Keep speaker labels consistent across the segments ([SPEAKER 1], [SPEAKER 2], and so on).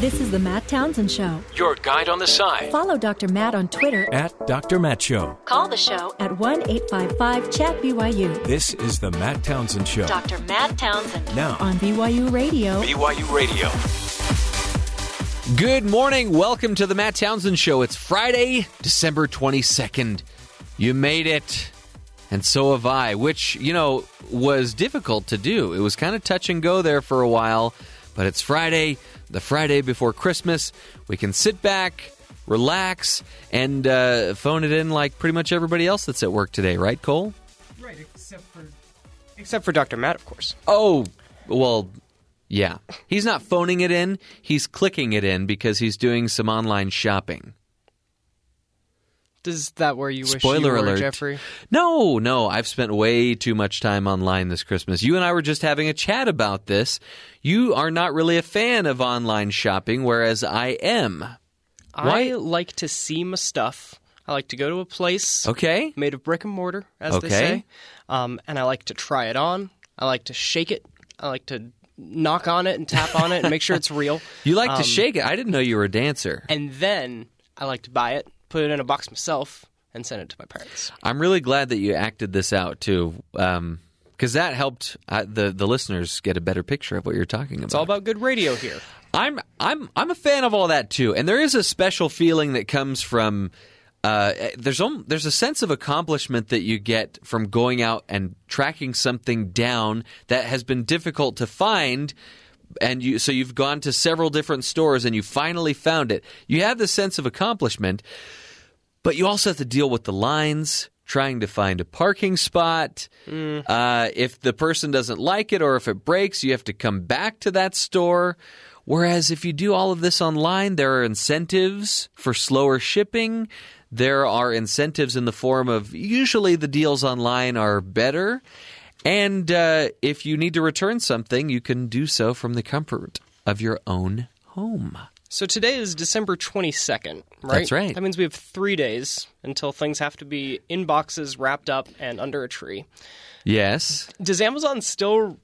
[SPEAKER 1] This is the Matt Townsend Show.
[SPEAKER 2] Your guide on the side.
[SPEAKER 1] Follow Dr. Matt on Twitter.
[SPEAKER 2] At Dr. Matt Show.
[SPEAKER 1] Call the show at 1 855 Chat BYU.
[SPEAKER 2] This is the Matt Townsend Show.
[SPEAKER 1] Dr. Matt Townsend.
[SPEAKER 2] Now
[SPEAKER 1] on BYU Radio.
[SPEAKER 2] BYU Radio.
[SPEAKER 3] Good morning. Welcome to the Matt Townsend Show. It's Friday, December 22nd. You made it, and so have I, which, you know, was difficult to do. It was kind of touch and go there for a while, but it's Friday, the Friday before Christmas. We can sit back, relax, and uh, phone it in like pretty much everybody else that's at work today, right, Cole?
[SPEAKER 4] Right, except for except for Dr. Matt, of course.
[SPEAKER 3] Oh, well, yeah. He's not phoning it in, he's clicking it in because he's doing some online shopping.
[SPEAKER 4] Is that where you wish
[SPEAKER 3] Spoiler
[SPEAKER 4] you were,
[SPEAKER 3] alert.
[SPEAKER 4] Jeffrey?
[SPEAKER 3] No, no, I've spent way too much time online this Christmas. You and I were just having a chat about this. You are not really a fan of online shopping, whereas I am. Why?
[SPEAKER 4] I like to see my stuff. I like to go to a place
[SPEAKER 3] Okay.
[SPEAKER 4] made of brick and mortar, as
[SPEAKER 3] Okay.
[SPEAKER 4] they say, um, and I like to try it on. I like to shake it. I like to knock on it and tap on it and make sure it's real.
[SPEAKER 3] You like
[SPEAKER 4] Um,
[SPEAKER 3] to shake it. I didn't know you were a dancer.
[SPEAKER 4] And then I like to buy it, put it in a box myself, and send it to my parents.
[SPEAKER 3] I'm really glad that you acted this out too, because that helped uh, the the listeners get a better picture of what you're talking about.
[SPEAKER 4] It's all about good radio here.
[SPEAKER 3] I'm I'm I'm a fan of all that too, and there is a special feeling that comes from. Uh, there's there's a sense of accomplishment that you get from going out and tracking something down that has been difficult to find, and you so you've gone to several different stores and you finally found it. You have this sense of accomplishment, but you also have to deal with the lines, trying to find a parking spot. Uh, if the person doesn't like it or if it breaks, you have to come back to that store. Whereas if you do all of this online, there are incentives for slower shipping. There are incentives in the form of usually the deals online are better. And uh, if you need to return something, you can do so from the comfort of your own home.
[SPEAKER 4] So today is December 22nd, right?
[SPEAKER 3] That's right.
[SPEAKER 4] That means we have three days until things have to be in boxes, wrapped up, and under a tree.
[SPEAKER 3] Yes.
[SPEAKER 4] Does Amazon still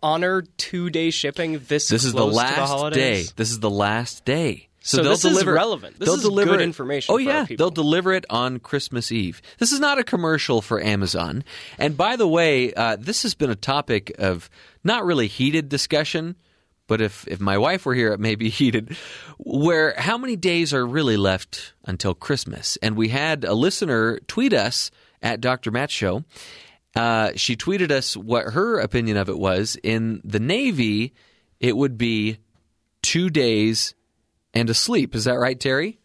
[SPEAKER 4] honor two day shipping this
[SPEAKER 3] This is the last
[SPEAKER 4] the holidays?
[SPEAKER 3] day. This is the last day.
[SPEAKER 4] So
[SPEAKER 3] they'll
[SPEAKER 4] this is
[SPEAKER 3] deliver,
[SPEAKER 4] relevant. This
[SPEAKER 3] they'll
[SPEAKER 4] is
[SPEAKER 3] deliver
[SPEAKER 4] good
[SPEAKER 3] it-
[SPEAKER 4] information
[SPEAKER 3] Oh yeah,
[SPEAKER 4] people.
[SPEAKER 3] they'll deliver it on Christmas Eve. This is not a commercial for Amazon. And by the way, uh, this has been a topic of not really heated discussion, but if if my wife were here, it may be heated. Where how many days are really left until Christmas? And we had a listener tweet us at Dr. Matt Show. Uh, she tweeted us what her opinion of it was. In the Navy, it would be two days and a sleep. Is that right, Terry?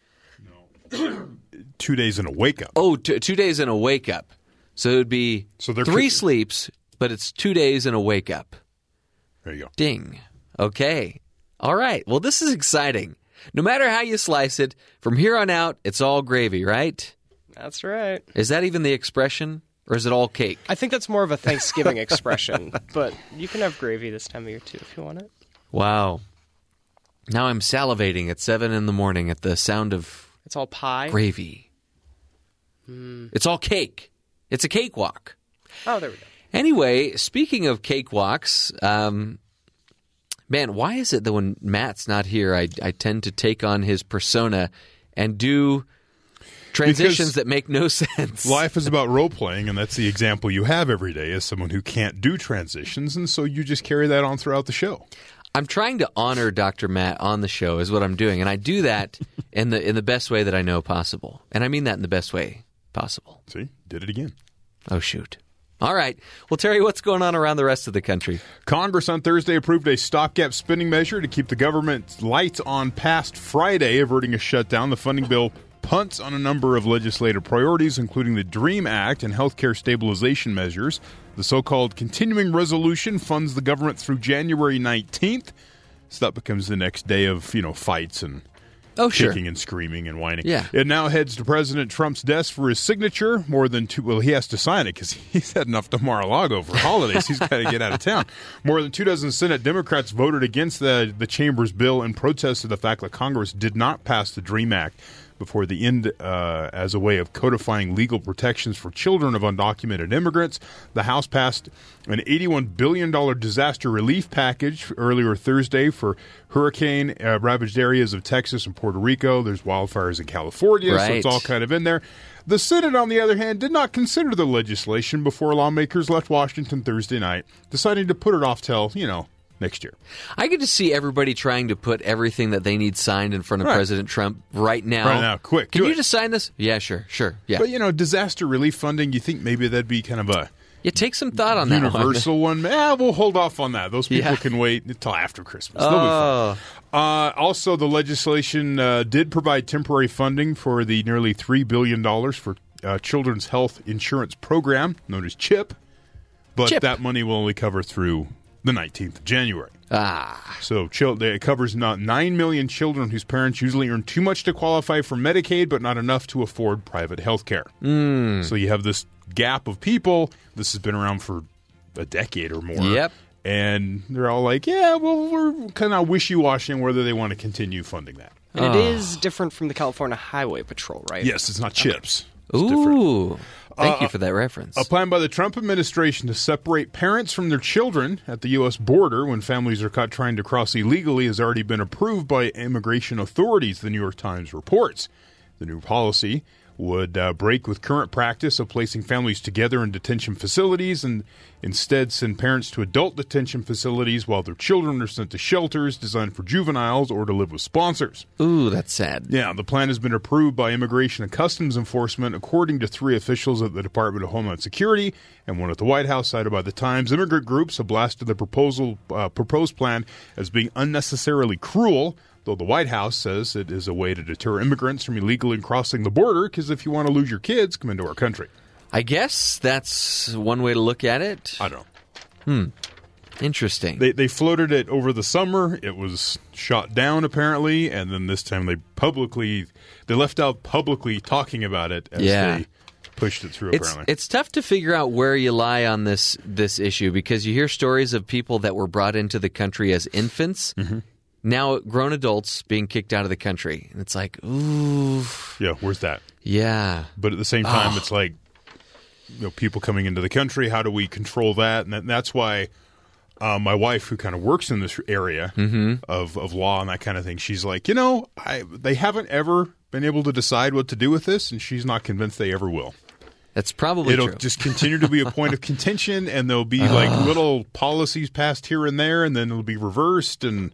[SPEAKER 3] No.
[SPEAKER 5] two days in a wake up.
[SPEAKER 3] Oh, t- two days and a wake up. So it would be
[SPEAKER 5] So they're
[SPEAKER 3] three
[SPEAKER 5] coo-
[SPEAKER 3] sleeps, but it's two days and a wake up.
[SPEAKER 5] There you go.
[SPEAKER 3] Ding. Okay. All right. Well, this is exciting. No matter how you slice it, from here on out, it's all gravy, right?
[SPEAKER 4] That's right.
[SPEAKER 3] Is that even the expression, or is it all cake?
[SPEAKER 4] I think that's more of a Thanksgiving expression, but you can have gravy this time of year too if you want it.
[SPEAKER 3] Wow. Now I'm salivating at seven in the morning at the sound of
[SPEAKER 4] It's all pie.
[SPEAKER 3] gravy.
[SPEAKER 4] Hmm.
[SPEAKER 3] It's all cake. It's a cakewalk.
[SPEAKER 4] Oh, there we go.
[SPEAKER 3] Anyway, speaking of cakewalks, um, man, why is it that when Matt's not here, I, I tend to take on his persona and do transitions
[SPEAKER 5] Because
[SPEAKER 3] that make no sense?
[SPEAKER 5] Life is about role playing, and that's the example you have every day as someone who can't do transitions, and so you just carry that on throughout the show.
[SPEAKER 3] I'm trying to honor Dr. Matt on the show is what I'm doing, and I do that in the in the best way that I know possible, and I mean that in the best way possible.
[SPEAKER 5] See, did it again.
[SPEAKER 3] Oh shoot! All right, well, Terry, what's going on around the rest of the country?
[SPEAKER 5] Congress on Thursday approved a stopgap spending measure to keep the government lights on past Friday, averting a shutdown. The funding bill punts on a number of legislative priorities, including the DREAM Act and healthcare stabilization measures. The so called continuing resolution funds the government through January 19th. So that becomes the next day of, you know, fights and
[SPEAKER 3] Oh sure,
[SPEAKER 5] kicking and screaming and whining.
[SPEAKER 3] Yeah.
[SPEAKER 5] It now heads to President Trump's desk for his signature. More than two, well, he has to sign it because he's heading off to Mar-a-Lago for holidays. he's got to get out of town. More than two dozen Senate Democrats voted against the, the chamber's bill in protest of the fact that Congress did not pass the DREAM Act. Before the end uh, as a way of codifying legal protections for children of undocumented immigrants. The House passed an $81 billion disaster relief package earlier Thursday for hurricane uh, ravaged areas of Texas and Puerto Rico. There's wildfires in California, so it's all kind of in there. The Senate, on the other hand, did not consider the legislation before lawmakers left Washington Thursday night, deciding to put it off till, you know, next year.
[SPEAKER 3] I could just see everybody trying to put everything that they need signed in front of
[SPEAKER 5] Right.
[SPEAKER 3] President Trump right now.
[SPEAKER 5] Right now, quick,
[SPEAKER 3] Can you
[SPEAKER 5] it.
[SPEAKER 3] just sign this? Yeah, sure, sure. Yeah.
[SPEAKER 5] But, you know, disaster relief funding, you think maybe that'd be kind of a
[SPEAKER 3] yeah, take some thought on that one.
[SPEAKER 5] universal one. Eh, we'll hold off on that. Those people
[SPEAKER 3] Yeah.
[SPEAKER 5] can wait until after Christmas. They'll be fine.
[SPEAKER 3] Oh,
[SPEAKER 5] Uh, also, the legislation uh, did provide temporary funding for the nearly $3 billion for uh, Children's Health Insurance Program, known as CHIP. But
[SPEAKER 3] CHIP.
[SPEAKER 5] that money will only cover through the 19th of January.
[SPEAKER 3] ah,
[SPEAKER 5] So chil- it covers not 9 million children whose parents usually earn too much to qualify for Medicaid, but not enough to afford private health care. Mm. So you have this gap of people. This has been around for a decade or more.
[SPEAKER 3] Yep.
[SPEAKER 5] And they're all like, yeah, well, we're kind of wishy washy on whether they want to continue funding that.
[SPEAKER 4] And it is different from the California Highway Patrol, right?
[SPEAKER 5] Yes, it's not chips. It's different.
[SPEAKER 3] Thank
[SPEAKER 5] Uh,
[SPEAKER 3] you for that reference.
[SPEAKER 5] A plan by the Trump administration to separate parents from their children at the U.S. border when families are caught trying to cross illegally has already been approved by immigration authorities, the New York Times reports. The new policy would uh, break with current practice of placing families together in detention facilities and instead send parents to adult detention facilities while their children are sent to shelters designed for juveniles or to live with sponsors.
[SPEAKER 3] ooh, that's sad.
[SPEAKER 5] Yeah, the plan has been approved by Immigration and Customs Enforcement, according to three officials at the Department of Homeland Security and one at the White House, cited by the Times. Immigrant groups have blasted the proposal uh, proposed plan as being unnecessarily cruel. Though the White House says it is a way to deter immigrants from illegally crossing the border, because if you want to lose your kids, come into our country.
[SPEAKER 3] I guess that's one way to look at it.
[SPEAKER 5] I don't know.
[SPEAKER 3] Interesting.
[SPEAKER 5] They, they floated it over the summer. It was shot down apparently, and then this time they publicly they left out publicly talking about it as
[SPEAKER 3] Yeah.
[SPEAKER 5] they pushed it through.
[SPEAKER 3] it's
[SPEAKER 5] apparently,
[SPEAKER 3] it's tough to figure out where you lie on this this issue because you hear stories of people that were brought into the country as infants,
[SPEAKER 5] Mm-hmm.
[SPEAKER 3] Now grown adults being kicked out of the country, and it's like, ooh,
[SPEAKER 5] yeah. Where's that?
[SPEAKER 3] yeah,
[SPEAKER 5] But at the same time, it's like you know people coming into the country. How do we control that? And that, that's why. Uh, my wife, who kind of works in this area of, of law and that kind of thing, she's like, you know, I, they haven't ever been able to decide what to do with this, and she's not convinced they ever will.
[SPEAKER 3] that's probably
[SPEAKER 5] It'll
[SPEAKER 3] true.
[SPEAKER 5] just continue to be a point of contention, and there'll be like little policies passed here and there, and then it'll be reversed, and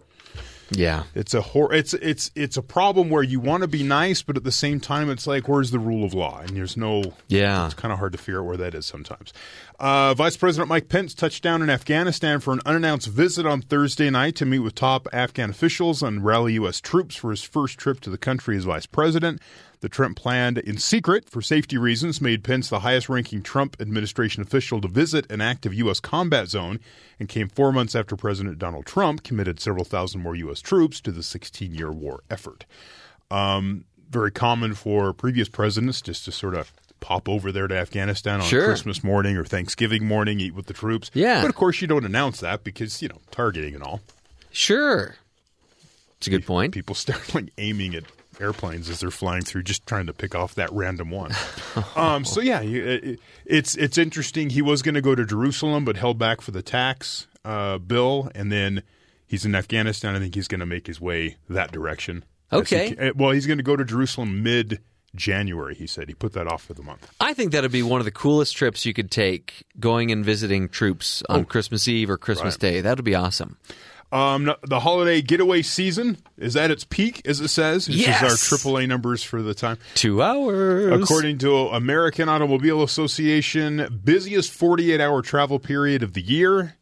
[SPEAKER 3] yeah,
[SPEAKER 5] it's a hor- it's it's it's a problem where you want to be nice, but at the same time, it's like where's the rule of law, and there's no
[SPEAKER 3] Yeah.
[SPEAKER 5] It's kind of hard to figure out where that is sometimes. Uh, Vice President Mike Pence touched down in Afghanistan for an unannounced visit on Thursday night to meet with top Afghan officials and rally U.S. troops for his first trip to the country as vice president. The Trump planned in secret for safety reasons made Pence the highest ranking Trump administration official to visit an active U.S. combat zone and came four months after President Donald Trump committed several thousand more U.S. troops to the 16 year war effort. Um, very common for previous presidents just to sort of pop over there to Afghanistan on
[SPEAKER 3] Sure.
[SPEAKER 5] Christmas morning or Thanksgiving morning, eat with the troops.
[SPEAKER 3] Yeah.
[SPEAKER 5] But of course, you don't announce that because, you know, targeting and all.
[SPEAKER 3] sure. It's a good point.
[SPEAKER 5] People start like aiming at airplanes as they're flying through, just trying to pick off that random one. um, so yeah, it, it's it's interesting. He was going to go to Jerusalem, but held back for the tax uh, bill, and then he's in Afghanistan. I think he's going to make his way that direction. As he
[SPEAKER 3] Okay.
[SPEAKER 5] well, he's going to go to Jerusalem mid January. He said he put that off for the month.
[SPEAKER 3] I think that'd be one of the coolest trips you could take, going and visiting troops on Christmas Eve or Christmas
[SPEAKER 5] Right.
[SPEAKER 3] Day. That would be awesome.
[SPEAKER 5] Um, the holiday getaway season is at its peak, as it says. This
[SPEAKER 3] Yes.
[SPEAKER 5] is our AAA numbers for the time.
[SPEAKER 3] Two hours.
[SPEAKER 5] According to American Automobile Association, busiest 48 hour travel period of the year.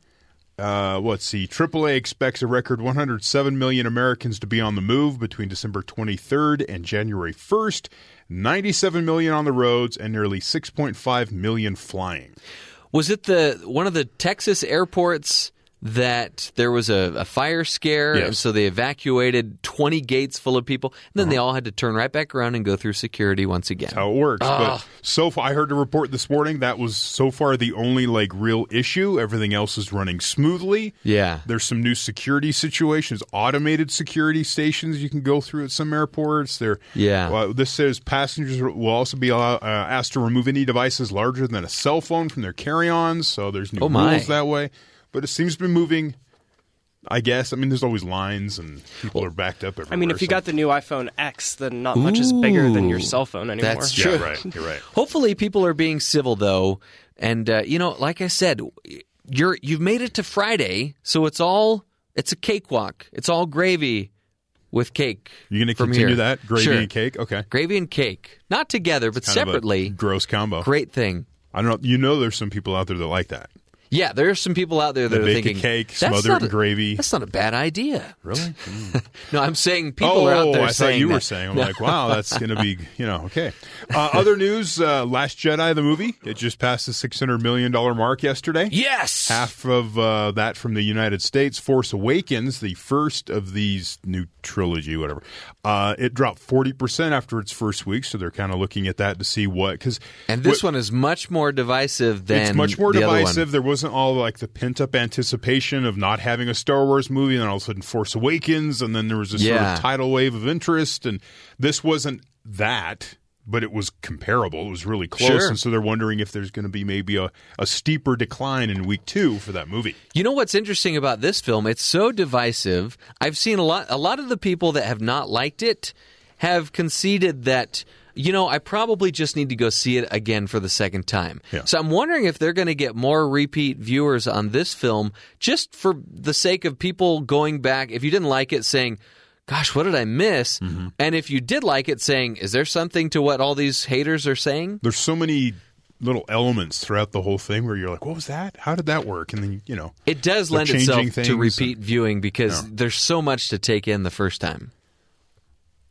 [SPEAKER 5] Uh, let's see. AAA expects a record 107 million Americans to be on the move between December 23rd and January 1st. 97 million on the roads and nearly 6.5 million flying.
[SPEAKER 3] Was it the one of the Texas airports that there was a, a fire scare,
[SPEAKER 5] Yes.
[SPEAKER 3] and so they evacuated 20 gates full of people. And then they all had to turn right back around and go through security once again.
[SPEAKER 5] That's how it works. But so far, I heard a report this morning that was so far the only like real issue. Everything else is running smoothly.
[SPEAKER 3] Yeah.
[SPEAKER 5] There's some new security situations, automated security stations you can go through at some airports. There,
[SPEAKER 3] Yeah.
[SPEAKER 5] Well, this says passengers will also be uh, uh, asked to remove any devices larger than a cell phone from their carry-ons. So there's new
[SPEAKER 3] Oh,
[SPEAKER 5] rules that way. But it seems to be moving. I guess. I mean, there's always lines and people are backed up everywhere.
[SPEAKER 4] I mean, if you
[SPEAKER 5] so-
[SPEAKER 4] got the new iPhone X, then not much is bigger than your cell phone anymore.
[SPEAKER 3] That's
[SPEAKER 5] yeah,
[SPEAKER 3] true.
[SPEAKER 5] right. You're right.
[SPEAKER 3] Hopefully, people are being civil though, and uh, you know, like I said, you're you've made it to Friday, so it's all it's a cakewalk. It's all gravy with cake.
[SPEAKER 5] You're going to
[SPEAKER 3] from
[SPEAKER 5] continue
[SPEAKER 3] here.
[SPEAKER 5] that gravy
[SPEAKER 3] Sure.
[SPEAKER 5] and cake? Okay.
[SPEAKER 3] Gravy and cake, not together, but
[SPEAKER 5] Kind of a
[SPEAKER 3] separately.
[SPEAKER 5] gross combo.
[SPEAKER 3] Great thing.
[SPEAKER 5] I don't know. You know, there's some people out there that like that.
[SPEAKER 3] Yeah, there are some people out there that are thinking
[SPEAKER 5] cake,
[SPEAKER 3] "That's
[SPEAKER 5] smother it
[SPEAKER 3] not
[SPEAKER 5] in
[SPEAKER 3] a-
[SPEAKER 5] gravy."
[SPEAKER 3] That's not a bad idea.
[SPEAKER 5] Really?
[SPEAKER 3] No, I'm saying people
[SPEAKER 5] oh,
[SPEAKER 3] are out there
[SPEAKER 5] I thought you were saying. I'm like, wow, that's going to be, you know, okay. Uh, other news: uh, Last Jedi, the movie, it just passed the 600 million dollar mark yesterday.
[SPEAKER 3] Yes.
[SPEAKER 5] Half of uh, that from the United States. Force Awakens, the first of these new trilogy, whatever, uh, it dropped 40 percent after its first week. So they're kind of looking at that to see what because
[SPEAKER 3] and this one is much more divisive than
[SPEAKER 5] it's much more
[SPEAKER 3] the
[SPEAKER 5] divisive. There wasn't all like the pent up anticipation of not having a Star Wars movie, and then all of a sudden Force Awakens, and then there was a sort of tidal wave of interest, and this wasn't that. But it was comparable. It was really close,
[SPEAKER 3] Sure.
[SPEAKER 5] and so they're wondering if there's going to be maybe a, a steeper decline in week two for that movie.
[SPEAKER 3] You know what's interesting about this film? It's so divisive. I've seen a lot. A lot of the people that have not liked it have conceded that. You know, I probably just need to go see it again for the second time.
[SPEAKER 5] Yeah.
[SPEAKER 3] So I'm wondering if they're going to get more repeat viewers on this film just for the sake of people going back. If you didn't like it, saying, Gosh, what did I miss?
[SPEAKER 5] Mm-hmm.
[SPEAKER 3] And if you did like it, saying, Is there something to what all these haters are saying?
[SPEAKER 5] There's so many little elements throughout the whole thing where you're like, "What was that? How did that work?" And then you know,
[SPEAKER 3] It does lend itself to
[SPEAKER 5] and-
[SPEAKER 3] repeat viewing because there's so much to take in the first time.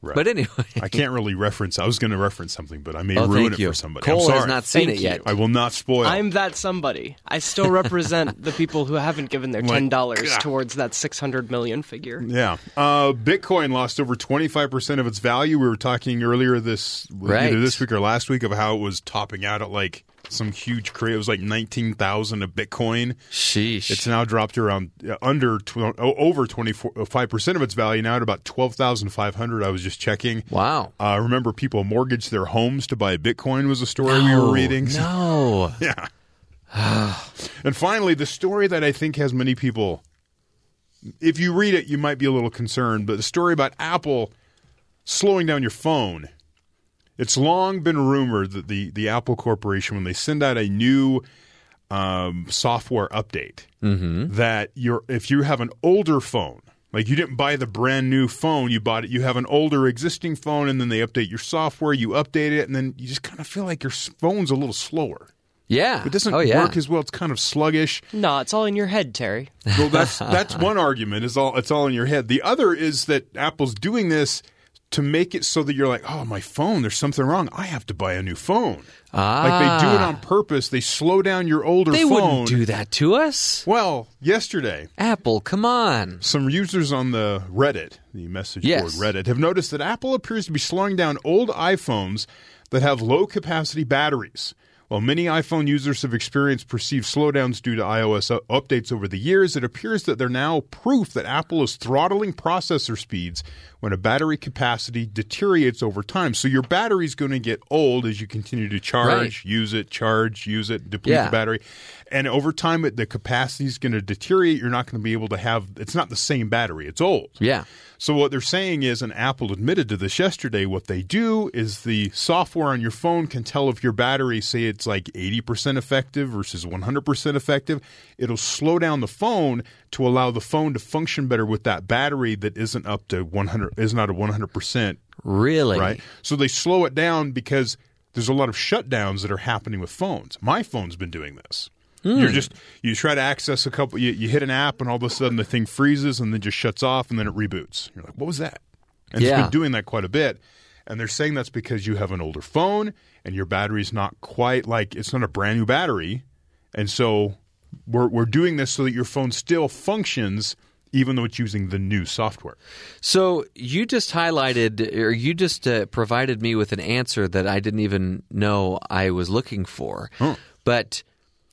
[SPEAKER 5] Right.
[SPEAKER 3] But anyway,
[SPEAKER 5] I can't really reference. I was going to reference something, but I may
[SPEAKER 3] Oh,
[SPEAKER 5] ruin it
[SPEAKER 3] you.
[SPEAKER 5] for somebody.
[SPEAKER 3] Cole
[SPEAKER 5] I'm sorry.
[SPEAKER 3] has not seen
[SPEAKER 4] Thank
[SPEAKER 3] it yet.
[SPEAKER 4] you.
[SPEAKER 5] I will not spoil.
[SPEAKER 4] I'm that somebody. I still represent the people who haven't given their ten dollars towards that six hundred million figure.
[SPEAKER 5] Yeah. Uh, Bitcoin lost over 25% of its value. We were talking earlier this
[SPEAKER 3] Right.
[SPEAKER 5] either this week or last week of how it was topping out at like some huge craze. It was like 19,000 a Bitcoin.
[SPEAKER 3] Sheesh.
[SPEAKER 5] It's now dropped around uh, under tw- oh, over 25% of its value now at about 12,500 I was just checking.
[SPEAKER 3] wow.
[SPEAKER 5] Uh, remember people mortgaged their homes to buy Bitcoin was a story we were
[SPEAKER 3] No,
[SPEAKER 5] reading.
[SPEAKER 3] No.
[SPEAKER 5] Yeah. and finally, the story that I think has many people, if you read it, you might be a little concerned, but the story about Apple slowing down your phone. It's long been rumored that the, the Apple Corporation, when they send out a new um, software update, that you're, if you have an older phone, like you didn't buy the brand new phone, you bought it, you have an older existing phone, and then they update your software, you update it, and then you just kind of feel like your phone's a little slower.
[SPEAKER 3] Yeah.
[SPEAKER 5] It doesn't
[SPEAKER 3] oh, yeah.
[SPEAKER 5] work as well. It's kind of sluggish.
[SPEAKER 4] No, it's all in your head, Terry.
[SPEAKER 5] Well, that's that's one argument. Is all it's all in your head. The other is that Apple's doing this to make it so that you're like, oh, my phone. There's something wrong. I have to buy a new phone. Ah. Like they do it on purpose. They slow down your older
[SPEAKER 3] Ah. They
[SPEAKER 5] phone.
[SPEAKER 3] wouldn't do that to us.
[SPEAKER 5] well, yesterday,
[SPEAKER 3] Apple, come on.
[SPEAKER 5] some users on the Reddit, the message
[SPEAKER 3] Yes.
[SPEAKER 5] board Reddit, have noticed that Apple appears to be slowing down old iPhones that have low capacity batteries. While many iPhone users have experienced perceived slowdowns due to iOS updates over the years, it appears that they're now proof that Apple is throttling processor speeds when a battery capacity deteriorates over time. So your battery is going to get old as you continue to charge,
[SPEAKER 3] Right.
[SPEAKER 5] use it, charge, use it, deplete
[SPEAKER 3] Yeah.
[SPEAKER 5] the battery. And over time, it, the capacity is going to deteriorate. You're not going to be able to have, it's not the same battery. It's old.
[SPEAKER 3] Yeah.
[SPEAKER 5] So what they're saying is, and Apple admitted to this yesterday, what they do is the software on your phone can tell if your battery, say it's like 80% effective versus 100% effective. It'll slow down the phone to allow the phone to function better with that battery that isn't up to 100, is not a 100%,
[SPEAKER 3] Really?
[SPEAKER 5] right? So they slow it down because there's a lot of shutdowns that are happening with phones. My phone's been doing this.
[SPEAKER 3] Hmm.
[SPEAKER 5] You're just you try to access a couple. You, you hit an app, and all of a sudden the thing freezes, and then just shuts off, and then it reboots. You're like, "What was that?" And it's been doing that quite a bit. And they're saying that's because you have an older phone, and your battery's not quite like it's not a brand new battery, and so we're we're doing this so that your phone still functions even though it's using the new software.
[SPEAKER 3] So you just highlighted, or you just uh, provided me with an answer that I didn't even know I was looking for. But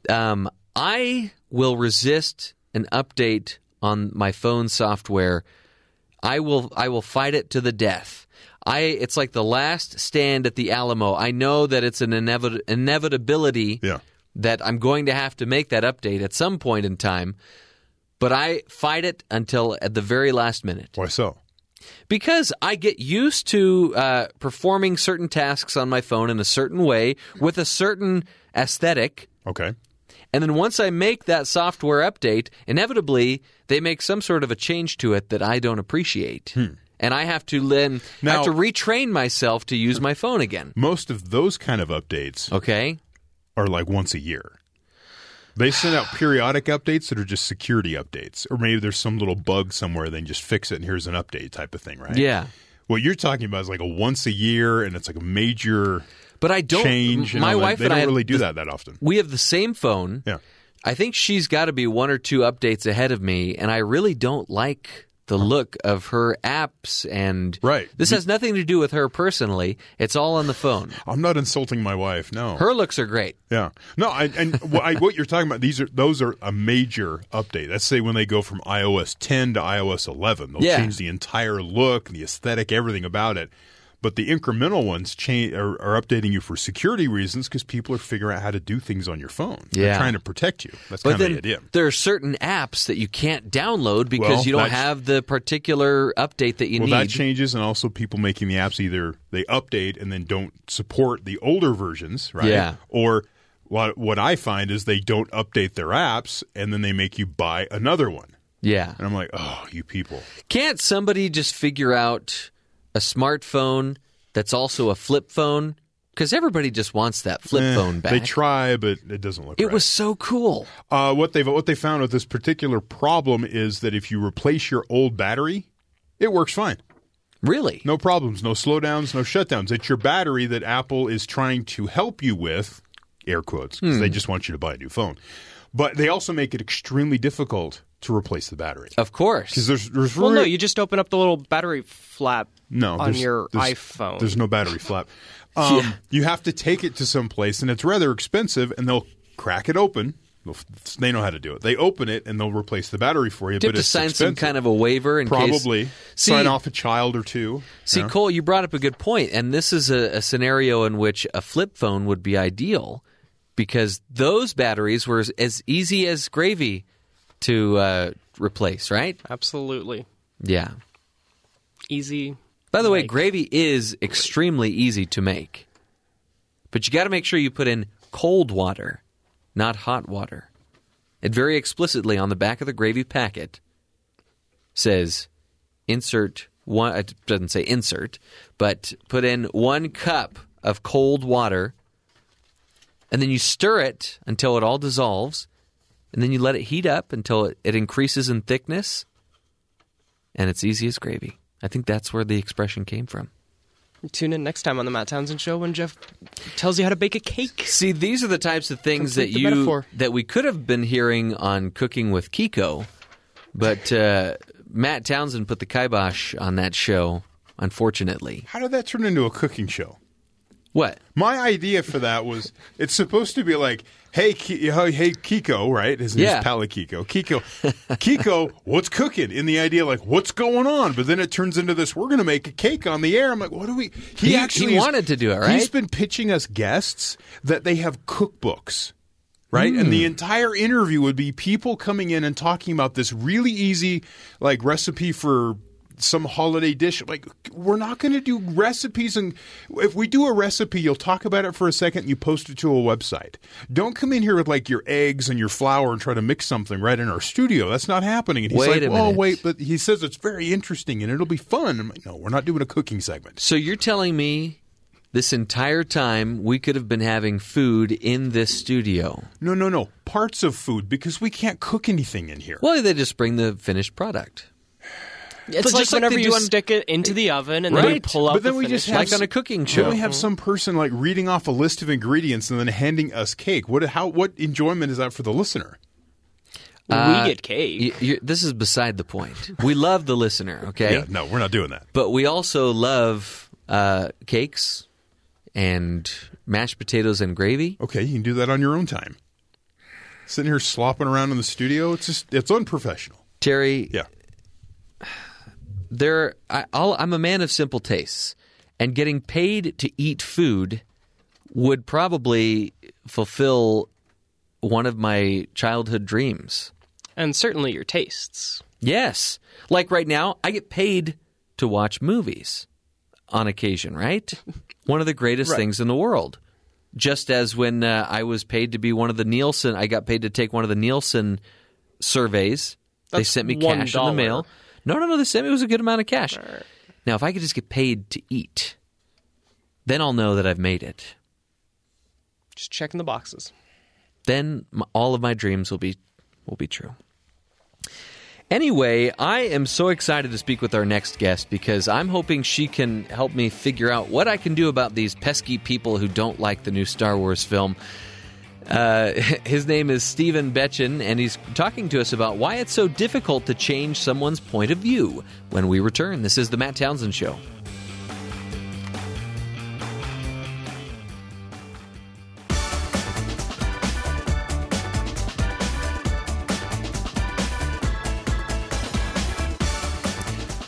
[SPEAKER 3] um, I will resist an update on my phone software. I will. I will fight it to the death. I. It's like the last stand at the Alamo. I know that it's an inevit- inevitability
[SPEAKER 5] Yeah.
[SPEAKER 3] That I'm going to have to make that update at some point in time. But I fight it until at the very last minute
[SPEAKER 5] Why so?
[SPEAKER 3] because I get used to uh, performing certain tasks on my phone in a certain way with a certain aesthetic.
[SPEAKER 5] Okay.
[SPEAKER 3] And then once I make that software update, inevitably they make some sort of a change to it that I don't appreciate. And I have to then
[SPEAKER 5] Now-
[SPEAKER 3] have to retrain myself to use my phone again.
[SPEAKER 5] Most of those kind of updates
[SPEAKER 3] Okay?
[SPEAKER 5] Are like once a year. They send out periodic updates that are just security updates, or maybe there's some little bug somewhere. Then just fix it, and here's an update type of thing, right?
[SPEAKER 3] Yeah.
[SPEAKER 5] What you're talking about is like a once a year, and it's like a major
[SPEAKER 3] But I don't
[SPEAKER 5] change.
[SPEAKER 3] my
[SPEAKER 5] that.
[SPEAKER 3] wife
[SPEAKER 5] they
[SPEAKER 3] and
[SPEAKER 5] don't
[SPEAKER 3] I
[SPEAKER 5] really do
[SPEAKER 3] the-
[SPEAKER 5] that that often.
[SPEAKER 3] We have the same phone.
[SPEAKER 5] Yeah.
[SPEAKER 3] I think she's got to be one or two updates ahead of me, and I really don't like the look of her apps. And
[SPEAKER 5] Right.
[SPEAKER 3] this has nothing to do with her personally. It's all on the phone.
[SPEAKER 5] I'm not insulting my wife. No.
[SPEAKER 3] Her looks are great.
[SPEAKER 5] Yeah. No, I, and what, I, what you're talking about, these are those are a major update. Let's say when they go from iOS 10 to iOS 11, they'll
[SPEAKER 3] Yeah.
[SPEAKER 5] change the entire look, the aesthetic, everything about it. But the incremental ones change are, are updating you for security reasons because people are figuring out how to do things on your phone. They're
[SPEAKER 3] Yeah.
[SPEAKER 5] trying to protect you. That's kind of the idea.
[SPEAKER 3] there are certain apps that you can't download because
[SPEAKER 5] Well,
[SPEAKER 3] you don't have the particular update that you
[SPEAKER 5] Well,
[SPEAKER 3] need.
[SPEAKER 5] that changes, and also people making the apps either they update and then don't support the older versions, right?
[SPEAKER 3] Yeah.
[SPEAKER 5] Or what what I find is they don't update their apps, and then they make you buy another one.
[SPEAKER 3] yeah.
[SPEAKER 5] And I'm like, oh, you people.
[SPEAKER 3] Can't somebody just figure out a smartphone that's also a flip phone? Because everybody just wants that flip
[SPEAKER 5] Eh,
[SPEAKER 3] phone back.
[SPEAKER 5] They try, but it doesn't look.
[SPEAKER 3] it
[SPEAKER 5] right.
[SPEAKER 3] was so cool.
[SPEAKER 5] uh, what they what they found with this particular problem is that if you replace your old battery, it works fine.
[SPEAKER 3] Really?
[SPEAKER 5] No problems, no slowdowns, no shutdowns. It's your battery that Apple is trying to help you with, air quotes, 'cause
[SPEAKER 3] Hmm.
[SPEAKER 5] they just want you to buy a new phone. But they also make it extremely difficult to replace the battery.
[SPEAKER 3] Of course.
[SPEAKER 5] Because there's, there's
[SPEAKER 4] Well, no, you just open up the little battery flap
[SPEAKER 5] no,
[SPEAKER 4] on
[SPEAKER 5] there's-
[SPEAKER 4] your
[SPEAKER 5] there's-
[SPEAKER 4] iPhone.
[SPEAKER 5] There's no battery flap. Um, You have to take it to some place, and it's rather expensive. And they'll crack it open. They'll- They know how to do it. They open it and they'll replace the battery for you.
[SPEAKER 3] Do
[SPEAKER 5] but
[SPEAKER 3] have to
[SPEAKER 5] it's
[SPEAKER 3] sign some kind of a waiver in case?
[SPEAKER 5] probably
[SPEAKER 3] See,
[SPEAKER 5] sign off a child or two.
[SPEAKER 3] See,
[SPEAKER 5] Yeah.
[SPEAKER 3] Cole, you brought up a good point, and this is a, a scenario in which a flip phone would be ideal because those batteries were as, as easy as gravy to uh, replace, right?
[SPEAKER 4] Absolutely.
[SPEAKER 3] Yeah.
[SPEAKER 4] Easy.
[SPEAKER 3] By the way,
[SPEAKER 4] Like-
[SPEAKER 3] gravy is extremely easy to make, but you got to make sure you put in cold water, not hot water. It very explicitly on the back of the gravy packet says insert one. It doesn't say insert, but put in one cup of cold water, and then you stir it until it all dissolves, and then you let it heat up until it, it increases in thickness, and it's easy as gravy. I think that's where the expression came from.
[SPEAKER 4] Tune in next time on the Matt Townsend Show when Jeff tells you how to bake a cake.
[SPEAKER 3] See, these are the types of things
[SPEAKER 4] Complete
[SPEAKER 3] that you
[SPEAKER 4] metaphor.
[SPEAKER 3] that we could have been hearing on Cooking with Kiko, but uh, Matt Townsend put the kibosh on that show. Unfortunately,
[SPEAKER 5] How did that turn into a cooking show?
[SPEAKER 3] What?
[SPEAKER 5] My idea for that was it's supposed to be like, hey, Ki- hey, Kiko, right? His name's
[SPEAKER 3] Yeah.
[SPEAKER 5] Pala Kiko. Kiko, Kiko, what's cooking? In the idea, like, what's going on? But then it turns into this. We're going to make a cake on the air. I'm like, what do we?
[SPEAKER 3] He-
[SPEAKER 5] actually
[SPEAKER 3] he
[SPEAKER 5] is-
[SPEAKER 3] wanted to do it, right?
[SPEAKER 5] He's been pitching us guests that they have cookbooks. Right, and
[SPEAKER 3] Hmm.
[SPEAKER 5] the entire interview would be people coming in and talking about this really easy, like recipe for some holiday dish. Like, we're not going to do recipes, and if we do a recipe, you'll talk about it for a second, and you post it to a website. Don't come in here with like your eggs and your flour and try to mix something right in our studio. That's not happening. And he's
[SPEAKER 3] Wait
[SPEAKER 5] like, "Oh,
[SPEAKER 3] minute.
[SPEAKER 5] wait," but he says it's very interesting and it'll be fun. I'm like, "No, we're not doing a cooking segment."
[SPEAKER 3] So you're telling me this entire time we could have been having food in this studio?
[SPEAKER 5] No, no, no. Parts of food because we can't cook anything in here.
[SPEAKER 3] Well, they just bring the finished product,
[SPEAKER 4] It's
[SPEAKER 3] But
[SPEAKER 4] like
[SPEAKER 3] just like
[SPEAKER 4] whenever
[SPEAKER 3] they
[SPEAKER 4] you
[SPEAKER 3] do on-
[SPEAKER 4] stick it into the oven and then you
[SPEAKER 3] Right.
[SPEAKER 4] pull out
[SPEAKER 5] But then
[SPEAKER 4] the
[SPEAKER 5] we just have
[SPEAKER 3] like on a cooking show.
[SPEAKER 5] Then
[SPEAKER 3] show.
[SPEAKER 5] we have some person like reading off a list of ingredients and then handing us cake. What how what enjoyment is that for the listener?
[SPEAKER 3] Uh,
[SPEAKER 4] we get cake.
[SPEAKER 3] Y- you're- this is beside the point. We love the listener, okay?
[SPEAKER 5] Yeah, no, we're not doing that.
[SPEAKER 3] But we also love uh, cakes and mashed potatoes and gravy.
[SPEAKER 5] Okay, you can do that on your own time. Sitting here slopping around in the studio, it's just it's unprofessional.
[SPEAKER 3] Terry,
[SPEAKER 5] Yeah.
[SPEAKER 3] There I, I'm a man of simple tastes, and getting paid to eat food would probably fulfill one of my childhood dreams.
[SPEAKER 4] and certainly your tastes.
[SPEAKER 3] Yes, like right now, I get paid to watch movies on occasion. Right, one of the greatest things in the world. Just as when uh, I was paid to be one of the Nielsen, I got paid to take one of the Nielsen surveys. they sent me cash in the mail. No, no, no. They sent me it was a good amount of cash. Now, if I could just get paid to eat, then I'll know that I've made it.
[SPEAKER 4] Just checking the boxes.
[SPEAKER 3] Then m all of my dreams will be will be true. Anyway, I am so excited to speak with our next guest because I'm hoping she can help me figure out what I can do about these pesky people who don't like the new Star Wars film. Uh, his name is Stephen Betchen, and he's talking to us about why it's so difficult to change someone's point of view. When we return, this is the Matt Townsend Show.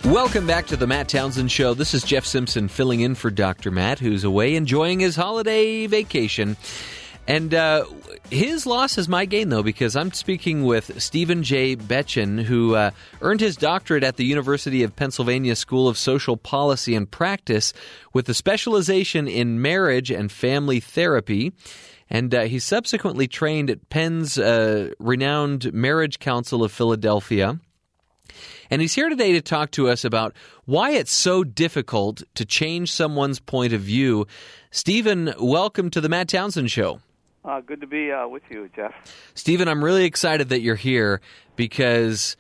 [SPEAKER 3] Welcome back to the Matt Townsend Show. This is Jeff Simpson filling in for Dr. Matt, who's away enjoying his holiday vacation. And uh, his loss is my gain, though, because I'm speaking with Stephen J. Betchen, who uh, earned his doctorate at the University of Pennsylvania School of Social Policy and Practice with a specialization in marriage and family therapy. And uh, he subsequently trained at Penn's uh, renowned Marriage Council of Philadelphia. And he's here today to talk to us about why it's so difficult to change someone's point of view. Stephen, welcome to the Matt Townsend Show.
[SPEAKER 6] Uh, good to be uh, with you, Jeff.
[SPEAKER 3] Stephen, I'm really excited that you're here because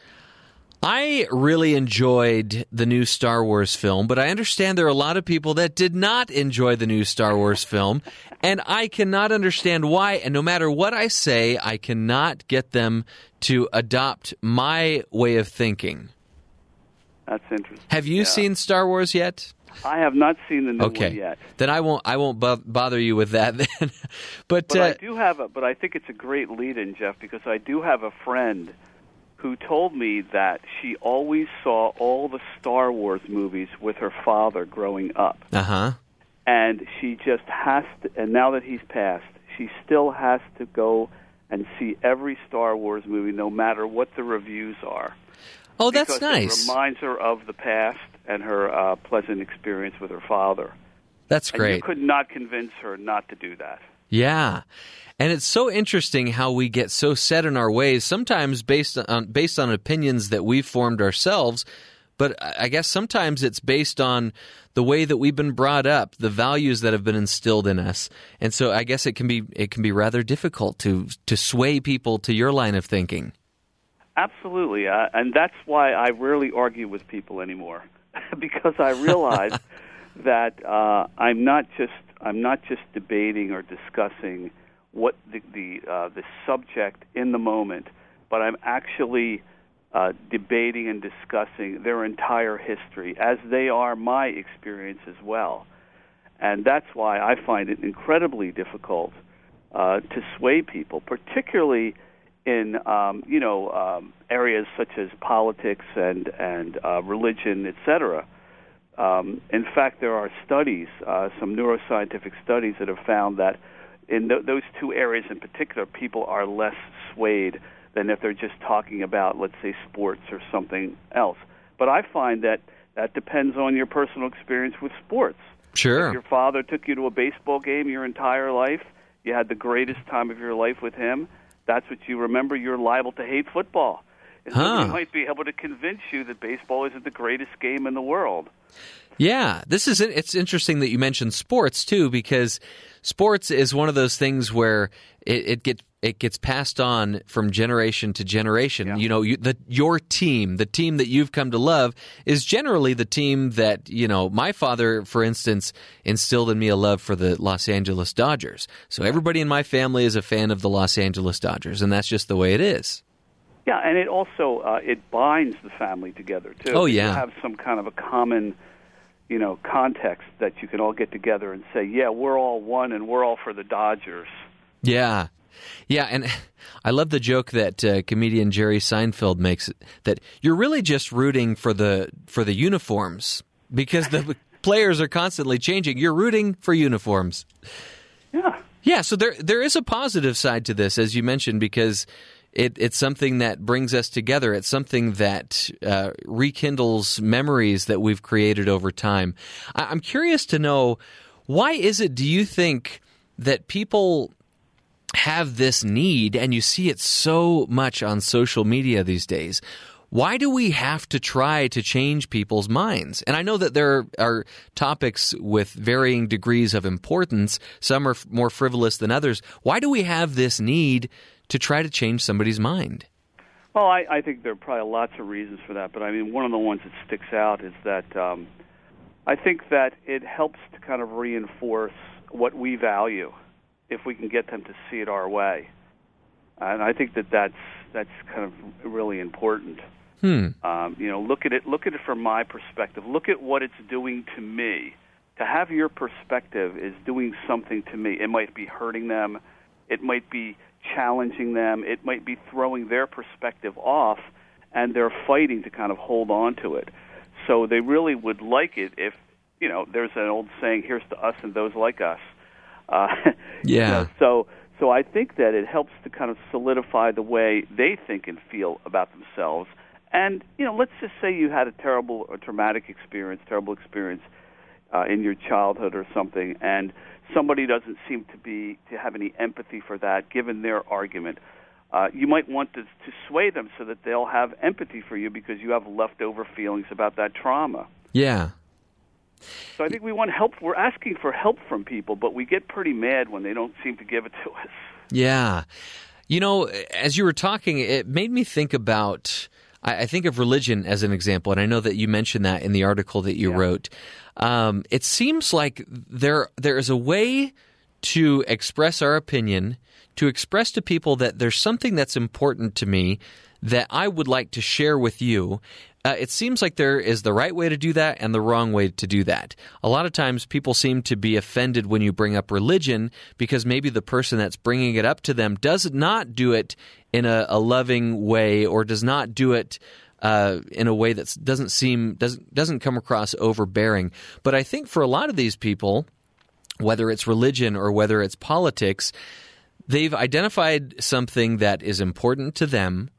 [SPEAKER 3] I really enjoyed the new Star Wars film, but I understand there are a lot of people that did not enjoy the new Star Wars film, and I cannot understand why. And no matter what I say, I cannot get them to adopt my way of thinking.
[SPEAKER 6] That's interesting.
[SPEAKER 3] Have you
[SPEAKER 6] Yeah.
[SPEAKER 3] seen Star Wars yet?
[SPEAKER 6] I have not seen the new
[SPEAKER 3] Okay,
[SPEAKER 6] one yet,
[SPEAKER 3] then I won't. I won't bo- bother you with that. Then, but,
[SPEAKER 6] but
[SPEAKER 3] uh,
[SPEAKER 6] I do have a. But I think it's a great lead-in, Jeff, because I do have a friend who told me that she always saw all the Star Wars movies with her father growing up,
[SPEAKER 3] uh huh.
[SPEAKER 6] and she just has to. And now that he's passed, she still has to go and see every Star Wars movie, no matter what the reviews are.
[SPEAKER 3] Oh, that's nice.
[SPEAKER 6] It reminds her of the past and her uh, pleasant experience with her father.
[SPEAKER 3] That's
[SPEAKER 6] And you
[SPEAKER 3] great.
[SPEAKER 6] could not convince her not to do that.
[SPEAKER 3] Yeah. And it's so interesting how we get so set in our ways, sometimes based on based on opinions that we've formed ourselves, but I guess sometimes it's based on the way that we've been brought up, the values that have been instilled in us. And so I guess it can be it can be rather difficult to to sway people to your line of thinking.
[SPEAKER 6] Absolutely, uh, and that's why I rarely argue with people anymore, because I realize that uh, I'm not just I'm not just debating or discussing what the the, uh, the subject in the moment, but I'm actually uh, debating and discussing their entire history, as they are my experience as well, and that's why I find it incredibly difficult uh, to sway people, particularly in um, you know um, areas such as politics and and uh, religion, etc. Um, in fact, there are studies, uh, some neuroscientific studies that have found that in th- those two areas in particular, people are less swayed than if they're just talking about, let's say, sports or something else. But I find that that depends on your personal experience with sports. If
[SPEAKER 3] Sure.
[SPEAKER 6] your father took you to a baseball game your entire life, you had the greatest time of your life with him. That's what you remember. You're liable to hate football. And
[SPEAKER 3] Huh.
[SPEAKER 6] somebody might be able to convince you that baseball isn't the greatest game in the world.
[SPEAKER 3] Yeah, this is it's interesting that you mentioned sports too because sports is one of those things where it, it get it gets passed on from generation to generation.
[SPEAKER 6] Yeah.
[SPEAKER 3] You know, you, the your team, the team that you've come to love, is generally the team that you know. My father, for instance, instilled in me a love for the Los Angeles Dodgers. So everybody in my family is a fan of the Los Angeles Dodgers, and that's just the way it is.
[SPEAKER 6] Yeah, and it also uh, it binds the family together too.
[SPEAKER 3] Oh,
[SPEAKER 6] You
[SPEAKER 3] yeah.
[SPEAKER 6] have some kind of a common, you know, context that you can all get together and say, yeah, we're all one and we're all for the Dodgers.
[SPEAKER 3] Yeah. Yeah, and I love the joke that uh, comedian Jerry Seinfeld makes that you're really just rooting for the for the uniforms because the players are constantly changing. You're rooting for uniforms.
[SPEAKER 6] Yeah.
[SPEAKER 3] Yeah, so there there is a positive side to this, as you mentioned, because it, it's something that brings us together. It's something that uh, rekindles memories that we've created over time. I, I'm curious to know why is it? Do you think that people have this need, and you see it so much on social media these days? Why do we have to try to change people's minds? And I know that there are topics with varying degrees of importance. Some are more frivolous than others. Why do we have this need to try to change somebody's mind?
[SPEAKER 6] Well, I, I think there are probably lots of reasons for that, but I mean, one of the ones that sticks out is that um, I think that it helps to kind of reinforce what we value if we can get them to see it our way, and I think that that's that's kind of really important.
[SPEAKER 3] Hmm.
[SPEAKER 6] Um, you know, look at it. Look at it from my perspective. Look at what it's doing to me. To have your perspective is doing something to me. It might be hurting them. It might be challenging them. It might be throwing their perspective off, and they're fighting to kind of hold on to it. So they really would like it if you know. There's an old saying: "Here's to us and those like us." Uh, you
[SPEAKER 3] Yeah.
[SPEAKER 6] know, so so I think that it helps to kind of solidify the way they think and feel about themselves. And you know, let's just say you had a terrible or traumatic experience, terrible experience uh, in your childhood or something, and somebody doesn't seem to be to have any empathy for that, given their argument. Uh, you might want to, to sway them so that they'll have empathy for you because you have leftover feelings about that trauma.
[SPEAKER 3] Yeah.
[SPEAKER 6] So I think we want help. We're asking for help from people, but we get pretty mad when they don't seem to give it to us.
[SPEAKER 3] Yeah. You know, as you were talking, it made me think about. I think of religion as an example, and I know that you mentioned that in the article that you
[SPEAKER 6] Yeah.
[SPEAKER 3] wrote. Um, it seems like there there is a way to express our opinion, to express to people that there's something that's important to me that I would like to share with you. Uh, it seems like there is the right way to do that and the wrong way to do that. A lot of times people seem to be offended when you bring up religion because maybe the person that's bringing it up to them does not do it in a, a loving way or does not do it uh, in a way that doesn't seem doesn't doesn't come across overbearing. But I think for a lot of these people, whether it's religion or whether it's politics, they've identified something that is important to them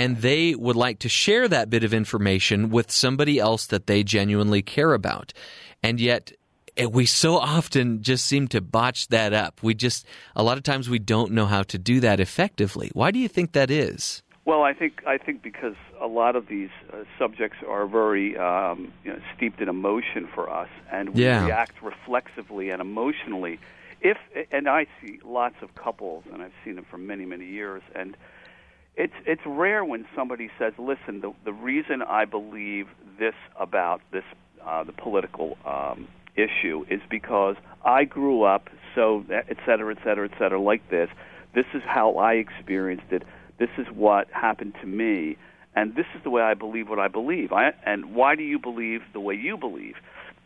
[SPEAKER 3] and they would like to share that bit of information with somebody else that they genuinely care about. And yet, eh, we so often just seem to botch that up. We just, a lot of times, we don't know how to do that effectively. Why do you think that is?
[SPEAKER 6] Well, I think I think because a lot of these uh, subjects are very um, you know, steeped in emotion for us, and we
[SPEAKER 3] Yeah.
[SPEAKER 6] react reflexively and emotionally. If and I see lots of couples, and I've seen them for many many years, and it's it's rare when somebody says, "Listen, the the reason I believe this about this uh, the political um, issue is because I grew up so et cetera, et cetera, et cetera, like this. This is how I experienced it. This is what happened to me, and this is the way I believe what I believe. I, and why do you believe the way you believe?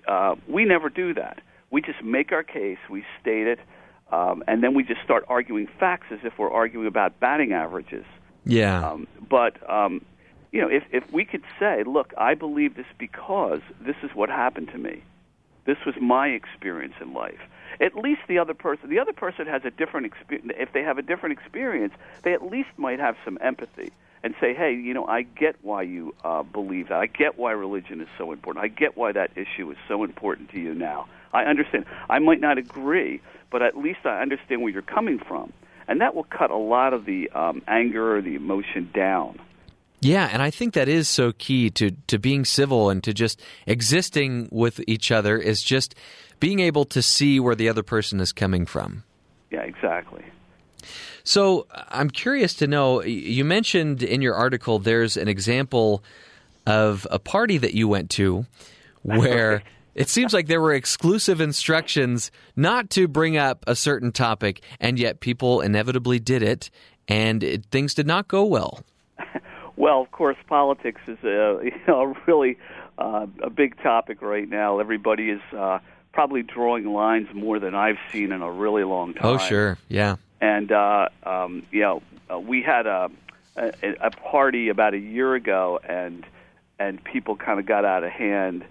[SPEAKER 6] Uh, we never do that. We just make our case. We state it. Um, and then we just start arguing facts as if we're arguing about batting averages.
[SPEAKER 3] Yeah.
[SPEAKER 6] Um, but um, you know, if if we could say, "Look, I believe this because this is what happened to me. This was my experience in life." At least the other person, the other person has a different experience. If they have a different experience, they at least might have some empathy and say, "Hey, you know, I get why you uh, believe that. I get why religion is so important. I get why that issue is so important to you now. I understand. I might not agree, but at least I understand where you're coming from." And that will cut a lot of the um, anger or the emotion down.
[SPEAKER 3] Yeah, and I think that is so key to to being civil and to just existing with each other is just being able to see where the other person is coming from.
[SPEAKER 6] Yeah, exactly.
[SPEAKER 3] So I'm curious to know. You mentioned in your article there's an example of a party that you went to where it seems like there were exclusive instructions not to bring up a certain topic, and yet people inevitably did it, and it, things did not go well.
[SPEAKER 6] Well, of course, politics is a you know really uh, a big topic right now. Everybody is uh, probably drawing lines more than I've seen in a really long time.
[SPEAKER 3] Oh, sure. Yeah.
[SPEAKER 6] And uh, um, you know, uh, we had a, a a party about a year ago, and and people kind of got out of hand.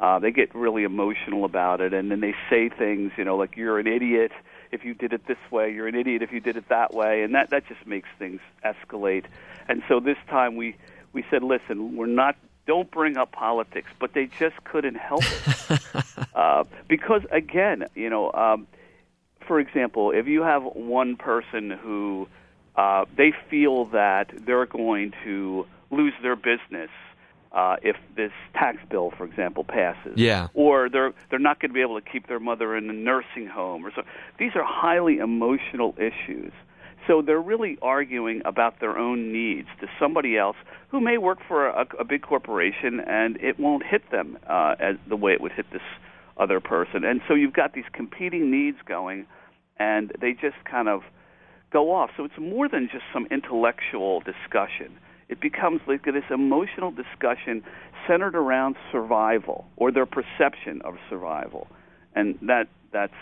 [SPEAKER 6] Uh, they get really emotional about it, and then they say things, you know, like "you're an idiot if you did it this way," "you're an idiot if you did it that way," and that that just makes things escalate. And so this time we we said, "Listen, we're not don't bring up politics," but they just couldn't help it uh, because again, you know. Um, for example, if you have one person who uh, they feel that they're going to lose their business uh, if this tax bill, for example, passes,
[SPEAKER 3] Yeah.
[SPEAKER 6] or they're they're not going to be able to keep their mother in a nursing home, or so. These are highly emotional issues. So they're really arguing about their own needs to somebody else who may work for a, a big corporation, and it won't hit them uh, as the way it would hit this other person. And so you've got these competing needs going, and they just kind of go off. So it's more than just some intellectual discussion. It becomes like this emotional discussion centered around survival or their perception of survival, and that that's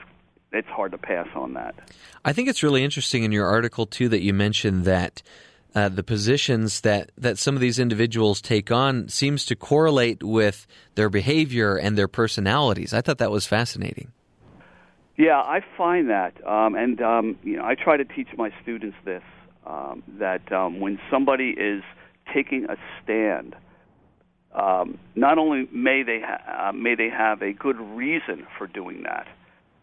[SPEAKER 6] it's hard to pass on that.
[SPEAKER 3] I think it's really interesting in your article too that you mentioned that uh, the positions that that some of these individuals take on seems to correlate with their behavior and their personalities. I thought that was fascinating.
[SPEAKER 6] Yeah, I find that, um, and um, you know, I try to teach my students this: um, that um, when somebody is taking a stand, um, not only may they ha- uh, may they have a good reason for doing that,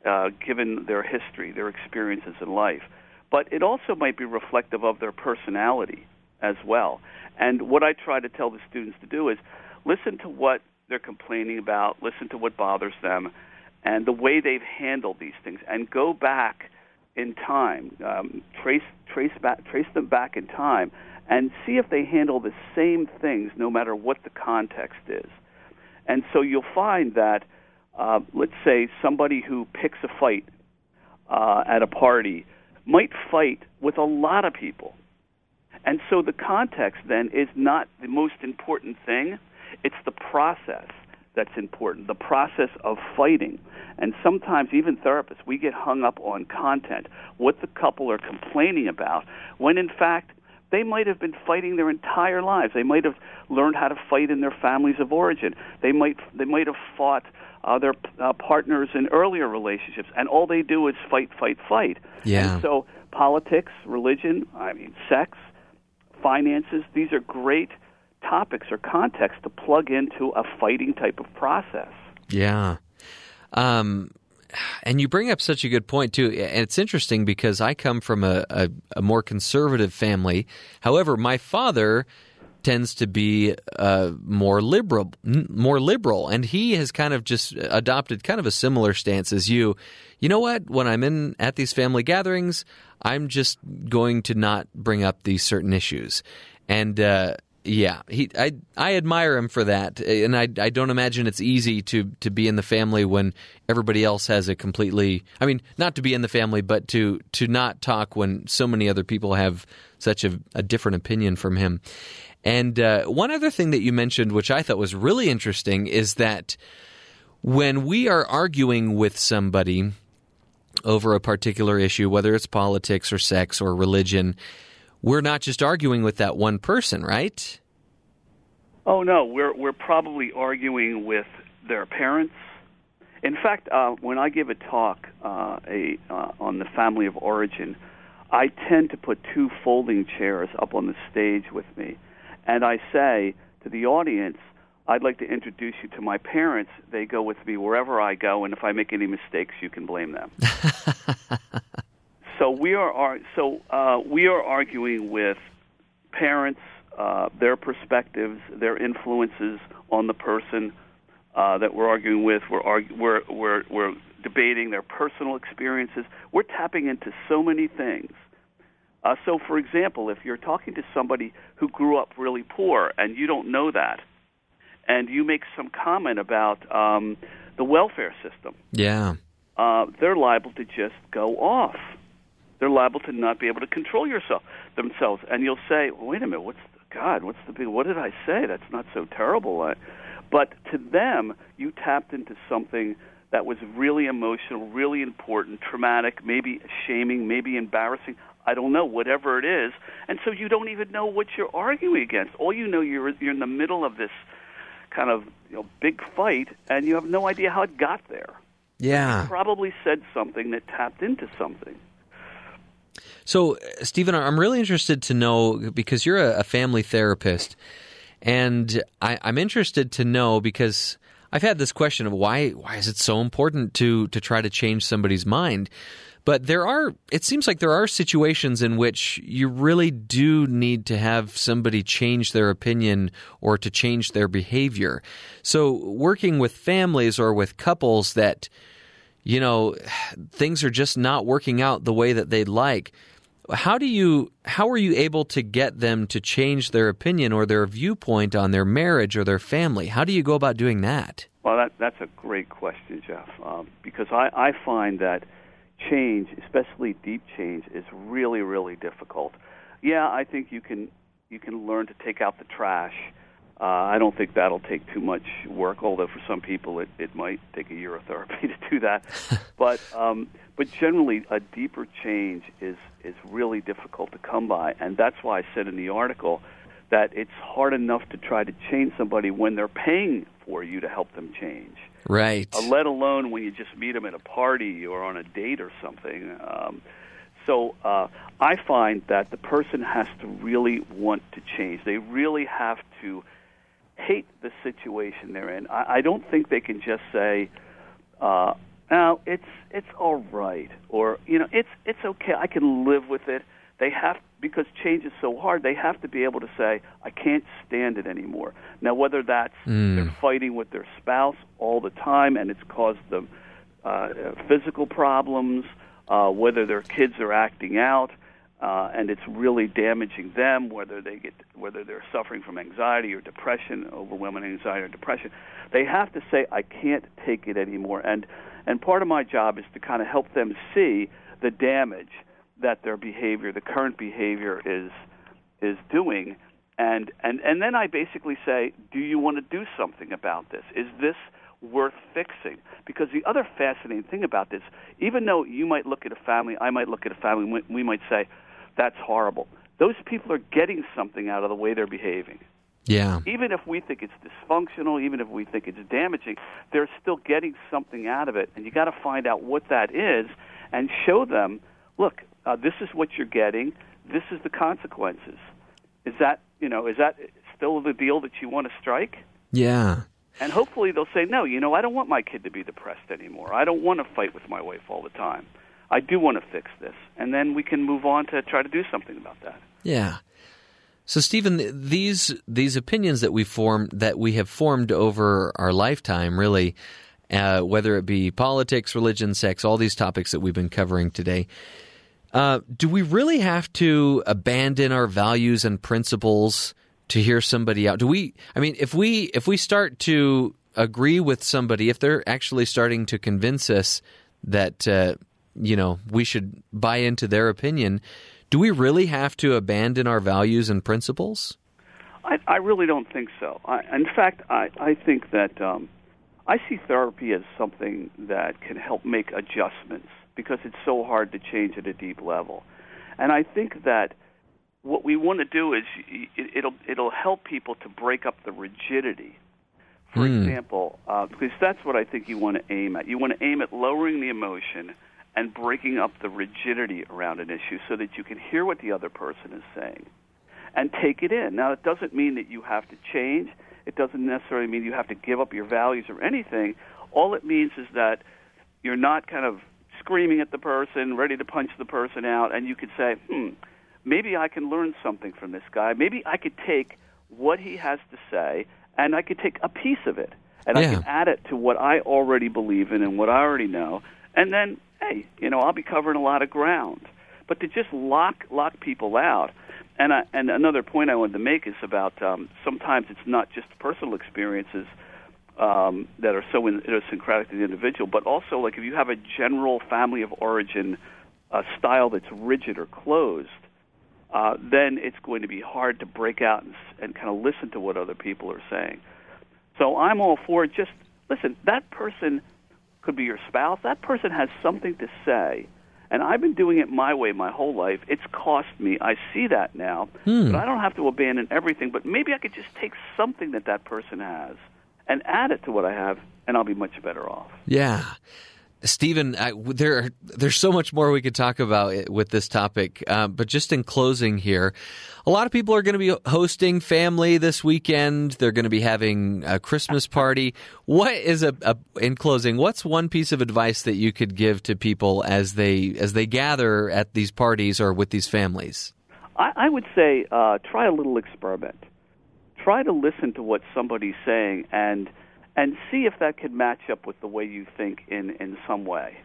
[SPEAKER 6] uh, given their history, their experiences in life, but it also might be reflective of their personality as well. And what I try to tell the students to do is listen to what they're complaining about, listen to what bothers them, and the way they've handled these things, and go back in time, um, trace trace back trace them back in time, and see if they handle the same things no matter what the context is. And so you'll find that, uh, let's say somebody who picks a fight uh, at a party might fight with a lot of people. And so the context then is not the most important thing, it's the process that's important, the process of fighting. And sometimes, even therapists, we get hung up on content, what the couple are complaining about, when in fact, they might have been fighting their entire lives. They might have learned how to fight in their families of origin. They might they might have fought uh, their uh, partners in earlier relationships, and all they do is fight, fight, fight.
[SPEAKER 3] Yeah.
[SPEAKER 6] And so politics, religion, I mean, sex, finances, these are great topics or context to plug into a fighting type of process.
[SPEAKER 3] Yeah. Um, and you bring up such a good point too. And it's interesting because I come from a, a, a more conservative family. However, my father tends to be uh, more liberal, more liberal, and he has kind of just adopted kind of a similar stance as you. You know what? When I'm in at these family gatherings, I'm just going to not bring up these certain issues, and uh, yeah, he I I admire him for that, and I I don't imagine it's easy to to be in the family when everybody else has a completely. I mean, not to be in the family, but to to not talk when so many other people have such a, a different opinion from him. And uh, one other thing that you mentioned, which I thought was really interesting, is that when we are arguing with somebody over a particular issue, whether it's politics or sex or religion, we're not just arguing with that one person, right?
[SPEAKER 6] Oh no, we're we're probably arguing with their parents. In fact, uh, when I give a talk uh, a, uh, on the family of origin, I tend to put two folding chairs up on the stage with me, and I say to the audience, "I'd like to introduce you to my parents. They go with me wherever I go, and if I make any mistakes, you can blame them." so we are ar- so uh, we are arguing with parents, uh, their perspectives, their influences on the person uh, that we're arguing with. We're, argu- we're we're we're debating their personal experiences. We're tapping into so many things. Uh, so, for example, if you're talking to somebody who grew up really poor and you don't know that, and you make some comment about um, the welfare system,
[SPEAKER 3] Yeah.
[SPEAKER 6] uh, they're liable to just go off. They're liable to not be able to control yourself themselves, and you'll say, well, "Wait a minute, what's God, what's the big? What did I say? That's not so terrible. I, but to them, you tapped into something that was really emotional, really important, traumatic, maybe shaming, maybe embarrassing. I don't know, whatever it is. And so you don't even know what you're arguing against. All you know, you're you're in the middle of this kind of you know, big fight, and you have no idea how it got there.
[SPEAKER 3] Yeah.
[SPEAKER 6] Probably said something that tapped into something.
[SPEAKER 3] So, uh, Stephen, I'm really interested to know because you're a, family therapist, and I, I'm interested to know because I've had this question of why why is it so important to to try to change somebody's mind. But there are, it seems like there are situations in which you really do need to have somebody change their opinion or to change their behavior. So, working with families or with couples that, you know, things are just not working out the way that they'd like. How do you how are you able to get them to change their opinion or their viewpoint on their marriage or their family? How do you go about doing that?
[SPEAKER 6] Well, that, that's a great question, Jeff, um, because I, I find that change, especially deep change, is really, really difficult. Yeah, I think you can you can learn to take out the trash. Uh, I don't think that'll take too much work, although for some people it, it might take a year of therapy to do that. but um, but generally, a deeper change is is really difficult to come by, and that's why I said in the article that it's hard enough to try to change somebody when they're paying for you to help them change.
[SPEAKER 3] Right.
[SPEAKER 6] Uh, let alone when you just meet them at a party or on a date or something. Um, so uh, I find that the person has to really want to change. They really have to hate the situation they're in. I, I don't think they can just say, uh, "Now it's it's all right," or you know, "It's it's okay. I can live with it." They have because change is so hard. They have to be able to say, "I can't stand it anymore." Now, whether that's
[SPEAKER 3] Mm.
[SPEAKER 6] they're fighting with their spouse all the time and it's caused them uh, physical problems, uh, whether their kids are acting out, uh, and it's really damaging them, whether they get whether they're suffering from anxiety or depression, overwhelming anxiety or depression, they have to say, "I can't take it anymore." And and part of my job is to kind of help them see the damage that their behavior, the current behavior, is is doing. And, and and then I basically say, do you want to do something about this? Is this worth fixing? Because the other fascinating thing about this, even though you might look at a family, I might look at a family, we, we might say, that's horrible. Those people are getting something out of the way they're behaving.
[SPEAKER 3] Yeah.
[SPEAKER 6] Even if we think it's dysfunctional, even if we think it's damaging, they're still getting something out of it. And you got to find out what that is and show them, look, uh, this is what you're getting. This is the consequences. Is that you know is that still the deal that you want to strike?
[SPEAKER 3] Yeah.
[SPEAKER 6] And hopefully they'll say, no, you know, I don't want my kid to be depressed anymore. I don't want to fight with my wife all the time. I do want to fix this. And then we can move on to try to do something about that.
[SPEAKER 3] Yeah. So, Stephen, these these opinions that we form that we have formed over our lifetime, really, uh, whether it be politics, religion, sex, all these topics that we've been covering today, uh, do we really have to abandon our values and principles to hear somebody out? Do we? I mean, if we if we start to agree with somebody, if they're actually starting to convince us that uh, you know we should buy into their opinion, do we really have to abandon our values and principles?
[SPEAKER 6] I, I really don't think so. I, in fact, I, I think that um, I see therapy as something that can help make adjustments because it's so hard to change at a deep level. And I think that what we want to do is it, it'll it'll help people to break up the rigidity. For
[SPEAKER 3] Hmm.
[SPEAKER 6] example, uh, because that's what I think you want to aim at. You want to aim at lowering the emotion and breaking up the rigidity around an issue so that you can hear what the other person is saying and take it in. Now, it doesn't mean that you have to change. It doesn't necessarily mean you have to give up your values or anything. All it means is that you're not kind of screaming at the person, ready to punch the person out, and you could say, hmm, maybe I can learn something from this guy. Maybe I could take what he has to say and I could take a piece of it and I
[SPEAKER 3] Yeah.
[SPEAKER 6] can add it to what I already believe in and what I already know. And then, hey, you know, I'll be covering a lot of ground. But to just lock lock people out, and I, and another point I wanted to make is about um, sometimes it's not just personal experiences um, that are so idiosyncratic to the individual, but also like if you have a general family of origin uh, style that's rigid or closed, uh, then it's going to be hard to break out and, and kind of listen to what other people are saying. So I'm all for just listen. That person could be your spouse. That person has something to say, and I've been doing it my way my whole life. It's cost me. I see that now, hmm. but I don't have to abandon everything. But maybe I could just take something that that person has and add it to what I have, and I'll be much better off.
[SPEAKER 3] Yeah. Stephen, there there's so much more we could talk about with this topic, uh, but just in closing here, a lot of people are going to be hosting family this weekend. They're going to be having a Christmas party. What is a, a in closing? What's one piece of advice that you could give to people as they as they gather at these parties or with these families?
[SPEAKER 6] I, I would say uh, try a little experiment. Try to listen to what somebody's saying and and see if that could match up with the way you think in in some way,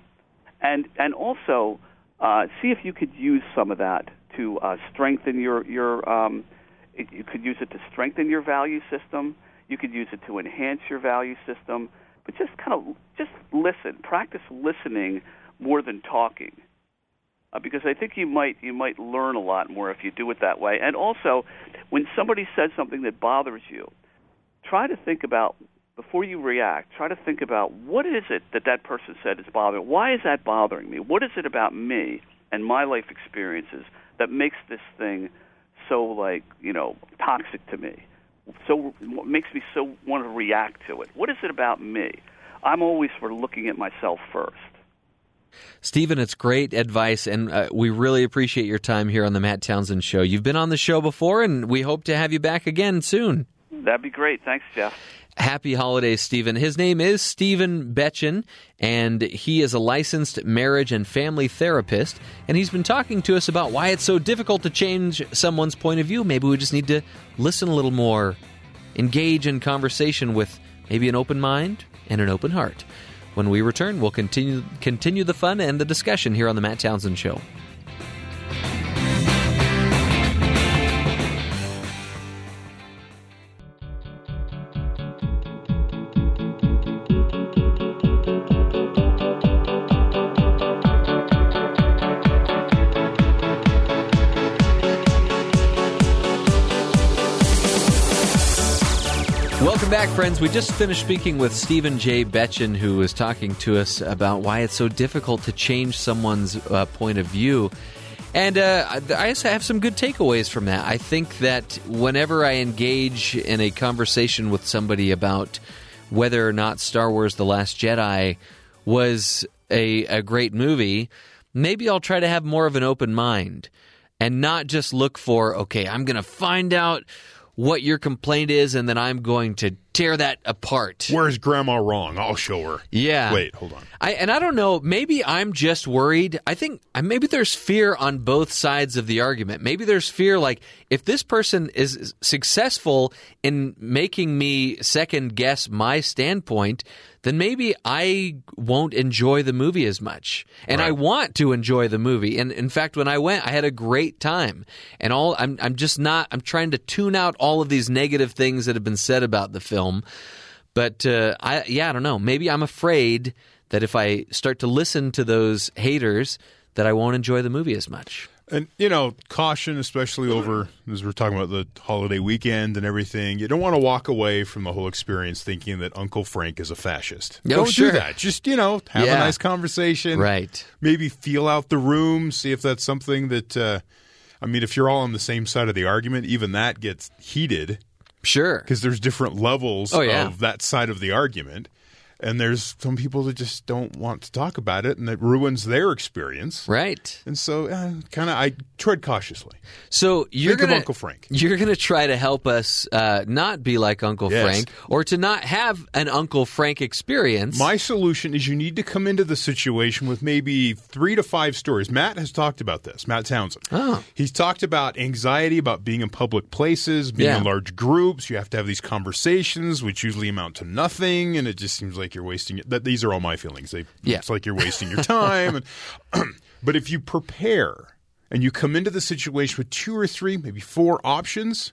[SPEAKER 6] and and also uh, see if you could use some of that to uh, strengthen your your. Um, you could use it to strengthen your value system. You could use it to enhance your value system. But just kind of just listen. Practice listening more than talking uh, because I think you might you might learn a lot more if you do it that way. And also, when somebody says something that bothers you, try to think about before you react. Try to think about what is it that that person said is bothering. Why is that bothering me? What is it about me and my life experiences that makes this thing so like you know toxic to me? So what makes me so want to react to it? What is it about me? I'm always for looking at myself first.
[SPEAKER 3] Stephen, it's great advice, and uh, we really appreciate your time here on the Matt Townsend Show. You've been on the show before, and we hope to have you back again soon.
[SPEAKER 6] That'd be great. Thanks, Jeff.
[SPEAKER 3] Happy holidays, Stephen. His name is Stephen Betchen, and he is a licensed marriage and family therapist. And he's been talking to us about why it's so difficult to change someone's point of view. Maybe we just need to listen a little more, engage in conversation with maybe an open mind and an open heart. When we return, we'll continue continue the fun and the discussion here on the Matt Townsend Show. Friends. We just finished speaking with Stephen J. Betchen, who was talking to us about why it's so difficult to change someone's uh, point of view. And uh, I have some good takeaways from that. I think that whenever I engage in a conversation with somebody about whether or not Star Wars The Last Jedi was a, a great movie, maybe I'll try to have more of an open mind and not just look for, okay, I'm going to find out what your complaint is and then I'm going to tear that apart.
[SPEAKER 5] Where's Grandma wrong? I'll show her.
[SPEAKER 3] Yeah.
[SPEAKER 5] Wait, hold on.
[SPEAKER 3] I and I don't know. Maybe I'm just worried. I think uh, maybe there's fear on both sides of the argument. Maybe there's fear like if this person is successful in making me second guess my standpoint, then maybe I won't enjoy the movie as much. And I want to enjoy the movie. And in fact, when I went, I had a great time. And all I'm I'm just not. I'm trying to tune out all of these negative things that have been said about the film. But uh, I, yeah, I don't know. Maybe I'm afraid that if I start to listen to those haters, that I won't enjoy the movie as much.
[SPEAKER 5] And you know, caution, especially over as we're talking about the holiday weekend and everything. You don't want to walk away from the whole experience thinking that Uncle Frank is a fascist.
[SPEAKER 3] No,
[SPEAKER 5] don't
[SPEAKER 3] sure.
[SPEAKER 5] do that. Just you know, have
[SPEAKER 3] Yeah.
[SPEAKER 5] a nice conversation.
[SPEAKER 3] Right.
[SPEAKER 5] Maybe feel out the room, see if that's something that. Uh, I mean, if you're all on the same side of the argument, even that gets heated
[SPEAKER 3] Sure.
[SPEAKER 5] because there's different levels
[SPEAKER 3] Oh, yeah.
[SPEAKER 5] of that side of the argument. And there's some people that just don't want to talk about it, and it ruins their experience.
[SPEAKER 3] Right.
[SPEAKER 5] And so, uh, kind of, I tread cautiously.
[SPEAKER 3] So you're
[SPEAKER 5] Think
[SPEAKER 3] gonna
[SPEAKER 5] Uncle Frank.
[SPEAKER 3] You're gonna try to help us uh, not be like Uncle
[SPEAKER 5] Yes.
[SPEAKER 3] Frank, or to not have an Uncle Frank experience.
[SPEAKER 5] My solution is you need to come into the situation with maybe three to five stories. Matt has talked about this, Matt Townsend.
[SPEAKER 3] Oh.
[SPEAKER 5] He's talked about anxiety about being in public places, being
[SPEAKER 3] Yeah.
[SPEAKER 5] in large groups. You have to have these conversations, which usually amount to nothing, and it just seems like you're wasting it. That, these are all my feelings. They,
[SPEAKER 3] Yeah.
[SPEAKER 5] It's like you're wasting your time. and, but if you prepare and you come into the situation with two or three, maybe four options,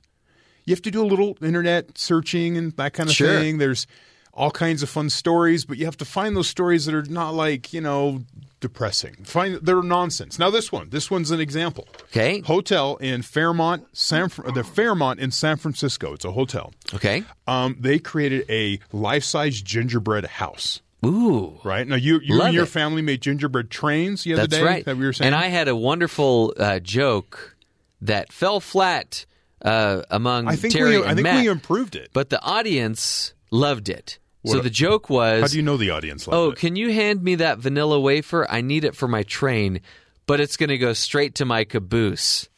[SPEAKER 5] you have to do a little internet searching and that kind of
[SPEAKER 3] Sure.
[SPEAKER 5] thing. There's all kinds of fun stories, but you have to find those stories that are not like, you know, depressing. Find they're nonsense. Now this one, this one's an example.
[SPEAKER 3] Okay.
[SPEAKER 5] Hotel in Fairmont, San the Fairmont in San Francisco. It's a hotel.
[SPEAKER 3] Okay.
[SPEAKER 5] Um, they created a life-size gingerbread house.
[SPEAKER 3] Ooh.
[SPEAKER 5] Right now, you you
[SPEAKER 3] Love
[SPEAKER 5] and your
[SPEAKER 3] it.
[SPEAKER 5] family made gingerbread trains the other
[SPEAKER 3] That's
[SPEAKER 5] day.
[SPEAKER 3] right.
[SPEAKER 5] That we were saying.
[SPEAKER 3] And I had a wonderful uh, joke that fell flat uh, among
[SPEAKER 5] I think
[SPEAKER 3] Terry
[SPEAKER 5] we
[SPEAKER 3] and
[SPEAKER 5] I think
[SPEAKER 3] Matt,
[SPEAKER 5] we improved it.
[SPEAKER 3] but the audience loved it. So the joke was,
[SPEAKER 5] How do you know the audience? Loved
[SPEAKER 3] "Oh,
[SPEAKER 5] it?
[SPEAKER 3] can you hand me that vanilla wafer? I need it for my train, but it's going to go straight to my caboose."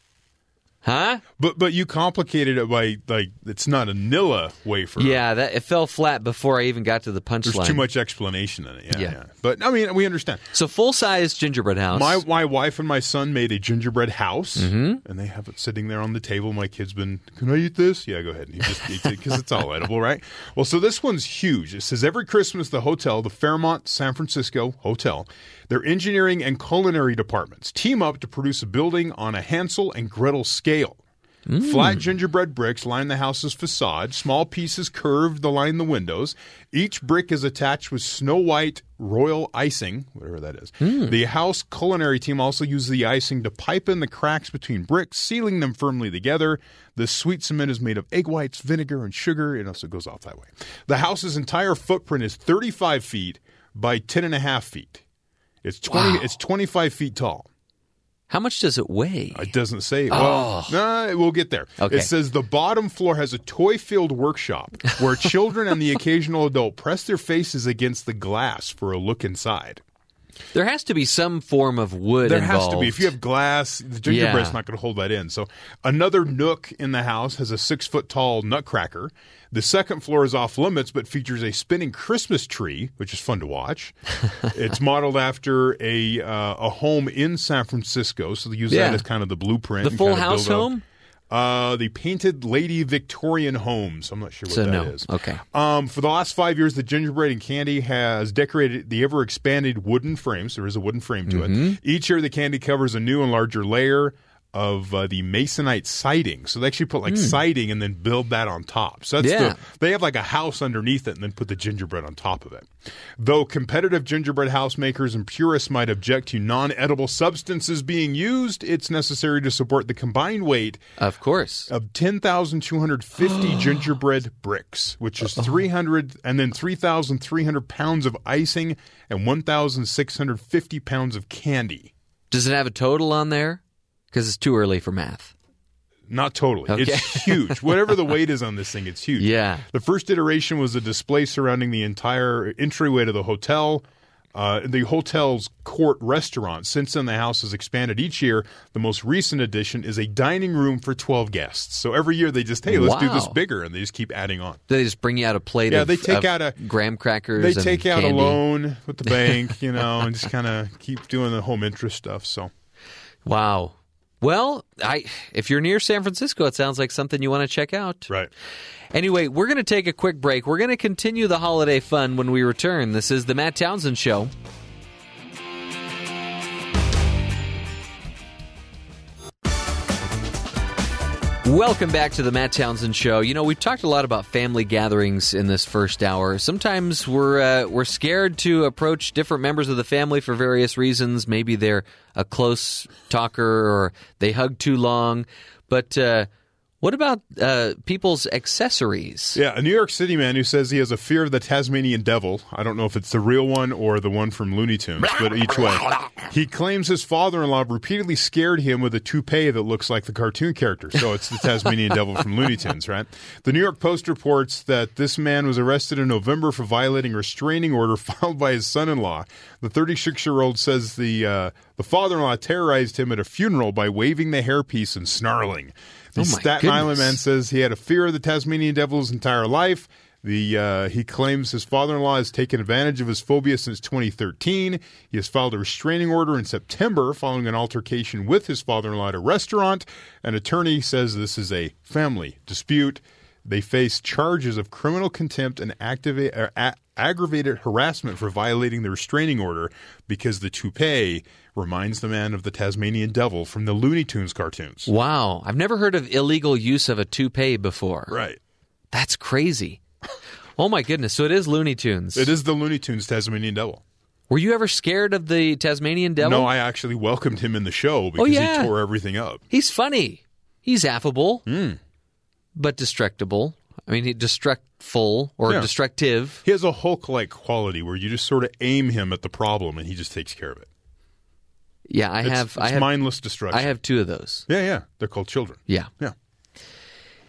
[SPEAKER 3] Huh?
[SPEAKER 5] but but you complicated it by like it's not a Nilla wafer.
[SPEAKER 3] Yeah, that it fell flat before I even got to the punchline.
[SPEAKER 5] There's too much explanation in it. Yeah,
[SPEAKER 3] Yeah.
[SPEAKER 5] yeah. But I mean, we understand.
[SPEAKER 3] So full size gingerbread house.
[SPEAKER 5] My my wife and my son made a gingerbread house,
[SPEAKER 3] Mm-hmm.
[SPEAKER 5] and they have it sitting there on the table. My kid's been, can I eat this? Yeah, go ahead. And he just eats it because it's all edible, right? Well, so this one's huge. It says every Christmas, the hotel, the Fairmont San Francisco Hotel, their engineering and culinary departments team up to produce a building on a Hansel and Gretel scale. Mm. Flat gingerbread bricks line the house's facade. Small pieces curved to line the windows. Each brick is attached with snow white royal icing, whatever that is. Mm. The house culinary team also uses the icing to pipe in the cracks between bricks, sealing them firmly together. The sweet cement is made of egg whites, vinegar, and sugar. It also goes off that way. The house's entire footprint is 35 feet by 10 and a half feet. It's 20.
[SPEAKER 3] Wow.
[SPEAKER 5] It's 25 feet tall.
[SPEAKER 3] How much does it weigh?
[SPEAKER 5] It doesn't say. Well, nah, we'll get there.
[SPEAKER 3] Oh. Okay.
[SPEAKER 5] It says the bottom floor has a toy filled workshop where children and the occasional adult press their faces against the glass for a look inside.
[SPEAKER 3] There has to be some form of wood
[SPEAKER 5] There
[SPEAKER 3] involved.
[SPEAKER 5] has to be. If you have glass, the gingerbread's
[SPEAKER 3] Yeah.
[SPEAKER 5] not going to hold that in. So another nook in the house has a six foot tall nutcracker. The second floor is off limits, but features a spinning Christmas tree, which is fun to watch. it's modeled after a uh, a home in San Francisco, so they use
[SPEAKER 3] Yeah.
[SPEAKER 5] that as kind of the blueprint.
[SPEAKER 3] the full house
[SPEAKER 5] build up. Uh, the painted Lady Victorian homes. I'm not sure what
[SPEAKER 3] So
[SPEAKER 5] that is.
[SPEAKER 3] no. Okay.
[SPEAKER 5] Um, for the last five years, the gingerbread and candy has decorated the ever expanded wooden frames. There is a wooden frame to
[SPEAKER 3] Mm-hmm.
[SPEAKER 5] it. Each year, the candy covers a new and larger layer of uh, the masonite siding. So they actually put like siding and then build that on top. So that's.
[SPEAKER 3] Yeah.
[SPEAKER 5] the they have like a house underneath it and then put the gingerbread on top of it. Though competitive gingerbread house makers and purists might object to non-edible substances being used, it's necessary to support the combined weight
[SPEAKER 3] Of course.
[SPEAKER 5] of 10,250 gingerbread bricks, which is 300 and then 3,300 pounds of icing and 1,650 pounds of candy.
[SPEAKER 3] Does it have a total on there? Because it's too early for math.
[SPEAKER 5] Not totally.
[SPEAKER 3] Okay.
[SPEAKER 5] It's huge. Whatever the weight is on this thing, it's huge.
[SPEAKER 3] Yeah.
[SPEAKER 5] The first iteration was a display surrounding the entire entryway to the hotel. Uh, the hotel's court restaurant. Since then, the house has expanded each year. The most recent addition is a dining room for 12 guests. So every year they just, hey, let's do this bigger, and they just keep adding on.
[SPEAKER 3] They just bring you out a plate
[SPEAKER 5] Yeah,
[SPEAKER 3] of,
[SPEAKER 5] they take out a-
[SPEAKER 3] graham crackers.
[SPEAKER 5] They take out
[SPEAKER 3] candy.
[SPEAKER 5] a loan with the bank, you know, and just kind of keep doing the home interest stuff. So
[SPEAKER 3] Wow. Well, I if you're near San Francisco, it sounds like something you want to check out.
[SPEAKER 5] right.
[SPEAKER 3] Anyway, we're going to take a quick break. We're going to continue the holiday fun when we return. This is the Matt Townsend Show. Welcome back to the Matt Townsend Show. You know, we've talked a lot about family gatherings in this first hour. Sometimes we're uh, we're scared to approach different members of the family for various reasons. Maybe they're a close talker or they hug too long. But uh, what about uh, people's accessories?
[SPEAKER 5] Yeah, a New York City man who says he has a fear of the Tasmanian devil. I don't know if it's the real one or the one from Looney Tunes, but each way. He claims his father in law repeatedly scared him with a toupee that looks like the cartoon character. So it's the Tasmanian devil from Looney Tunes, right? The New York Post reports that this man was arrested in November for violating a restraining order filed by his son in law. The 36 year old says the, uh, the father in law terrorized him at a funeral by waving the hairpiece and snarling. The
[SPEAKER 3] Oh,
[SPEAKER 5] Staten Island man says he had a fear of the Tasmanian devil his entire life. The uh, he claims his father-in-law has taken advantage of his phobia since 2013. He has filed a restraining order in September following an altercation with his father-in-law at a restaurant. An attorney says this is a family dispute. They face charges of criminal contempt and or a- aggravated harassment for violating the restraining order because the toupee reminds the man of the Tasmanian devil from the Looney Tunes cartoons.
[SPEAKER 3] Wow, I've never heard of illegal use of a toupee before.
[SPEAKER 5] Right.
[SPEAKER 3] That's crazy. Oh my goodness! So it is Looney Tunes.
[SPEAKER 5] It is the Looney Tunes Tasmanian Devil.
[SPEAKER 3] Were you ever scared of the Tasmanian devil?
[SPEAKER 5] No, I actually welcomed him in the show because
[SPEAKER 3] Oh, yeah.
[SPEAKER 5] he tore everything up.
[SPEAKER 3] He's funny. He's affable,
[SPEAKER 5] Hmm.
[SPEAKER 3] but destructible. I mean, he destructful or
[SPEAKER 5] Yeah.
[SPEAKER 3] destructive.
[SPEAKER 5] He has a Hulk-like quality where you just sort of aim him at the problem and he just takes care of it.
[SPEAKER 3] Yeah, I
[SPEAKER 5] It's,
[SPEAKER 3] have.
[SPEAKER 5] it's
[SPEAKER 3] I have.
[SPEAKER 5] mindless destruction.
[SPEAKER 3] I have two of those.
[SPEAKER 5] Yeah, yeah. They're called children.
[SPEAKER 3] Yeah.
[SPEAKER 5] Yeah.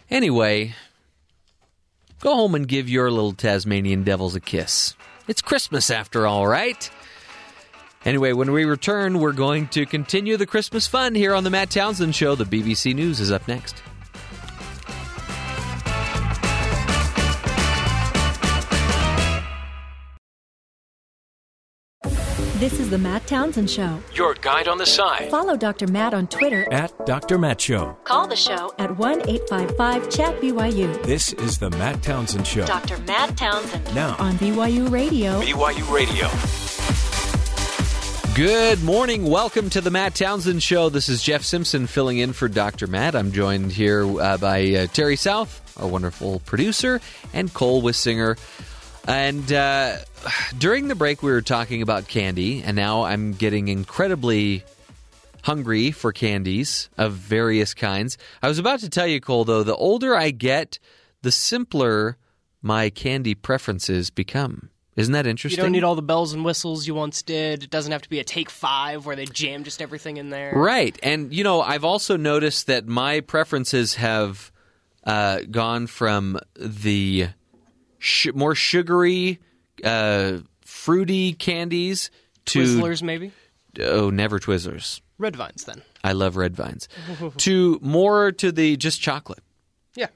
[SPEAKER 3] Anyway, go home and give your little Tasmanian devils a kiss. It's Christmas after all, right? Anyway, when we return, we're going to continue the Christmas fun here on the Matt Townsend Show. The BBC News is up next.
[SPEAKER 1] This is the Matt Townsend Show.
[SPEAKER 2] Your guide on the side.
[SPEAKER 1] Follow Dr. Matt on Twitter.
[SPEAKER 2] At Dr. Matt Show.
[SPEAKER 1] Call the show at 1 855 Chat BYU.
[SPEAKER 2] This is the Matt Townsend Show.
[SPEAKER 1] Dr. Matt Townsend
[SPEAKER 2] Now,
[SPEAKER 1] on BYU Radio.
[SPEAKER 2] BYU Radio.
[SPEAKER 3] Good morning. Welcome to the Matt Townsend Show. This is Jeff Simpson filling in for Dr. Matt. I'm joined here uh, by uh, Terry South, our wonderful producer, and Cole Wissinger. And uh, during the break, we were talking about candy, and now I'm getting incredibly hungry for candies of various kinds. I was about to tell you, Cole, though, the older I get, the simpler my candy preferences become. Isn't that interesting?
[SPEAKER 4] You don't need all the bells and whistles you once did. It doesn't have to be a take five where they jam just everything in there.
[SPEAKER 3] Right. And, you know, I've also noticed that my preferences have uh, gone from the sh- more sugary, uh, fruity candies to.
[SPEAKER 4] Twizzlers, maybe?
[SPEAKER 3] Oh, never Twizzlers.
[SPEAKER 4] Red vines, then.
[SPEAKER 3] I love red vines. to more to the just chocolate.
[SPEAKER 4] Yeah.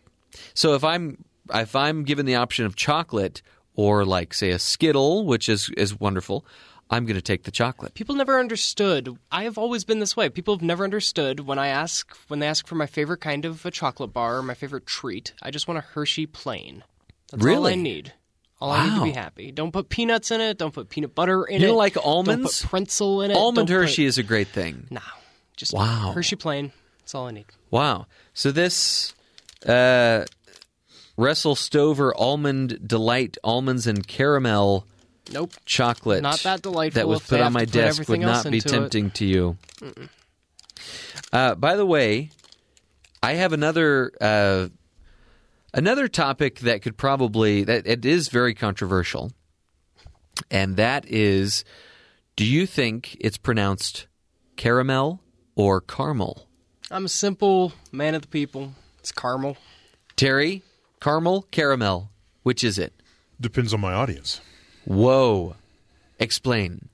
[SPEAKER 3] So if I'm if I'm given the option of chocolate or like say a Skittle, which is is wonderful, I'm going to take the chocolate.
[SPEAKER 4] People never understood. I have always been this way. People have never understood when I ask when they ask for my favorite kind of a chocolate bar or my favorite treat. I just want a Hershey plain. That's all
[SPEAKER 3] Really?
[SPEAKER 4] I need. All I need to be happy. Don't put peanuts in it. Don't put peanut butter in
[SPEAKER 3] You
[SPEAKER 4] it.
[SPEAKER 3] don't like
[SPEAKER 4] Don't
[SPEAKER 3] almonds?
[SPEAKER 4] put Prinzel in it.
[SPEAKER 3] Almond
[SPEAKER 4] Don't put-
[SPEAKER 3] Hershey is a great thing.
[SPEAKER 4] No, just
[SPEAKER 3] Wow.
[SPEAKER 4] Hershey plain. That's all I need.
[SPEAKER 3] Wow. So this uh, Russell Stover Almond Delight Almonds and Caramel
[SPEAKER 4] Nope.
[SPEAKER 3] chocolate
[SPEAKER 4] Not that delightful
[SPEAKER 3] that was put on my desk would not be
[SPEAKER 4] into it.
[SPEAKER 3] tempting to you. Uh, by the way, I have another uh, another topic that could probably that it is very controversial, and that is, do you think it's pronounced caramel or caramel?
[SPEAKER 4] I'm a simple man of the people. It's caramel.
[SPEAKER 3] Terry, caramel, caramel. Which is it?
[SPEAKER 5] Depends on my audience.
[SPEAKER 3] Whoa. Explain.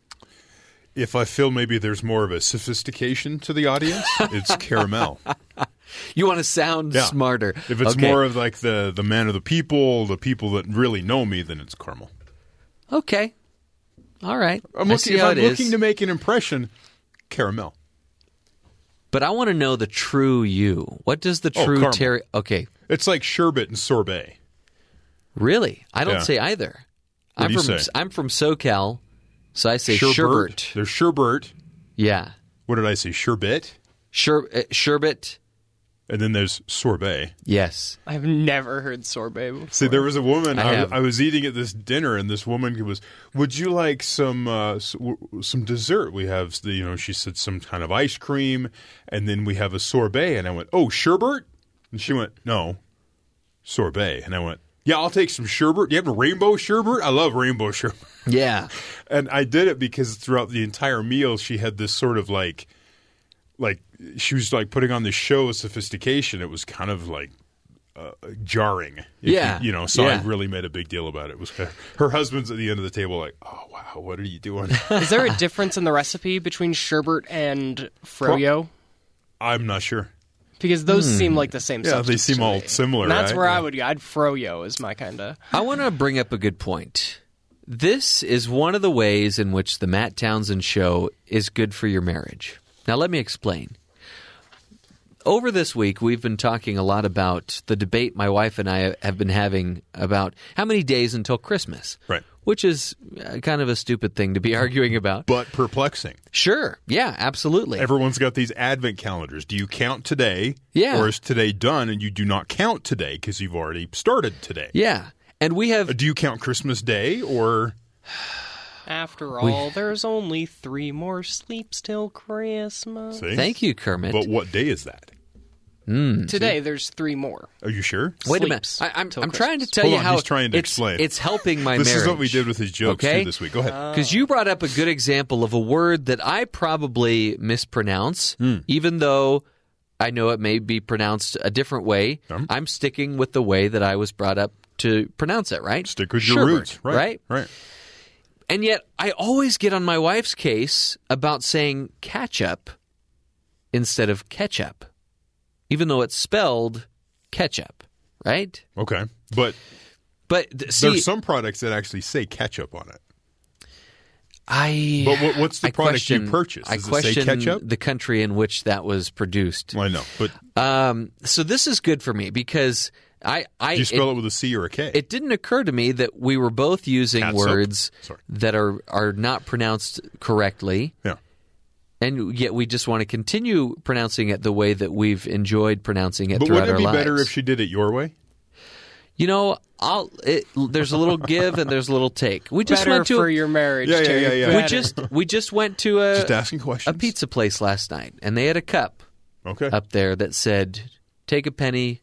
[SPEAKER 5] If I feel maybe there's more of a sophistication to the audience, it's caramel.
[SPEAKER 3] You want to sound
[SPEAKER 5] Yeah.
[SPEAKER 3] smarter.
[SPEAKER 5] If it's
[SPEAKER 3] Okay.
[SPEAKER 5] more of like the the man of the people, the people that really know me, then it's caramel.
[SPEAKER 3] Okay. All right.
[SPEAKER 5] I'm looking, if I'm
[SPEAKER 3] it is.
[SPEAKER 5] looking to make an impression, caramel.
[SPEAKER 3] But I want to know the true you. What does the
[SPEAKER 5] Oh,
[SPEAKER 3] true
[SPEAKER 5] caramel.
[SPEAKER 3] Terry? Okay.
[SPEAKER 5] It's like sherbet and sorbet.
[SPEAKER 3] Really? I don't
[SPEAKER 5] Yeah.
[SPEAKER 3] say either.
[SPEAKER 5] What
[SPEAKER 3] I'm
[SPEAKER 5] do you
[SPEAKER 3] from
[SPEAKER 5] say?
[SPEAKER 3] I'm from SoCal, so I say
[SPEAKER 5] sherbet.
[SPEAKER 3] sherbet.
[SPEAKER 5] There's sherbet.
[SPEAKER 3] Yeah.
[SPEAKER 5] What did I say? Sherbet.
[SPEAKER 3] Sher- uh, sherbet.
[SPEAKER 5] And then there's sorbet.
[SPEAKER 3] Yes.
[SPEAKER 4] I've never heard sorbet before.
[SPEAKER 5] See, there was a woman
[SPEAKER 3] I
[SPEAKER 5] I,
[SPEAKER 3] have.
[SPEAKER 5] I was eating at this dinner, and this woman was, "Would you like some uh, s- w- some dessert? We have, the, you know," she said, "some kind of ice cream, and then we have a sorbet." And I went, "Oh, sherbet?" And she went, "No, sorbet." And I went, "Yeah, I'll take some sherbet. Do you have a rainbow sherbet? I love rainbow sherbet."
[SPEAKER 3] Yeah.
[SPEAKER 5] And I did it because throughout the entire meal, she had this sort of like, like she was like putting on this show of sophistication. It was kind of like uh, jarring.
[SPEAKER 3] Yeah.
[SPEAKER 5] you, you know. So
[SPEAKER 3] Yeah.
[SPEAKER 5] I really made a big deal about it. It was her, her husband's at the end of the table, like, "Oh wow, what are you doing?"
[SPEAKER 4] Is there a difference in the recipe between sherbet and froyo?
[SPEAKER 5] I'm not sure.
[SPEAKER 4] Because those seem like the same.
[SPEAKER 5] Hmm. Yeah, they seem all similar,
[SPEAKER 4] And that's
[SPEAKER 5] right?
[SPEAKER 4] where I would go. I'd froyo is my kind of.
[SPEAKER 3] I want to bring up a good point. This is one of the ways in which the Matt Townsend show is good for your marriage. Now, let me explain. Over this week, we've been talking a lot about the debate my wife and I have been having about how many days until Christmas.
[SPEAKER 5] Right.
[SPEAKER 3] Which is uh, kind of a stupid thing to be arguing about.
[SPEAKER 5] But perplexing.
[SPEAKER 3] Sure. Yeah, absolutely.
[SPEAKER 5] Everyone's got these advent calendars. Do you count today?
[SPEAKER 3] Yeah.
[SPEAKER 5] Or is today done and you do not count today because you've already started today?
[SPEAKER 3] yeah. And we have
[SPEAKER 5] Uh, Do you count Christmas Day or
[SPEAKER 4] After all, there's only three more sleeps till Christmas.
[SPEAKER 5] See?
[SPEAKER 3] Thank you, Kermit.
[SPEAKER 5] But what day is that?
[SPEAKER 4] Today, there's three more.
[SPEAKER 5] Are you sure?
[SPEAKER 3] Wait a minute.
[SPEAKER 4] sleeps
[SPEAKER 3] I, I'm, I'm trying to tell
[SPEAKER 5] Hold
[SPEAKER 3] you
[SPEAKER 5] on,
[SPEAKER 3] how
[SPEAKER 5] he's trying to
[SPEAKER 3] it's,
[SPEAKER 5] explain.
[SPEAKER 3] it's helping my
[SPEAKER 5] this
[SPEAKER 3] marriage.
[SPEAKER 5] is what we did with his jokes
[SPEAKER 3] okay?
[SPEAKER 5] too this week. Go ahead.
[SPEAKER 3] Because you brought up a good example of a word that I probably mispronounce,
[SPEAKER 5] Hmm.
[SPEAKER 3] even though I know it may be pronounced a different way.
[SPEAKER 5] Um.
[SPEAKER 3] I'm sticking with the way that I was brought up to pronounce it, right?
[SPEAKER 5] Stick with your
[SPEAKER 3] Sherbert,
[SPEAKER 5] roots. Right.
[SPEAKER 3] right?
[SPEAKER 5] Right.
[SPEAKER 3] And yet, I always get on my wife's case about saying ketchup instead of ketchup, even though it's spelled ketchup, right?
[SPEAKER 5] Okay. But
[SPEAKER 3] But see,
[SPEAKER 5] there's some products that actually say ketchup on it.
[SPEAKER 3] I.
[SPEAKER 5] But what- what's the
[SPEAKER 3] I
[SPEAKER 5] product you
[SPEAKER 3] question-
[SPEAKER 5] purchase?
[SPEAKER 3] I
[SPEAKER 5] Does it say
[SPEAKER 3] question
[SPEAKER 5] ketchup?
[SPEAKER 3] the country in which that was produced.
[SPEAKER 5] Well, I know. But
[SPEAKER 3] Um, so this is good for me because I, I
[SPEAKER 5] do you spell it, with a C or a K?
[SPEAKER 3] it didn't occur to me that we were both using
[SPEAKER 5] Catsup?
[SPEAKER 3] words that are are not pronounced correctly.
[SPEAKER 5] yeah.
[SPEAKER 3] And yet we just want to continue pronouncing it the way that we've enjoyed pronouncing it
[SPEAKER 5] But
[SPEAKER 3] throughout
[SPEAKER 5] wouldn't it be
[SPEAKER 3] lives.
[SPEAKER 5] better if she did it your way?
[SPEAKER 3] you know, I'll. It, there's a little give and there's a little take. We just
[SPEAKER 4] Better
[SPEAKER 3] went to
[SPEAKER 4] for
[SPEAKER 3] a,
[SPEAKER 4] your marriage.
[SPEAKER 5] Yeah, yeah,
[SPEAKER 4] Terry.
[SPEAKER 5] yeah, yeah.
[SPEAKER 3] we just we just went to a
[SPEAKER 5] Just asking questions.
[SPEAKER 3] a pizza place last night, and they had a cup
[SPEAKER 5] Okay.
[SPEAKER 3] up there that said, "Take a penny,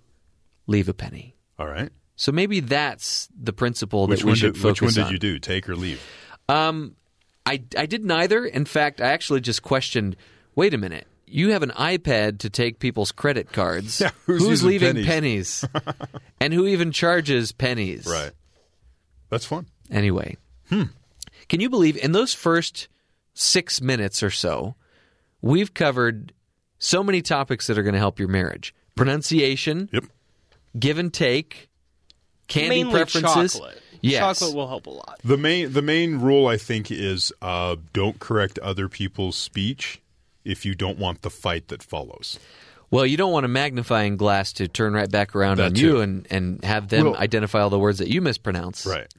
[SPEAKER 3] leave a penny."
[SPEAKER 5] All right.
[SPEAKER 3] So maybe that's the principle
[SPEAKER 5] Which
[SPEAKER 3] that we should
[SPEAKER 5] did, which one did
[SPEAKER 3] on.
[SPEAKER 5] you do? Take or leave?
[SPEAKER 3] Um, I I did neither. In fact, I actually just questioned. Wait a minute. You have an iPad to take people's credit cards.
[SPEAKER 5] Yeah, who's using
[SPEAKER 3] leaving
[SPEAKER 5] pennies?
[SPEAKER 3] pennies? and who even charges pennies?
[SPEAKER 5] Right. That's fun.
[SPEAKER 3] Anyway,
[SPEAKER 5] Hmm.
[SPEAKER 3] can you believe in those first six minutes or so, we've covered so many topics that are going to help your marriage: pronunciation,
[SPEAKER 5] Yep.
[SPEAKER 3] Give and take, candy
[SPEAKER 4] Mainly
[SPEAKER 3] preferences.
[SPEAKER 4] chocolate.
[SPEAKER 3] Yes.
[SPEAKER 4] Chocolate will help a lot.
[SPEAKER 5] The main the main rule I think is uh, don't correct other people's speech if you don't want the fight that follows.
[SPEAKER 3] Well, you don't want a magnifying glass to turn right back around
[SPEAKER 5] That
[SPEAKER 3] on
[SPEAKER 5] too.
[SPEAKER 3] you and, and have them
[SPEAKER 5] Well-
[SPEAKER 3] identify all the words that you mispronounce.
[SPEAKER 5] Right.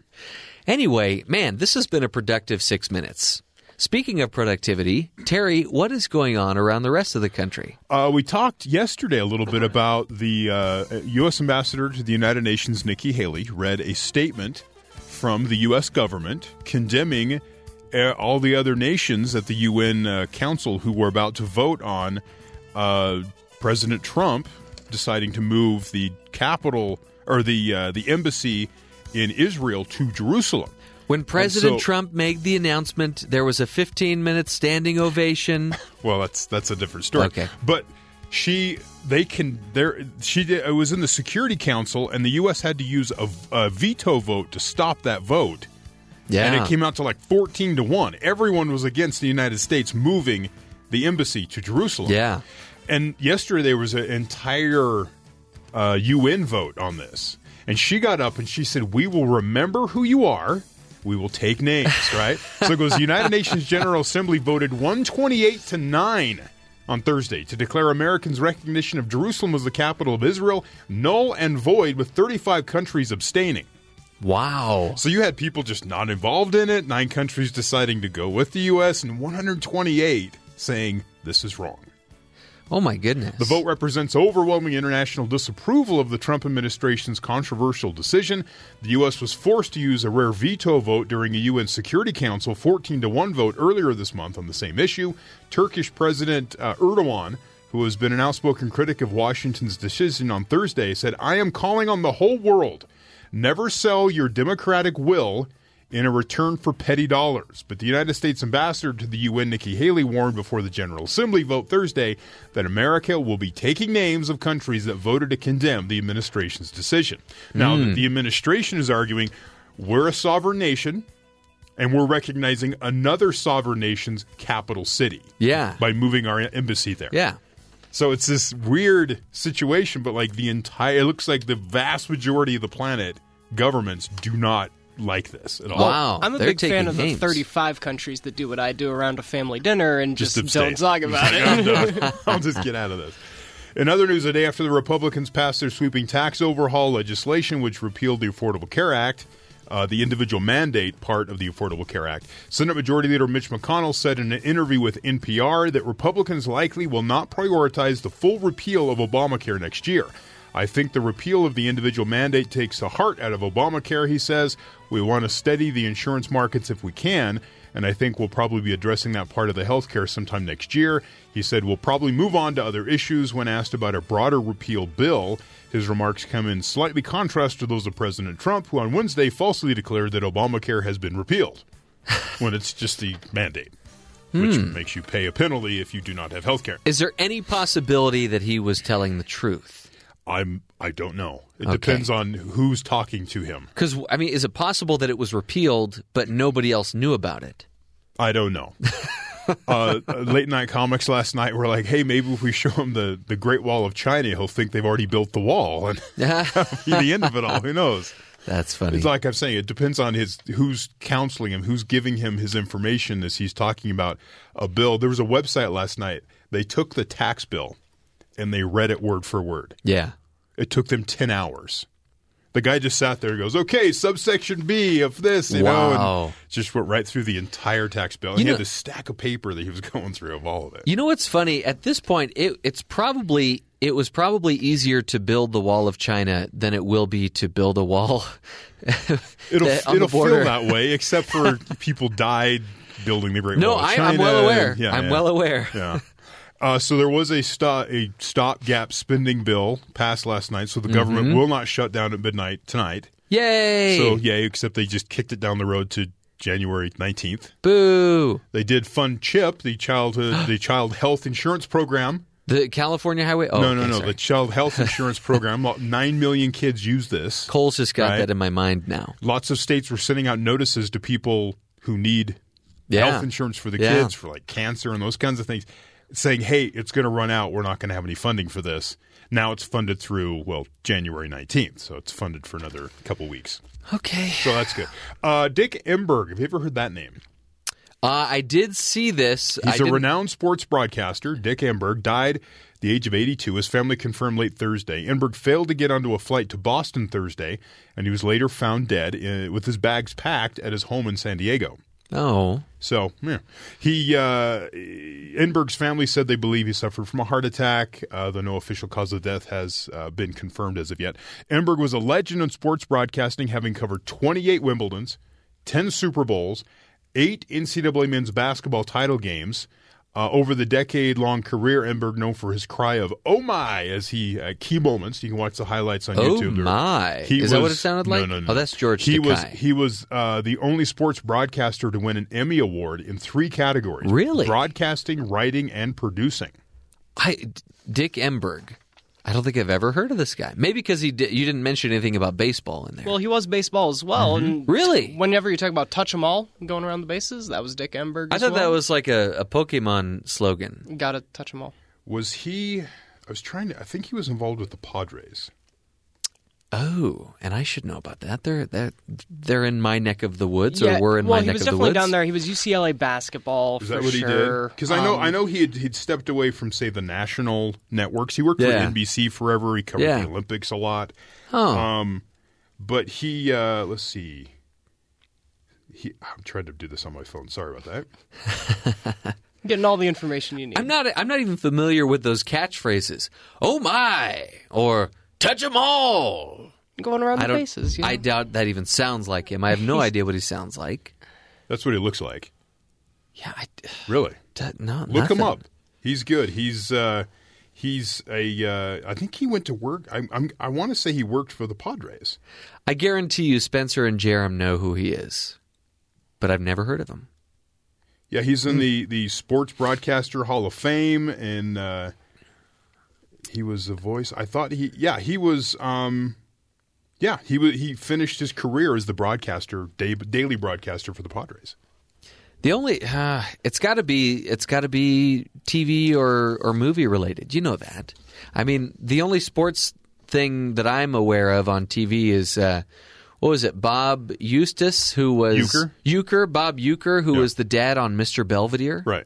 [SPEAKER 3] Anyway, man, this has been a productive six minutes. Speaking of productivity, Terry, what is going on around the rest of the country?
[SPEAKER 5] Uh, we talked yesterday a little bit about the uh, U.S. Ambassador to the United Nations, Nikki Haley, read a statement from the U.S. government condemning uh, all the other nations at the UN uh, Council who were about to vote on uh, President Trump deciding to move the capital or the uh, the embassy in Israel to Jerusalem.
[SPEAKER 3] When President
[SPEAKER 5] so-
[SPEAKER 3] Trump made the announcement, there was a 15 minute standing ovation.
[SPEAKER 5] Well, that's that's a different story.
[SPEAKER 3] Okay.
[SPEAKER 5] but she they can there she did, it was in the Security Council, and the U.S. had to use a, a veto vote to stop that vote,
[SPEAKER 3] Yeah.
[SPEAKER 5] and it came out to like fourteen to one. Everyone was against the United States moving the embassy to Jerusalem.
[SPEAKER 3] Yeah.
[SPEAKER 5] and yesterday there was an entire uh, UN vote on this, and she got up and she said, "We will remember who you are." We will take names, right? so it goes. The United Nations General Assembly voted 128 to nine on Thursday to declare Americans' recognition of Jerusalem as the capital of Israel null and void, with 35 countries abstaining.
[SPEAKER 3] Wow.
[SPEAKER 5] So you had people just not involved in it, nine countries deciding to go with the U.S., and 128 saying this is wrong.
[SPEAKER 3] Oh, my goodness.
[SPEAKER 5] The vote represents overwhelming international disapproval of the Trump administration's controversial decision. The U.S. was forced to use a rare veto vote during a UN Security Council 14 to 1 vote earlier this month on the same issue. Turkish President uh, Erdogan, who has been an outspoken critic of Washington's decision on Thursday, said, I am calling on the whole world never sell your democratic will in a return for petty dollars. But the United States ambassador to the UN, Nikki Haley, warned before the General Assembly vote Thursday that America will be taking names of countries that voted to condemn the administration's decision. Now, the, the administration is arguing we're a sovereign nation and we're recognizing another sovereign nation's capital city
[SPEAKER 3] Yeah.
[SPEAKER 5] by moving our embassy there.
[SPEAKER 3] Yeah.
[SPEAKER 5] So it's this weird situation, but like the entire, it looks like the vast majority of the planet governments do not like this at all.
[SPEAKER 3] Wow.
[SPEAKER 4] I'm a
[SPEAKER 3] They're
[SPEAKER 4] big fan of
[SPEAKER 3] names.
[SPEAKER 4] the 35 countries that do what I do around a family dinner and
[SPEAKER 5] Just
[SPEAKER 4] just, don't talk about
[SPEAKER 5] I'm
[SPEAKER 4] it.
[SPEAKER 5] done. I'll just get out of this. In other news, a day after the Republicans passed their sweeping tax overhaul legislation, which repealed the Affordable Care Act, uh, the individual mandate part of the Affordable Care Act, Senate Majority Leader Mitch McConnell said in an interview with NPR that Republicans likely will not prioritize the full repeal of Obamacare next year. I think the repeal of the individual mandate takes the heart out of Obamacare, he says. We want to steady the insurance markets if we can. and I think we'll probably be addressing that part of the health care sometime next year. He said we'll probably move on to other issues when asked about a broader repeal bill. His remarks come in slightly contrast to those of President Trump, who on Wednesday falsely declared that Obamacare has been repealed when it's just the mandate, which hmm. makes you pay a penalty if you do not have health care.
[SPEAKER 3] Is there any possibility that he was telling the truth?
[SPEAKER 5] I'm I don't know. It
[SPEAKER 3] Okay.
[SPEAKER 5] depends on who's talking to him.
[SPEAKER 3] Because I mean, is it possible that it was repealed but nobody else knew about it?
[SPEAKER 5] I don't know. uh, late night comics last night were like, "Hey, maybe if we show him the, the Great Wall of China, he'll think they've already built the wall." And the end of it all, who knows?
[SPEAKER 3] That's funny.
[SPEAKER 5] It's like I'm saying, it depends on his who's counseling him, who's giving him his information as he's talking about a bill. There was a website last night. They took the tax bill and they read it word for word.
[SPEAKER 3] yeah.
[SPEAKER 5] It took them ten hours. The guy just sat there and goes, "Okay, subsection B of this," you know,
[SPEAKER 3] Wow.
[SPEAKER 5] and just went right through the entire tax bill. And
[SPEAKER 3] You
[SPEAKER 5] he
[SPEAKER 3] know-
[SPEAKER 5] had this stack of paper that he was going through of all of it.
[SPEAKER 3] You know what's funny? At this point, it, it's probably it was probably easier to build the wall of China than it will be to build a wall.
[SPEAKER 5] It'll it'll feel that way, except for people died building the Great
[SPEAKER 3] No,
[SPEAKER 5] Wall of
[SPEAKER 3] I,
[SPEAKER 5] China.
[SPEAKER 3] I'm well aware.
[SPEAKER 5] and- yeah,
[SPEAKER 3] I'm
[SPEAKER 5] yeah.
[SPEAKER 3] well aware.
[SPEAKER 5] Yeah. Uh, so there was a stop a stopgap spending bill passed last night, so the government
[SPEAKER 3] Mm-hmm.
[SPEAKER 5] will not shut down at midnight tonight.
[SPEAKER 3] Yay!
[SPEAKER 5] So yay, except they just kicked it down the road to January nineteenth.
[SPEAKER 3] Boo!
[SPEAKER 5] They did fund CHIP, the childhood the child health insurance program.
[SPEAKER 3] The California Highway. Oh,
[SPEAKER 5] no, no,
[SPEAKER 3] okay,
[SPEAKER 5] no,
[SPEAKER 3] sorry.
[SPEAKER 5] the child health insurance program. Nine million kids use this.
[SPEAKER 3] Cole's just got
[SPEAKER 5] Right.
[SPEAKER 3] that in my mind now.
[SPEAKER 5] Lots of states were sending out notices to people who need
[SPEAKER 3] Yeah.
[SPEAKER 5] health insurance for the
[SPEAKER 3] Yeah.
[SPEAKER 5] kids for like cancer and those kinds of things, saying, "Hey, it's going to run out. We're not going to have any funding for this." Now it's funded through well January nineteenth, so it's funded for another couple weeks.
[SPEAKER 3] Okay.
[SPEAKER 5] So that's good. Uh, Dick Enberg, have you ever heard that name?
[SPEAKER 3] Uh, I did see this. I
[SPEAKER 5] He's a
[SPEAKER 3] didn't-
[SPEAKER 5] renowned sports broadcaster. Dick Enberg died at the age of 82. His family confirmed late Thursday. Enberg failed to get onto a flight to Boston Thursday, and he was later found dead uh, with his bags packed at his home in San Diego.
[SPEAKER 3] Oh,
[SPEAKER 5] So, yeah. He, uh, Enberg's family said they believe he suffered from a heart attack, uh, though no official cause of death has uh, been confirmed as of yet. Enberg was a legend in sports broadcasting, having covered 28 Wimbledons, 10 Super Bowls, eight NCAA men's basketball title games. Uh, over the decade-long career, Enberg known for his cry of "Oh my!" as he uh, key moments. You can watch the highlights on
[SPEAKER 3] Oh,
[SPEAKER 5] YouTube. There-
[SPEAKER 3] my.
[SPEAKER 5] He
[SPEAKER 3] Is that what it sounded like?
[SPEAKER 5] No, no,
[SPEAKER 3] Oh, that's George
[SPEAKER 5] He was he was uh, the only sports broadcaster to win an Emmy award in three categories:
[SPEAKER 3] Really?
[SPEAKER 5] broadcasting, writing, and producing.
[SPEAKER 3] I Dick Enberg. I don't think I've ever heard of this guy. Maybe because he did, you didn't mention anything about baseball in there.
[SPEAKER 4] Well, he was baseball as well. Mm-hmm. And
[SPEAKER 3] Really?
[SPEAKER 4] Whenever you talk about touch 'em all going around the bases, that was Dick Enberg.
[SPEAKER 3] I
[SPEAKER 4] as
[SPEAKER 3] thought that was like a, a Pokemon slogan.
[SPEAKER 4] Gotta touch 'em all.
[SPEAKER 5] Was he? I was trying to. I think he was involved with the Padres.
[SPEAKER 3] Oh, and I should know about that. They're they're they're in my neck of the woods, or we're in
[SPEAKER 4] well,
[SPEAKER 3] my
[SPEAKER 4] he
[SPEAKER 3] neck
[SPEAKER 4] was
[SPEAKER 3] of the woods.
[SPEAKER 4] he was definitely down there. He was UCLA basketball
[SPEAKER 5] Is
[SPEAKER 4] for
[SPEAKER 5] that what
[SPEAKER 4] sure.
[SPEAKER 5] he did? Because I know
[SPEAKER 4] Um,
[SPEAKER 5] I know he had he'd stepped away from say the national networks. He worked
[SPEAKER 3] Yeah.
[SPEAKER 5] for NBC forever. He covered
[SPEAKER 3] Yeah.
[SPEAKER 5] the Olympics a lot.
[SPEAKER 3] Oh,
[SPEAKER 5] Um, but he uh, let's see. He, I'm trying to do this on my phone. Sorry about that.
[SPEAKER 4] getting all the information you need.
[SPEAKER 3] I'm not I'm not even familiar with those catchphrases. Oh my, or touch 'em all.
[SPEAKER 4] going around
[SPEAKER 3] I
[SPEAKER 4] the
[SPEAKER 3] don't.
[SPEAKER 4] bases. You know?
[SPEAKER 3] I doubt that even sounds like him. I have no idea what he sounds like.
[SPEAKER 5] That's what he looks like.
[SPEAKER 3] Yeah, I,
[SPEAKER 5] Really.
[SPEAKER 3] d- no,
[SPEAKER 5] Look him up. He's good. He's uh, he's a. Uh, I think he went to work. I, I'm, I want to say he worked for the Padres.
[SPEAKER 3] I guarantee you, Spencer and Jerem know who he is, but I've never heard of him.
[SPEAKER 5] Yeah, he's in the the Sports Broadcaster Hall of Fame, and uh, he was the voice. I thought he. Yeah, he was. Um, yeah, he wa he finished his career as the broadcaster, day, daily broadcaster for the Padres.
[SPEAKER 3] The only uh, it's got to be it's got to be TV or or movie related. You know that. I mean, the only sports thing that I'm aware of on TV is uh, what was it? Bob Eustace, who was
[SPEAKER 5] Uecker?
[SPEAKER 3] Uecker, Bob Uecker, who
[SPEAKER 5] Yeah.
[SPEAKER 3] was the dad on Mr. Belvedere.
[SPEAKER 5] Right.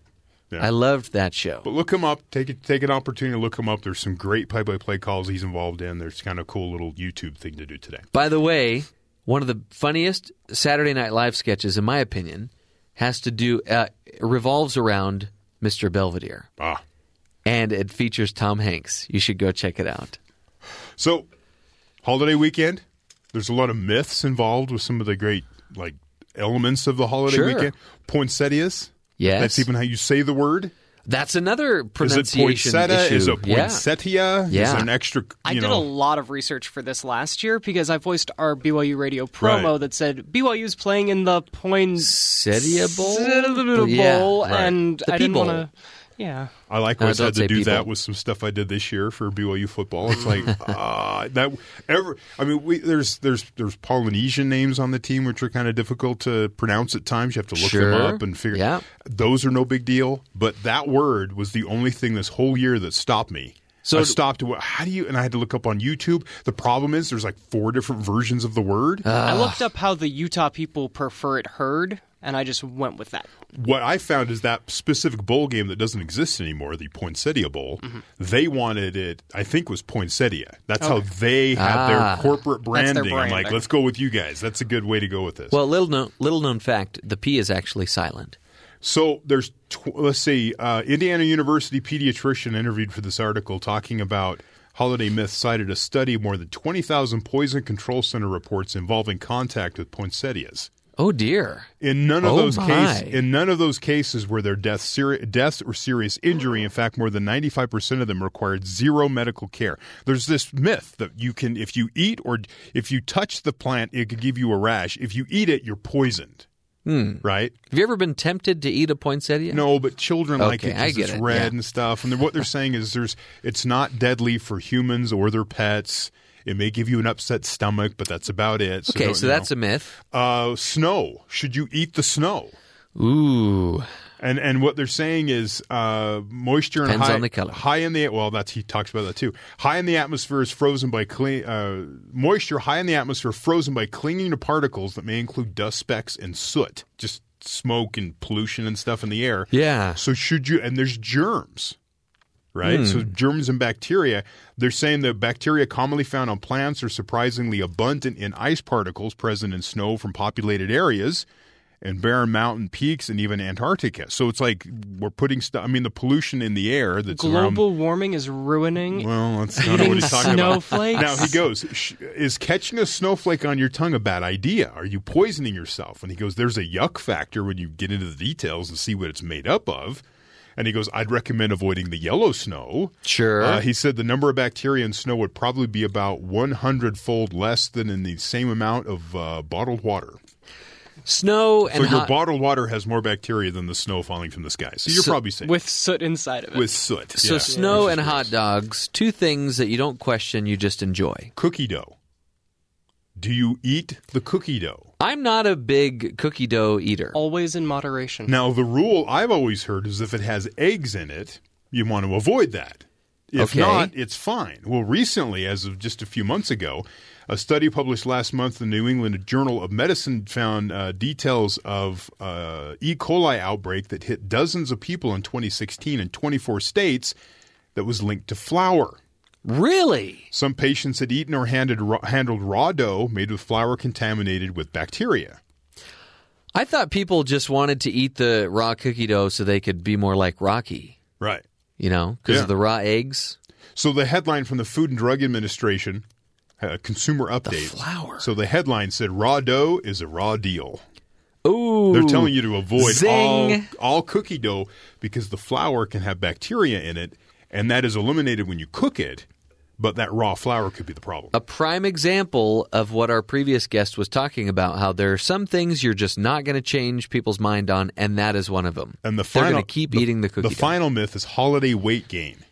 [SPEAKER 5] Yeah.
[SPEAKER 3] I loved that show.
[SPEAKER 5] But look him up. Take it. Take an opportunity to look him up. There's some great play-by-play calls he's involved in. There's kind of cool little YouTube thing to do today.
[SPEAKER 3] By the way, one of the funniest Saturday Night Live sketches, in my opinion, has to do uh, revolves around Mr. Belvedere,
[SPEAKER 5] Ah.
[SPEAKER 3] and it features Tom Hanks. You should go check it out.
[SPEAKER 5] So, holiday weekend. There's a lot of myths involved with some of the great like elements of the holiday
[SPEAKER 3] Sure.
[SPEAKER 5] weekend. Poinsettias.
[SPEAKER 3] Yes.
[SPEAKER 5] That's even how you say the word.
[SPEAKER 3] That's another
[SPEAKER 5] Is it
[SPEAKER 3] pronunciation
[SPEAKER 5] poinsettia?
[SPEAKER 3] issue.
[SPEAKER 5] Is it
[SPEAKER 3] Yeah.
[SPEAKER 5] poinsettia? Is
[SPEAKER 3] Yeah.
[SPEAKER 5] there an extra? You
[SPEAKER 4] I did
[SPEAKER 5] know,
[SPEAKER 4] a lot of research for this last year because I voiced our BYU radio promo
[SPEAKER 5] Right.
[SPEAKER 4] that said BYU's playing in the
[SPEAKER 3] poinsettia Bowl?
[SPEAKER 4] bowl,
[SPEAKER 3] Yeah,
[SPEAKER 4] bowl
[SPEAKER 5] right.
[SPEAKER 4] and
[SPEAKER 3] The
[SPEAKER 4] I didn't want to. Yeah,
[SPEAKER 5] I like
[SPEAKER 3] No,
[SPEAKER 5] always
[SPEAKER 3] don't
[SPEAKER 5] had to do
[SPEAKER 3] people.
[SPEAKER 5] that with some stuff I did this year for BYU football. It's like uh, that. Ever, I mean, we, there's there's there's Polynesian names on the team which are kind of difficult to pronounce at times. You have to look
[SPEAKER 3] Sure.
[SPEAKER 5] them up and figure.
[SPEAKER 3] Yeah.
[SPEAKER 5] those are no big deal. But that word was the only thing this whole year that stopped me.
[SPEAKER 3] So-
[SPEAKER 5] I stopped. How do you? And I had to look up on YouTube. The problem is there's like four different versions of the word.
[SPEAKER 4] I looked up how the Utah people prefer it heard, and I just went with that.
[SPEAKER 5] what I found is that specific bowl game that doesn't exist anymore, the Poinsettia Bowl,
[SPEAKER 3] Mm-hmm.
[SPEAKER 5] they wanted it, I think was Poinsettia. That's how they had
[SPEAKER 3] Ah.
[SPEAKER 5] their corporate
[SPEAKER 4] That's their
[SPEAKER 5] branding. I'm like,
[SPEAKER 4] branding.
[SPEAKER 5] let's go with you guys. That's a good way to go with this.
[SPEAKER 3] Well, little known, little known fact: the P is actually silent.
[SPEAKER 5] So there's, tw- let's see, uh, Indiana University pediatrician interviewed for this article talking about holiday myths cited a study of more than 20,000 poison control center reports involving contact with poinsettias.
[SPEAKER 3] Oh dear.
[SPEAKER 5] In none of
[SPEAKER 3] Oh,
[SPEAKER 5] those cases, in none of those cases were there deaths, seri- deaths or serious injury. In fact, more than ninety five percent of them required zero medical care. There's this myth that you can, if you eat or if you touch the plant, it could give you a rash. If you eat it, you're poisoned. Right?
[SPEAKER 3] Have you ever been tempted to eat a poinsettia?
[SPEAKER 5] No, but children like it because it's
[SPEAKER 3] it,
[SPEAKER 5] red
[SPEAKER 3] yeah.
[SPEAKER 5] and stuff. And what they're saying is there's it's not deadly for humans or their pets. It may give you an upset stomach, but that's about it. So
[SPEAKER 3] Okay, so
[SPEAKER 5] you
[SPEAKER 3] that's
[SPEAKER 5] know.
[SPEAKER 3] a myth.
[SPEAKER 5] uh, snow. Should you eat the snow?
[SPEAKER 3] Ooh.
[SPEAKER 5] And and what they're saying is uh, moisture and high,
[SPEAKER 3] on the color.
[SPEAKER 5] high in the well that's he talks about that too. High in the atmosphere is frozen by clean uh, moisture high in the atmosphere frozen by clinging to particles that may include dust specks and soot, just smoke and pollution and stuff in the air.
[SPEAKER 3] Yeah.
[SPEAKER 5] So should you and there's germs. Right? So
[SPEAKER 3] Hmm.
[SPEAKER 5] germs and bacteria, they're saying that bacteria commonly found on plants are surprisingly abundant in ice particles present in snow from populated areas and barren mountain peaks and even Antarctica. So it's like we're putting stuff. I mean, the pollution in the air that's around.
[SPEAKER 4] Global warming is ruining.
[SPEAKER 5] Well, that's not what he's talking
[SPEAKER 4] snowflakes?
[SPEAKER 5] about. Now he goes, "Is catching a snowflake on your tongue a bad idea? Are you poisoning yourself?" And he goes, "There's a yuck factor when you get into the details and see what it's made up of." And he goes, "I'd recommend avoiding the yellow snow."
[SPEAKER 3] Sure.
[SPEAKER 5] Uh, he said the number of bacteria in snow would probably be about 100 fold less than in the same amount of uh, bottled water.
[SPEAKER 3] Snow and So
[SPEAKER 5] your
[SPEAKER 3] hot-
[SPEAKER 5] bottled water has more bacteria than the snow falling from the sky. So you're
[SPEAKER 3] So-
[SPEAKER 5] probably safe
[SPEAKER 4] with soot inside of it.
[SPEAKER 5] with soot.
[SPEAKER 3] so
[SPEAKER 5] yeah.
[SPEAKER 3] snow
[SPEAKER 5] Which
[SPEAKER 3] and hot dogs, two things that you don't question, you just enjoy.
[SPEAKER 5] Cookie dough. Do you eat the cookie dough?
[SPEAKER 3] I'm not a big cookie dough eater.
[SPEAKER 4] Always in moderation.
[SPEAKER 5] Now the rule I've always heard is if it has eggs in it, you want to avoid that. If
[SPEAKER 3] Okay.
[SPEAKER 5] not, it's fine. Well, recently, as of just a few months ago, a study published last month in the New England Journal of Medicine found uh, details of uh, E. coli outbreak that hit dozens of people in 2016 in 24 states that was linked to flour.
[SPEAKER 3] Really?
[SPEAKER 5] Some patients had eaten or handed handled raw dough made with flour contaminated with bacteria.
[SPEAKER 3] I thought people just wanted to eat the raw cookie dough so they could be more like Rocky,
[SPEAKER 5] Right.
[SPEAKER 3] you know, because
[SPEAKER 5] Yeah.
[SPEAKER 3] of the raw eggs.
[SPEAKER 5] So the headline from the Food and Drug Administration, uh, Consumer Update.
[SPEAKER 3] The flour.
[SPEAKER 5] So the headline said, "Raw dough is a raw deal."
[SPEAKER 3] Ooh.
[SPEAKER 5] They're telling you to avoid all,
[SPEAKER 3] Zing.
[SPEAKER 5] all cookie dough because the flour can have bacteria in it, and that is eliminated when you cook it. But that raw flour could be the problem.
[SPEAKER 3] a prime example of what our previous guest was talking about how there are some things you're just not going to change people's mind on and that is one of them
[SPEAKER 5] And the
[SPEAKER 3] they're going to keep eating the cookie
[SPEAKER 5] The
[SPEAKER 3] dough.
[SPEAKER 5] final myth is holiday weight gain.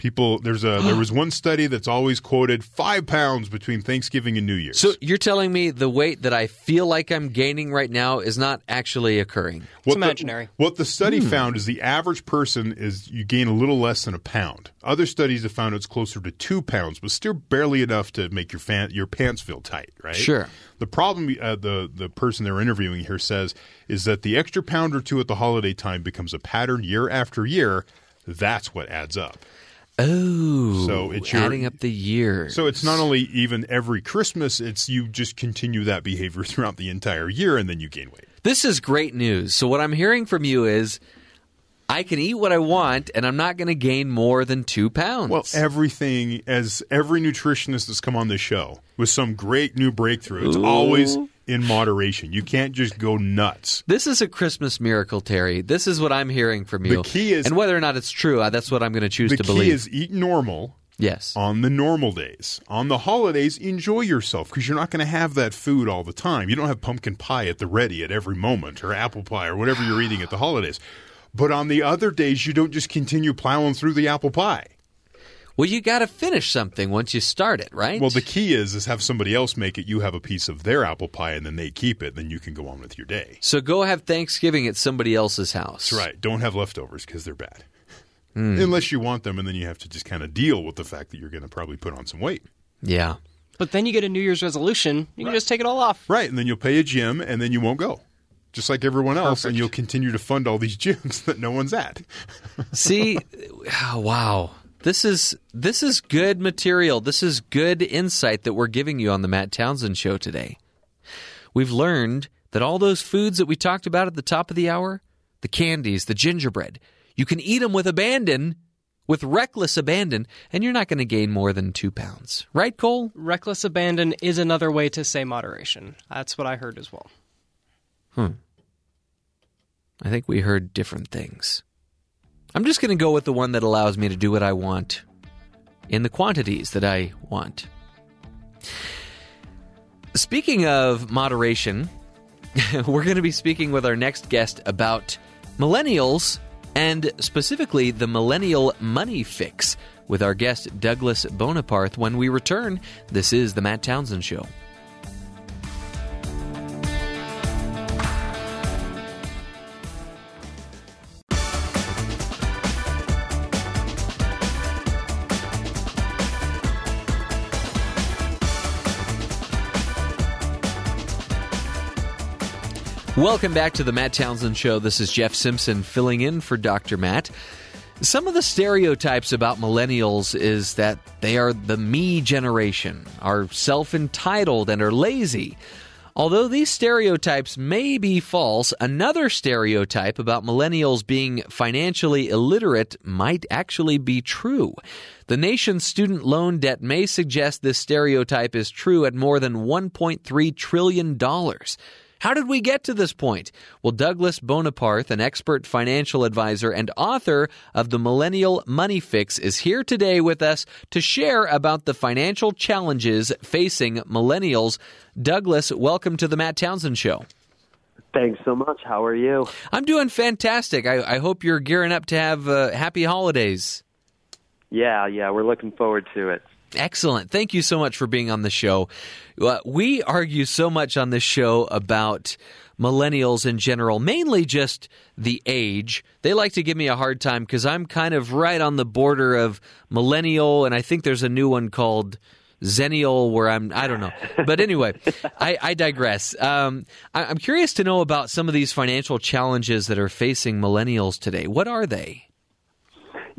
[SPEAKER 5] People, there's a there was one study that's always quoted five pounds between Thanksgiving and New Year's.
[SPEAKER 3] so you're telling me the weight that i feel like i'm gaining right now is not actually occurring
[SPEAKER 5] What
[SPEAKER 4] imaginary.
[SPEAKER 5] The, what the study
[SPEAKER 3] Hmm.
[SPEAKER 5] found is the average person is you gain a little less than a pound. Other studies have found it's closer to two pounds, but still barely enough to make your fan, your pants feel tight. Right?
[SPEAKER 3] Sure.
[SPEAKER 5] The problem uh, the the person they're interviewing here says is that the extra pound or two at the holiday time becomes a pattern year after year. That's what adds up.
[SPEAKER 3] Oh
[SPEAKER 5] So it's your-
[SPEAKER 3] adding up the years
[SPEAKER 5] So it's not only even every Christmas; it's you just continue that behavior throughout the entire year, and then you gain weight.
[SPEAKER 3] this is great news so what i'm hearing from you is i can eat what i want and i'm not going to gain more than two pounds
[SPEAKER 5] Well, everything, as every nutritionist that's come on this show with some great new breakthrough, it's always in moderation. You can't just go nuts.
[SPEAKER 3] This is a Christmas miracle, Terry. This is what I'm hearing from you.
[SPEAKER 5] The key is-
[SPEAKER 3] and whether or not it's true, uh, that's what I'm going to choose
[SPEAKER 5] The
[SPEAKER 3] to
[SPEAKER 5] key
[SPEAKER 3] believe.
[SPEAKER 5] is eat normal
[SPEAKER 3] yes.
[SPEAKER 5] on the normal days. On the holidays, enjoy yourself because you're not going to have that food all the time. You don't have pumpkin pie at the ready at every moment or apple pie or whatever you're eating at the holidays. But on the other days, you don't just continue plowing through the apple pie.
[SPEAKER 3] Well, you got to finish something once you start it, right?
[SPEAKER 5] Well, the key is is have somebody else make it. You have a piece of their apple pie, and then they keep it. Then you can go on with your day.
[SPEAKER 3] so go have Thanksgiving at somebody else's house.
[SPEAKER 5] That's right. Don't have leftovers because they're bad. Hmm. Unless you want them, and then you have to just kind of deal with the fact that you're going to probably put on some weight.
[SPEAKER 3] Yeah.
[SPEAKER 4] But then you get a New Year's resolution. You can just take it all off.
[SPEAKER 5] Right, and then you'll pay a gym, and then you won't go. Just like everyone else, and you'll continue to fund all these gyms that no one's at.
[SPEAKER 3] See, ah, wow. This is this is good material. This is good insight that we're giving you on the Matt Townsend show today. We've learned that all those foods that we talked about at the top of the hour, the candies, the gingerbread, you can eat them with abandon, with reckless abandon, and you're not going to gain more than two pounds. Right, Cole?
[SPEAKER 4] Reckless abandon is another way to say moderation. That's what I heard as well. Hmm.
[SPEAKER 3] I think we heard different things. I'm just going to go with the one that allows me to do what I want in the quantities that I want. Speaking of moderation, we're going to be speaking with our next guest about millennials and specifically the millennial money fix with our guest Douglas Boneparth when we return. This is the Matt Townsend Show. Welcome back to the Matt Townsend Show. This is Jeff Simpson filling in for Dr. Matt. Some of the stereotypes about millennials is that they are the me generation, are self entitled, and are lazy. Although these stereotypes may be false, another stereotype about millennials being financially illiterate might actually be true. The nation's student loan debt may suggest this stereotype is true at more than $1.3 trillion. How did we get to this point? Well, Douglas Boneparth, an expert financial advisor and author of The Millennial Money Fix, is here today with us to share about the financial challenges facing millennials. Douglas, welcome to the Matt Townsend Show.
[SPEAKER 7] Thanks so much. How are you?
[SPEAKER 3] I'm doing fantastic. I, I hope you're gearing up to have uh, happy holidays.
[SPEAKER 7] Yeah, yeah, we're looking forward to it.
[SPEAKER 3] Excellent. Thank you so much for being on the show. Uh, we argue so much on this show about millennials in general, mainly just the age. They like to give me a hard time because I'm kind of right on the border of millennial, and I think there's a new one called Xennial where I'm, I don't know. But anyway, I, I digress. Um, I, I'm curious to know about some of these financial challenges that are facing millennials today. What are they?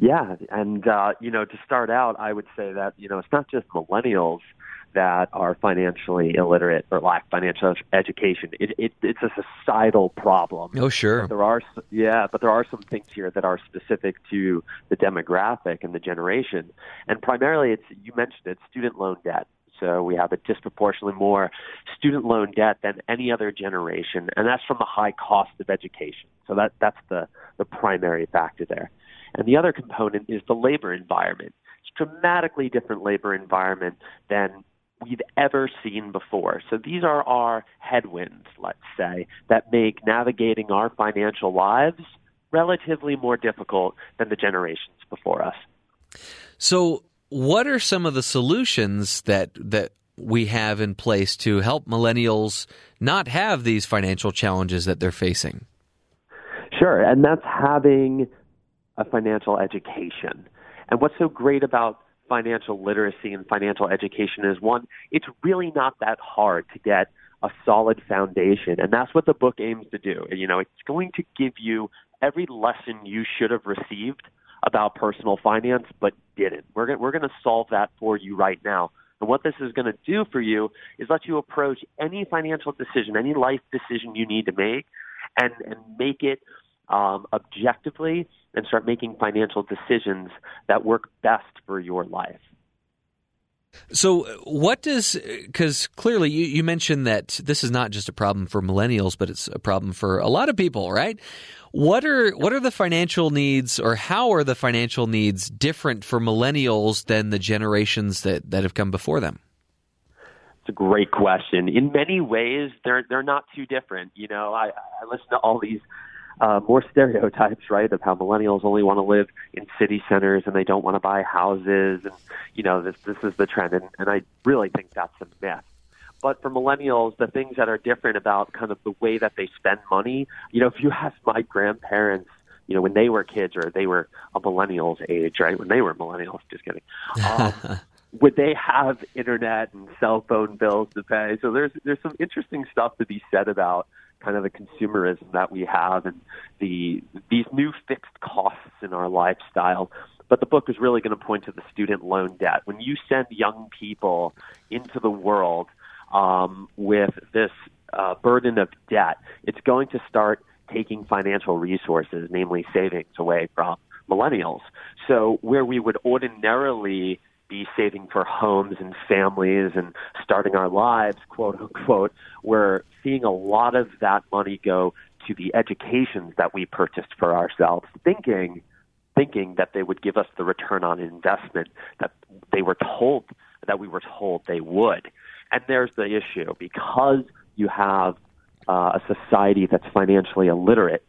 [SPEAKER 7] Yeah, and uh, you know, to start out, I would say that you know it's not just millennials that are financially illiterate or lack financial education. It, it, it's a societal problem.
[SPEAKER 3] Oh, sure.
[SPEAKER 7] There are, yeah, but there are some things here that are specific to the demographic and the generation, and primarily, it's you mentioned it, student loan debt. So we have a disproportionately more student loan debt than any other generation, and that's from the high cost of education. So that that's the the primary factor there. And the other component is the labor environment. It's a dramatically different labor environment than we've ever seen before. So these are our headwinds, let's say, that make navigating our financial lives relatively more difficult than the generations before us.
[SPEAKER 3] So, what are some of the solutions that that we have in place to help millennials not have these financial challenges that they're facing?
[SPEAKER 7] Sure, and that's having financial education. And what's so great about financial literacy and financial education is one, it's really not that hard to get a solid foundation. And that's what the book aims to do. You know, it's going to give you every lesson you should have received about personal finance but didn't. We're going we're going to solve that for you right now. And what this is going to do for you is let you approach any financial decision, any life decision you need to make and and make it um, objectively and start making financial decisions that work best for your life.
[SPEAKER 3] So, what does, because clearly you, you mentioned that this is not just a problem for millennials, but it's a problem for a lot of people, right? What are what are the financial needs, or how are the financial needs different for millennials than the generations that, that have come before them?
[SPEAKER 7] It's a great question. In many ways, they're they're not too different. You know, I, I listen to all these uh, more stereotypes, right, of how millennials only want to live in city centers and they don't want to buy houses, and you know this this is the trend, and, and I really think that's a myth. But for millennials, the things that are different about kind of the way that they spend money, you know, if you ask my grandparents, you know, when they were kids or they were a millennials age, right, when they were millennials, just kidding. Um, would they have internet and cell phone bills to pay? So there's there's some interesting stuff to be said about kind of the consumerism that we have and the these new fixed costs in our lifestyle. But the book is really going to point to the student loan debt. When you send young people into the world um, with this uh, burden of debt, it's going to start taking financial resources, namely savings, away from millennials. So where we would ordinarily be saving for homes and families and starting our lives, quote unquote, we're seeing a lot of that money go to the educations that we purchased for ourselves, thinking thinking that they would give us the return on investment that they were told that we were told they would. And there's the issue because you have uh, a society that's financially illiterate,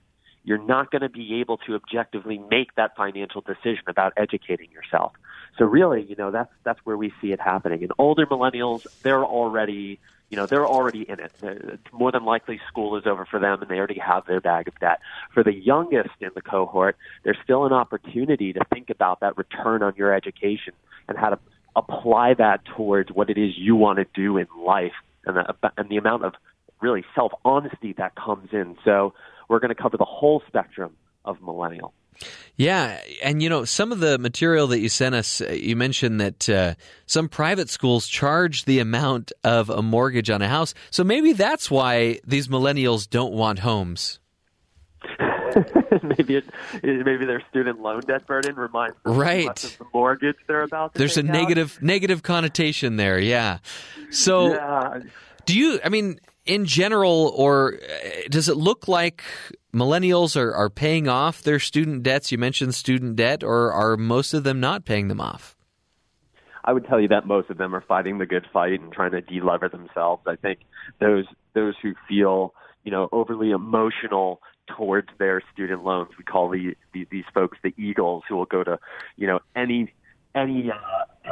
[SPEAKER 7] you're not going to be able to objectively make that financial decision about educating yourself. So really, you know, that's that's where we see it happening. And older millennials, they're already, you know, they're already in it. More than likely school is over for them and they already have their bag of debt. For the youngest in the cohort, there's still an opportunity to think about that return on your education and how to apply that towards what it is you want to do in life and the, and the amount of really self honesty that comes in. So we're going to cover the whole spectrum of millennial.
[SPEAKER 3] Yeah, and you know some of the material that you sent us, uh, you mentioned that uh, some private schools charge the amount of a mortgage on a house. So maybe that's why these millennials don't want homes.
[SPEAKER 7] maybe it, maybe their student loan debt burden reminds them
[SPEAKER 3] right.
[SPEAKER 7] of the mortgage they're about.
[SPEAKER 3] There's a negative negative connotation there. Yeah. So,
[SPEAKER 7] yeah.
[SPEAKER 3] do you? I mean, in general, or uh, does it look like millennials are, are paying off their student debts? You mentioned student debt, or are most of them not paying them off?
[SPEAKER 7] I would tell you that most of them are fighting the good fight and trying to delever themselves. I think those those who feel you know overly emotional towards their student loans, we call the, the these folks the eagles who will go to you know any any uh,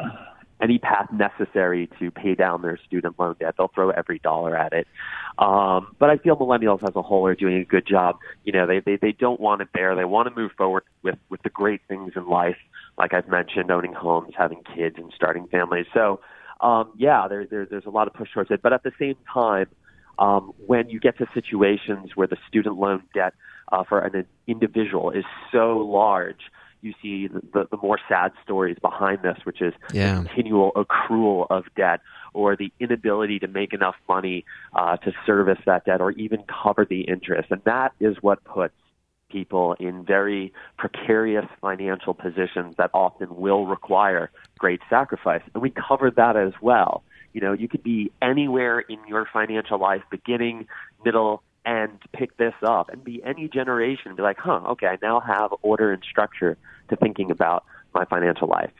[SPEAKER 7] any path necessary to pay down their student loan debt. They'll throw every dollar at it. Um, but I feel millennials as a whole are doing a good job. You know, they, they, they don't want it there. They want to move forward with, with the great things in life, like I've mentioned, owning homes, having kids, and starting families. So, um, yeah, there, there, there's a lot of push towards it. But at the same time, um, when you get to situations where the student loan debt uh, for an individual is so large, you see the, the more sad stories behind this, which is
[SPEAKER 3] yeah.
[SPEAKER 7] continual accrual of debt or the inability to make enough money uh, to service that debt or even cover the interest. And that is what puts people in very precarious financial positions that often will require great sacrifice. And we covered that as well. You know, you could be anywhere in your financial life, beginning, middle, and pick this up and be any generation and be like, huh, okay, I now have order and structure to thinking about my financial life.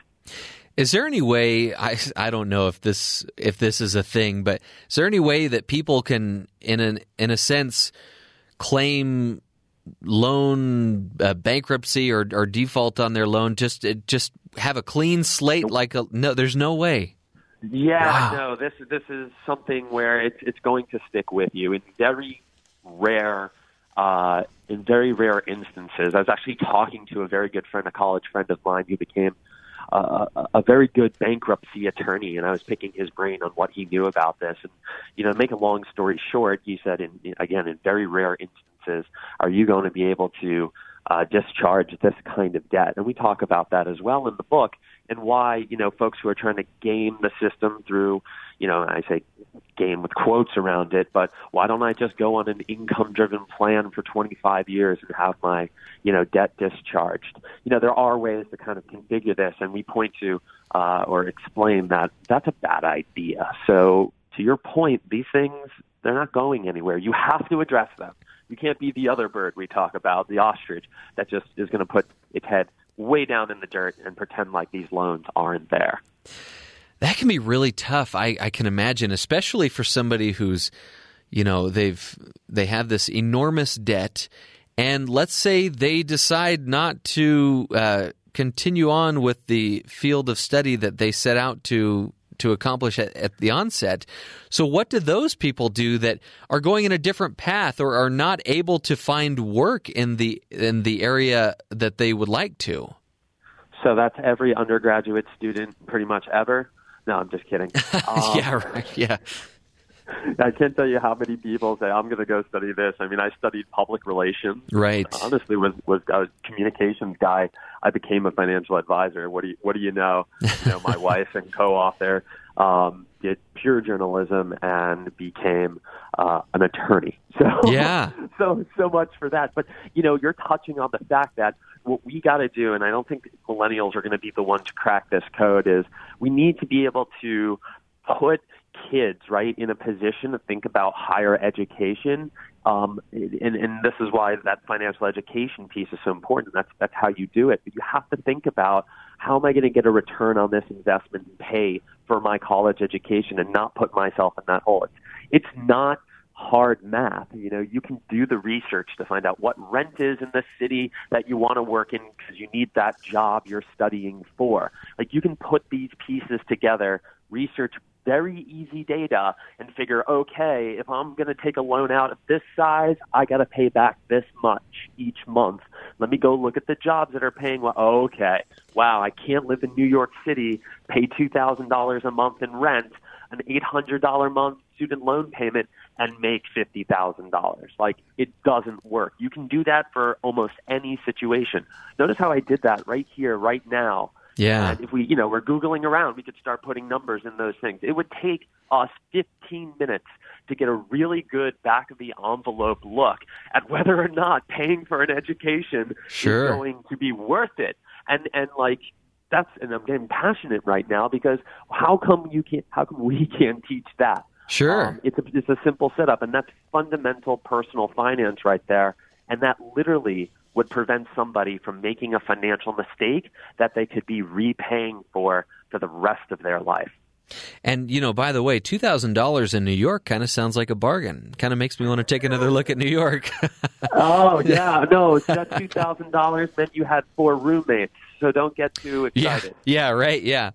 [SPEAKER 3] Is there any way I I don't know if this if this is a thing, but is there any way that people can in an in a sense claim loan uh, bankruptcy or, or default on their loan just just have a clean slate like a no there's no way.
[SPEAKER 7] Yeah,
[SPEAKER 3] wow.
[SPEAKER 7] no, this this is something where it's it's going to stick with you in very rare uh, in very rare instances. I was actually talking to a very good friend, a college friend of mine, who became uh, a very good bankruptcy attorney, and I was picking his brain on what he knew about this. And you know, to make a long story short, he said, in, again, in very rare instances, are you going to be able to uh, discharge this kind of debt. And we talk about that as well in the book and why, you know, folks who are trying to game the system through, you know, I say game with quotes around it, but why don't I just go on an income driven plan for 25 years and have my, you know, debt discharged? You know, there are ways to kind of configure this, and we point to uh, or explain that that's a bad idea. So, to your point, these things, they're not going anywhere. You have to address them. You can't be the other bird we talk about, the ostrich, that just is going to put its head way down in the dirt and pretend like these loans aren't there.
[SPEAKER 3] That can be really tough. I, I can imagine, especially for somebody who's, you know, they've they have this enormous debt, and let's say they decide not to uh, continue on with the field of study that they set out to to accomplish at, at, the onset. So, what do those people do that are going in a different path or are not able to find work in the in the area that they would like to?
[SPEAKER 7] So that's every undergraduate student, pretty much ever. No, I'm just kidding.
[SPEAKER 3] Um, yeah, right. Yeah.
[SPEAKER 7] I can't tell you how many people say I'm going to go study this. I mean, I studied public relations.
[SPEAKER 3] Right.
[SPEAKER 7] Honestly, was was a communications guy. I became a financial advisor. What do you What do you know? You know, my wife and co-author um, did pure journalism and became uh, an attorney. So
[SPEAKER 3] yeah.
[SPEAKER 7] so so much for that. But you know, you're touching on the fact that what we got to do, and I don't think millennials are going to be the ones to crack this code, is we need to be able to put kids right in a position to think about higher education um, and, and this is why that financial education piece is so important. That's that's how you do it. But you have to think about how am I going to get a return on this investment and pay for my college education and not put myself in that hole. It's it's not hard math. You know, you can do the research to find out what rent is in the city that you want to work in because you need that job you're studying for. Like you can put these pieces together, research very easy data and figure, okay, if I'm going to take a loan out of this size, I got to pay back this much each month. Let me go look at the jobs that are paying. Well, okay, wow, I can't live in New York City, pay $2,000 a month in rent, an $800 a month student loan payment, and make $50,000. Like, it doesn't work. You can do that for almost any situation. Notice how I did that right here, right now
[SPEAKER 3] yeah.
[SPEAKER 7] And if we, you know, we're Googling around, we could start putting numbers in those things. It would take us 15 minutes to get a really good back of the envelope look at whether or not paying for an education
[SPEAKER 3] sure.
[SPEAKER 7] is going to be worth it. And, and like, that's, and I'm getting passionate right now because how come you can't, how come we can't teach that?
[SPEAKER 3] Sure.
[SPEAKER 7] Um, it's a, it's a simple setup and that's fundamental personal finance right there. And that literally would prevent somebody from making a financial mistake that they could be repaying for for the rest of their life.
[SPEAKER 3] And you know, by the way, two thousand dollars in New York kind of sounds like a bargain. Kind of makes me want to take another look at New York.
[SPEAKER 7] oh yeah, no, that two thousand dollars meant you had four roommates so don't get too excited.
[SPEAKER 3] Yeah, yeah right. Yeah.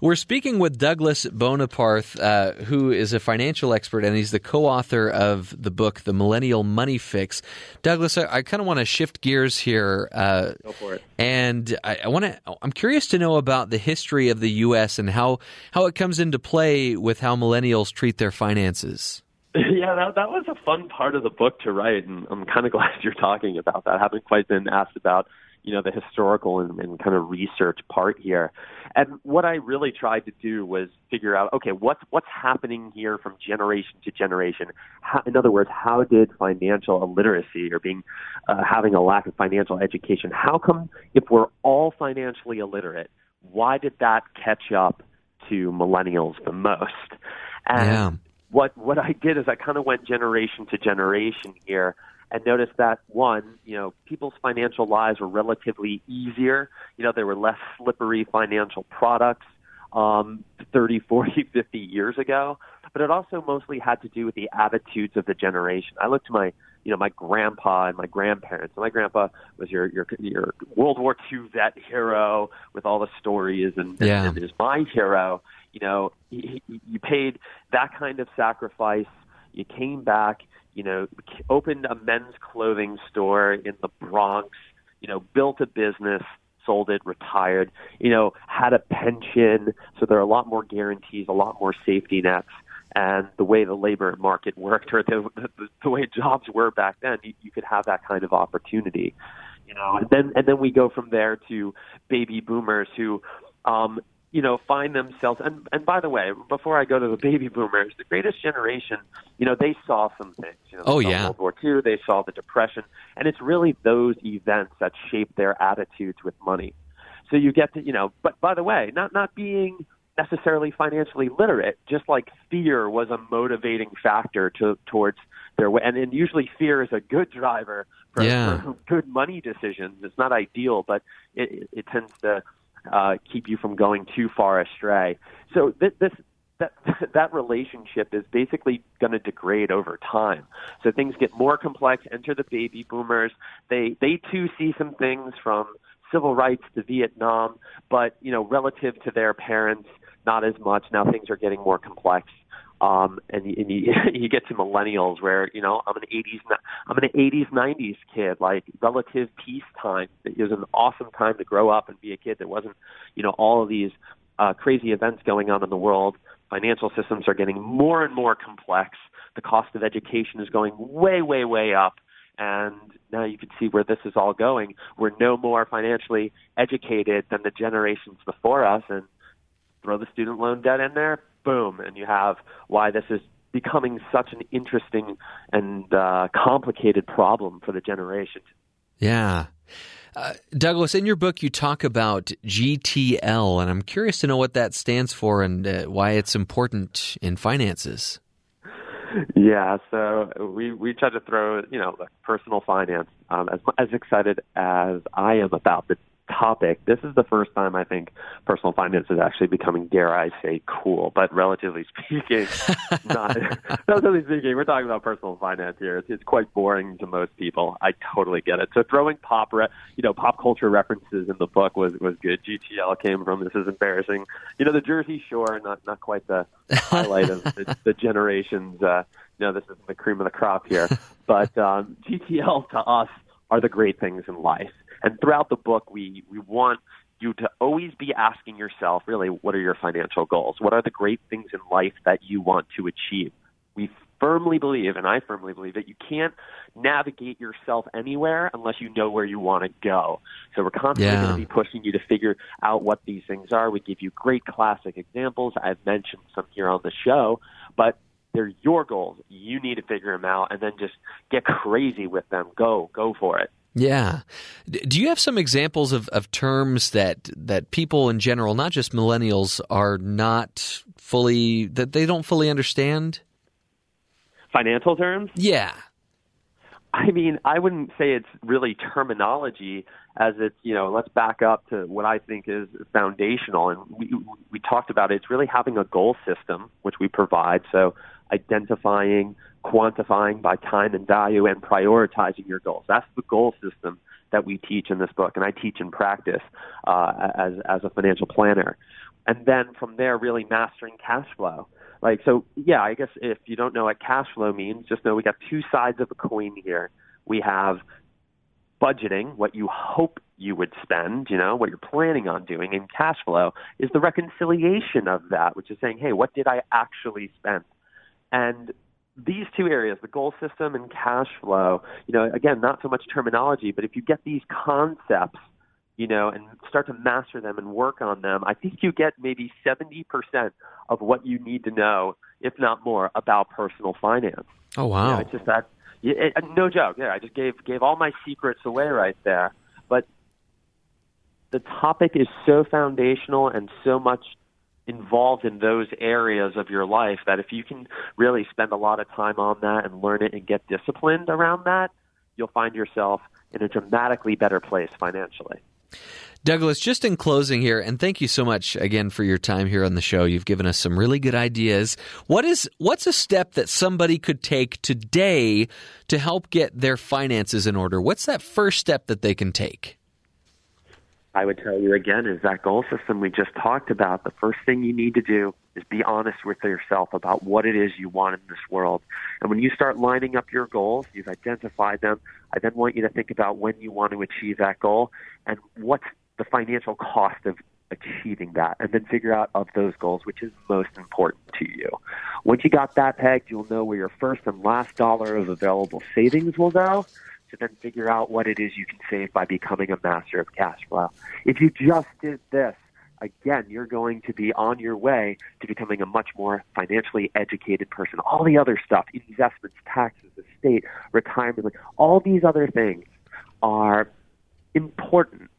[SPEAKER 3] We're speaking with Douglas Boneparth, uh, who is a financial expert, and he's the co author of the book, The Millennial Money Fix. Douglas, I, I kind of want to shift gears here.
[SPEAKER 7] Uh, Go for it.
[SPEAKER 3] And I, I want to, I'm curious to know about the history of the U.S. and how, how it comes into play with how millennials treat their finances.
[SPEAKER 7] Yeah, that, that was a fun part of the book to write, and I'm kind of glad you're talking about that. I haven't quite been asked about you know the historical and, and kind of research part here. And what I really tried to do was figure out, okay, what's what's happening here from generation to generation. How, in other words, how did financial illiteracy or being uh, having a lack of financial education? How come if we're all financially illiterate, why did that catch up to millennials the most? And
[SPEAKER 3] yeah.
[SPEAKER 7] what what I did is I kind of went generation to generation here and noticed that one, you know, people's financial lives were relatively easier. You know, there were less slippery financial products um, 30, 40, 50 years ago. But it also mostly had to do with the attitudes of the generation. I looked to my, you know, my grandpa and my grandparents. And my grandpa was your your your World War II vet hero with all the stories, and,
[SPEAKER 3] yeah.
[SPEAKER 7] and, and is my hero. You know, he, he, you paid that kind of sacrifice. You came back you know, opened a men's clothing store in the Bronx, you know, built a business, sold it, retired, you know, had a pension. So there are a lot more guarantees, a lot more safety nets. And the way the labor market worked, or the, the, the way jobs were back then, you, you could have that kind of opportunity. You know, and then and then we go from there to baby boomers who, um, you know, find themselves. And and by the way, before I go to the baby boomers, the greatest generation, you know, they saw some things. You know,
[SPEAKER 3] Oh, yeah.
[SPEAKER 7] World War II. They saw the Depression, and it's really those events that shape their attitudes with money. So you get to, you know, but by the way, not not being necessarily financially literate, just like fear was a motivating factor to towards their way, and, and usually fear is a good driver for,
[SPEAKER 3] Yeah.
[SPEAKER 7] for good money decisions. It's not ideal, but it, it, it tends to uh, keep you from going too far astray. So this, this that that relationship is basically going to degrade over time. So things get more complex. Enter the baby boomers. They they too see some things from civil rights to Vietnam, but you know, relative to their parents, not as much. Now things are getting more complex. Um, and, and you, you get to millennials where you know I'm an 80s ni- I'm an 80s 90s kid like relative peacetime it was an awesome time to grow up and be a kid there wasn't you know all of these uh, crazy events going on in the world. Financial systems are getting more and more complex. The cost of education is going way way way up. And now you can see where this is all going. We're no more financially educated than the generations before us. And throw the student loan debt in there, boom, and you have why this is becoming such an interesting and uh, complicated problem for the generation.
[SPEAKER 3] Yeah. Uh, Douglas, in your book, you talk about GTL, and I'm curious to know what that stands for and uh, why it's important in finances.
[SPEAKER 7] Yeah, so we we try to throw you know like personal finance. Um, as as excited as I am about the topic, this is the first time I think personal finance is actually becoming, dare I say, cool. But relatively speaking, not relatively speaking, we're talking about personal finance here. It's, it's quite boring to most people. I totally get it. So throwing pop, re- you know, pop culture references in the book was was good. GTL came from this is embarrassing. You know, the Jersey Shore, not not quite the highlight of the, the generations. Uh, you know, this is the cream of the crop here. But um, GTL to us are the great things in life. And throughout the book, we, we want you to always be asking yourself, really, what are your financial goals? What are the great things in life that you want to achieve? We firmly believe, and I firmly believe, that you can't navigate yourself anywhere unless you know where you want to go. So we're constantly
[SPEAKER 3] Yeah.
[SPEAKER 7] going to be pushing you to figure out what these things are. We give you great classic examples. I've mentioned some here on the show, but they're your goals. You need to figure them out and then just get crazy with them. Go, go for it.
[SPEAKER 3] Yeah. Do you have some examples of, of terms that that people in general, not just millennials, are not fully that they don't fully understand?
[SPEAKER 7] Financial terms?
[SPEAKER 3] Yeah.
[SPEAKER 7] I mean, I wouldn't say it's really terminology as it's, you know, let's back up to what I think is foundational. And we, we talked about it. It's really having a goal system, which we provide. So identifying, quantifying by time and value, and prioritizing your goals. That's the goal system that we teach in this book, and I teach in practice uh, as, as a financial planner. And then from there, really mastering cash flow. Like, so yeah, I guess if you don't know what cash flow means, just know we got two sides of a coin here. We have budgeting, what you hope you would spend, you know, what you're planning on doing, and cash flow is the reconciliation of that, which is saying, hey, what did I actually spend? And these two areas, the goal system and cash flow, you know, again, not so much terminology, but if you get these concepts, you know, and start to master them and work on them, I think you get maybe 70% of what you need to know, if not more, about personal finance.
[SPEAKER 3] Oh wow.
[SPEAKER 7] it's just that. It, uh, no joke. Yeah, I just gave gave all my secrets away right there. But the topic is so foundational and so much involved in those areas of your life that if you can really spend a lot of time on that and learn it and get disciplined around that, you'll find yourself in a dramatically better place financially.
[SPEAKER 3] Douglas, just in closing here, and thank you so much again for your time here on the show. You've given us some really good ideas. What is what's a step that somebody could take today to help get their finances in order? What's that first step that they can take?
[SPEAKER 7] I would tell you again is that goal system we just talked about. The first thing you need to do is be honest with yourself about what it is you want in this world. And when you start lining up your goals, you've identified them. I then want you to think about when you want to achieve that goal and what's the financial cost of achieving that and then figure out of those goals which is most important to you. Once you got that pegged, you'll know where your first and last dollar of available savings will go. To then figure out what it is you can save by becoming a master of cash flow. If you just did this, again, you're going to be on your way to becoming a much more financially educated person. All the other stuff, investments, taxes, estate, retirement, all these other things are important,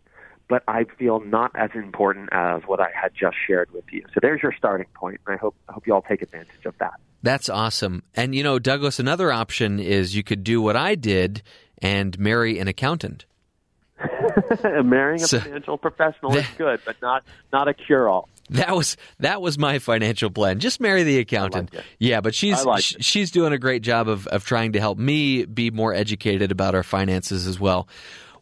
[SPEAKER 7] but I feel not as important as what I had just shared with you. So there's your starting point, and I hope I hope you all take advantage of that.
[SPEAKER 3] That's awesome. And you know, Douglas, another option is you could do what I did and marry an accountant.
[SPEAKER 7] Marrying a
[SPEAKER 3] So-
[SPEAKER 7] financial professional is good, but not not a cure-all.
[SPEAKER 3] That was that was my financial plan. Just marry the accountant.
[SPEAKER 7] it.
[SPEAKER 3] Yeah, but she's
[SPEAKER 7] like
[SPEAKER 3] sh- she's doing a great job of of trying to help me be more educated about our finances as well.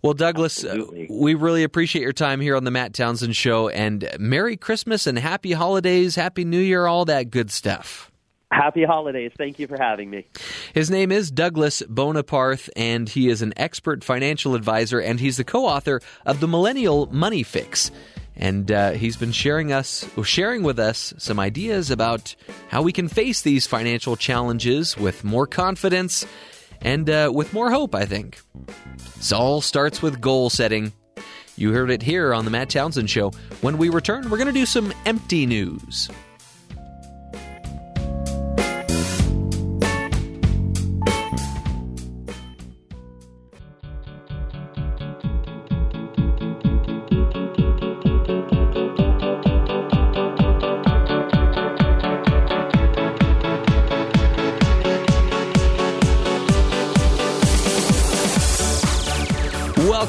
[SPEAKER 3] Well, Douglas, uh, we really appreciate your time here on the Matt Townsend Show, and Merry Christmas and Happy Holidays, Happy New Year, all that good stuff.
[SPEAKER 7] Happy holidays. Thank you for having me.
[SPEAKER 3] His name is Douglas Boneparth, and he is an expert financial advisor, and he's the co-author of the Millennial Money Fix. And uh, he's been sharing us, sharing with us some ideas about how we can face these financial challenges with more confidence and uh, with more hope. I think. It all starts with goal setting. You heard it here on the Matt Townsend Show. When we return, we're going to do some empty news.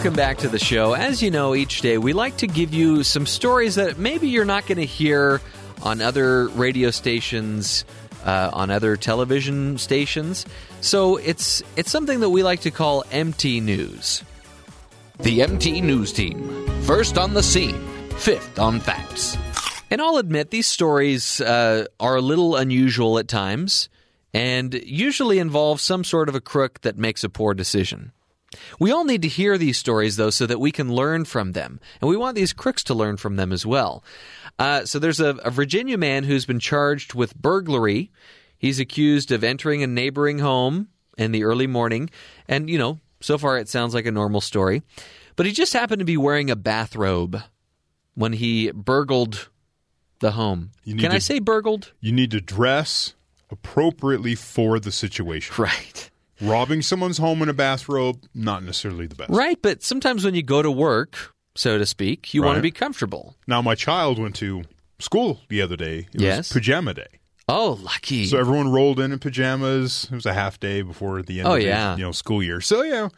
[SPEAKER 3] Welcome back to the show. As you know, each day we like to give you some stories that maybe you're not going to hear on other radio stations, uh, on other television stations. So it's it's something that we like to call MT news.
[SPEAKER 2] The MT News Team. First on the scene, fifth on facts.
[SPEAKER 3] And I'll admit these stories uh, are a little unusual at times, and usually involve some sort of a crook that makes a poor decision. We all need to hear these stories, though, so that we can learn from them. And we want these crooks to learn from them as well. Uh, so there's a, a Virginia man who's been charged with burglary. He's accused of entering a neighboring home in the early morning. And, you know, so far it sounds like a normal story. But he just happened to be wearing a bathrobe when he burgled the home. Can I say burgled?
[SPEAKER 5] You need to dress appropriately for the situation.
[SPEAKER 3] Right.
[SPEAKER 5] Robbing someone's home in a bathrobe, not necessarily the best.
[SPEAKER 3] Right, but sometimes when you go to work, so to speak, you want to be comfortable.
[SPEAKER 5] Now, my child went to school the other day. It
[SPEAKER 3] Yes.
[SPEAKER 5] was pajama day.
[SPEAKER 3] Oh, lucky.
[SPEAKER 5] So everyone rolled in in pajamas. It was a half day before the end
[SPEAKER 3] Oh,
[SPEAKER 5] of the you know, school year. So, yeah.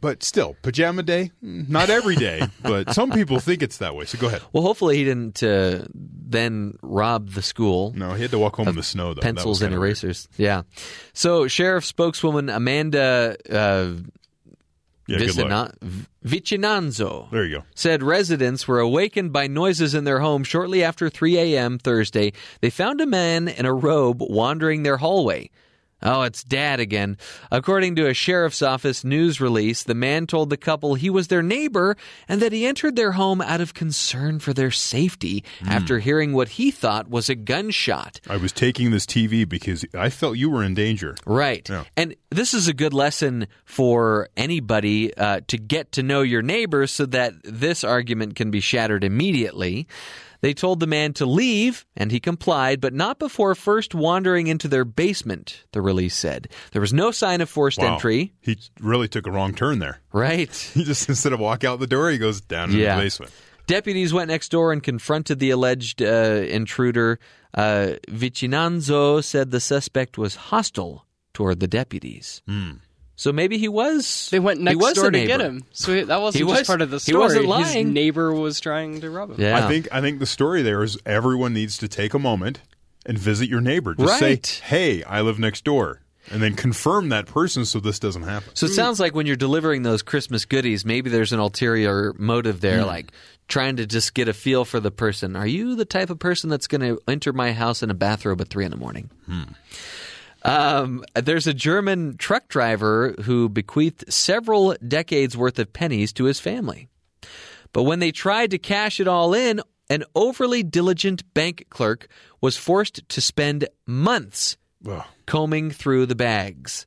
[SPEAKER 5] But still, pajama day, not every day, but some people think it's that way. So go ahead.
[SPEAKER 3] well, hopefully he didn't uh, then rob the school.
[SPEAKER 5] No, he had to walk home in the snow, though.
[SPEAKER 3] Pencils and
[SPEAKER 5] kinda weird.
[SPEAKER 3] erasers. Yeah. So, Sheriff spokeswoman Amanda uh,
[SPEAKER 5] Yeah.
[SPEAKER 3] Vicina- Vicinanzo
[SPEAKER 5] There you go.
[SPEAKER 3] said residents were awakened by noises in their home shortly after 3 a.m. Thursday. They found a man in a robe wandering their hallway. Oh, it's dad again. According to a sheriff's office news release, the man told the couple he was their neighbor and that he entered their home out of concern for their safety after hearing what he thought was a gunshot.
[SPEAKER 5] I was taking this TV because I felt you were in danger.
[SPEAKER 3] Right.
[SPEAKER 5] Yeah.
[SPEAKER 3] And this is a good lesson for anybody uh, to get to know your neighbors so that this argument can be shattered immediately. They told the man to leave, and he complied, but not before first wandering into their basement, the release said. There was no sign of forced
[SPEAKER 5] Wow.
[SPEAKER 3] entry.
[SPEAKER 5] He really took a wrong turn there.
[SPEAKER 3] Right.
[SPEAKER 5] He just, instead of walk out the door, he goes down into the basement.
[SPEAKER 3] Deputies went next door and confronted the alleged uh, intruder. Uh, Vicinanzo said the suspect was hostile toward the deputies. So maybe he was.
[SPEAKER 4] They went
[SPEAKER 3] he
[SPEAKER 4] next
[SPEAKER 3] was
[SPEAKER 4] door to get him. So he- that wasn't
[SPEAKER 3] He
[SPEAKER 4] just
[SPEAKER 3] was-
[SPEAKER 4] part of the story.
[SPEAKER 3] he
[SPEAKER 4] story.
[SPEAKER 3] wasn't
[SPEAKER 4] His
[SPEAKER 3] lying.
[SPEAKER 4] neighbor was trying to rob him.
[SPEAKER 3] Yeah.
[SPEAKER 5] I think I think the story there is everyone needs to take a moment and visit your neighbor. Just
[SPEAKER 3] Right.
[SPEAKER 5] say, "Hey, I live next door," and then confirm that person so this doesn't happen.
[SPEAKER 3] So it hmm. sounds like when you're delivering those Christmas goodies, maybe there's an ulterior motive there, hmm. like trying to just get a feel for the person. Are you the type of person that's going to enter my house in a bathrobe at three in the morning? Hmm. Um, there's a German truck driver who bequeathed several decades worth of pennies to his family. But when they tried to cash it all in, an overly diligent bank clerk was forced to spend months
[SPEAKER 5] Ugh.
[SPEAKER 3] combing through the bags.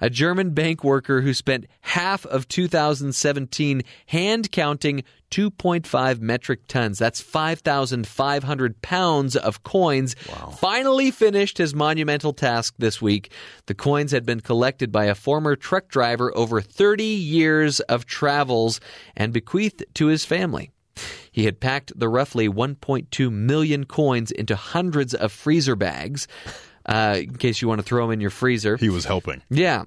[SPEAKER 3] A German bank worker who spent half of 2017 hand counting 2.5 metric tons. That's 5,500 pounds of coins. Finally finished his monumental task this week. The coins had been collected by a former truck driver over 30 years of travels and bequeathed to his family. He had packed the roughly 1.2 million coins into hundreds of freezer bags. Uh, in case you want to throw them in your freezer.
[SPEAKER 5] He was helping.
[SPEAKER 3] Yeah.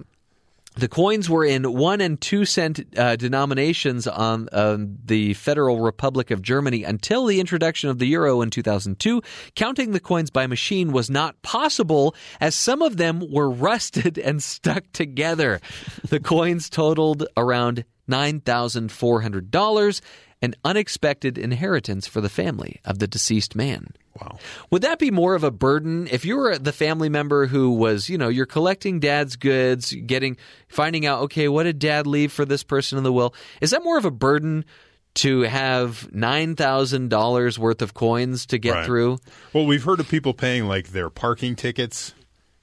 [SPEAKER 3] The coins were in one and two cent uh, denominations on uh, the Federal Republic of Germany until the introduction of the euro in 2002. Counting the coins by machine was not possible as some of them were rusted and stuck together. The coins totaled around $9,400, an unexpected inheritance for the family of the deceased man.
[SPEAKER 5] Wow.
[SPEAKER 3] Would that be more of a burden if you were the family member who was, you know, you're collecting dad's goods, getting finding out, okay, what did dad leave for this person in the will? Is that more of a burden to have $9,000 worth of coins to get
[SPEAKER 5] Right.
[SPEAKER 3] through?
[SPEAKER 5] Well, we've heard of people paying like their parking tickets,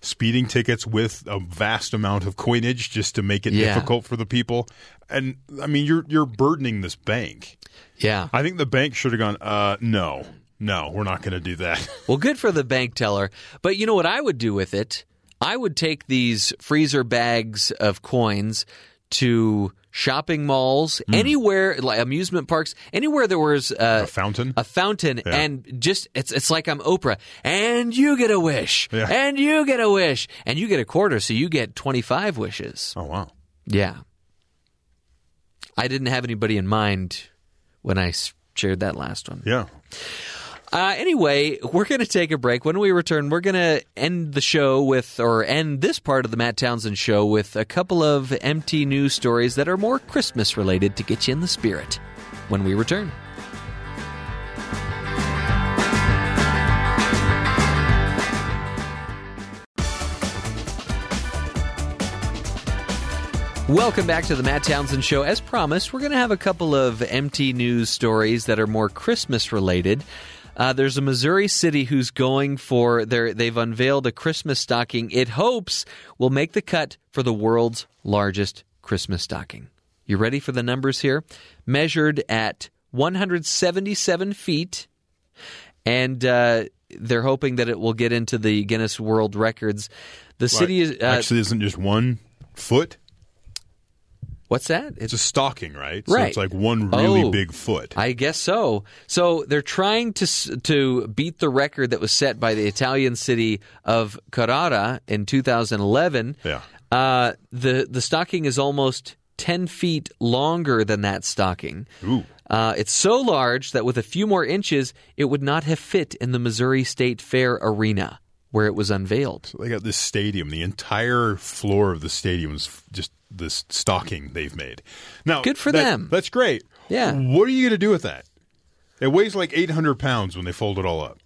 [SPEAKER 5] speeding tickets with a vast amount of coinage just to make it
[SPEAKER 3] Yeah.
[SPEAKER 5] difficult for the people. And I mean, you're you're burdening this bank.
[SPEAKER 3] Yeah.
[SPEAKER 5] I think the bank should have gone, uh, no, no, we're not going to do that.
[SPEAKER 3] Well, good for the bank teller. But you know what I would do with it? I would take these freezer bags of coins to shopping malls, anywhere like amusement parks, anywhere there was uh,
[SPEAKER 5] a fountain.
[SPEAKER 3] a fountain
[SPEAKER 5] Yeah.
[SPEAKER 3] and just it's it's like I'm Oprah and you get a wish
[SPEAKER 5] Yeah.
[SPEAKER 3] and you get a wish and you get a quarter so you get 25 wishes.
[SPEAKER 5] oh wow.
[SPEAKER 3] Yeah. I didn't have anybody in mind when I shared that last one.
[SPEAKER 5] Yeah.
[SPEAKER 3] Uh, anyway, we're going to take a break. When we return, we're going to end the show with, or end this part of the Matt Townsend show with a couple of empty news stories that are more Christmas related to get you in the spirit. When we return. Welcome back to the Matt Townsend Show. As promised, we're going to have a couple of empty news stories that are more Christmas related. Uh, there's a Missouri city who's going for their. They've unveiled a Christmas stocking. It hopes will make the cut for the world's largest Christmas stocking. You ready for the numbers here? Measured at 177 feet, and uh, they're hoping that it will get into the Guinness World Records. The city is uh,
[SPEAKER 5] Actually, isn't just one foot.
[SPEAKER 3] What's that?
[SPEAKER 5] It's a stocking, right? So
[SPEAKER 3] Right.
[SPEAKER 5] it's like one really
[SPEAKER 3] Oh.
[SPEAKER 5] big foot.
[SPEAKER 3] I guess so. So they're trying to to beat the record that was set by the Italian city of Carrara in 2011.
[SPEAKER 5] Yeah.
[SPEAKER 3] Uh, the the stocking is almost 10 feet longer than that stocking.
[SPEAKER 5] Ooh.
[SPEAKER 3] Uh, it's so large that with a few more inches, it would not have fit in the Missouri State Fair arena where it was unveiled.
[SPEAKER 5] They got this stadium. The entire floor of the stadium is just this stocking they've made. Now,
[SPEAKER 3] Good for
[SPEAKER 5] that-
[SPEAKER 3] them.
[SPEAKER 5] That's great.
[SPEAKER 3] Yeah.
[SPEAKER 5] What are you going to do with that? It weighs like 800 pounds when they fold it all up.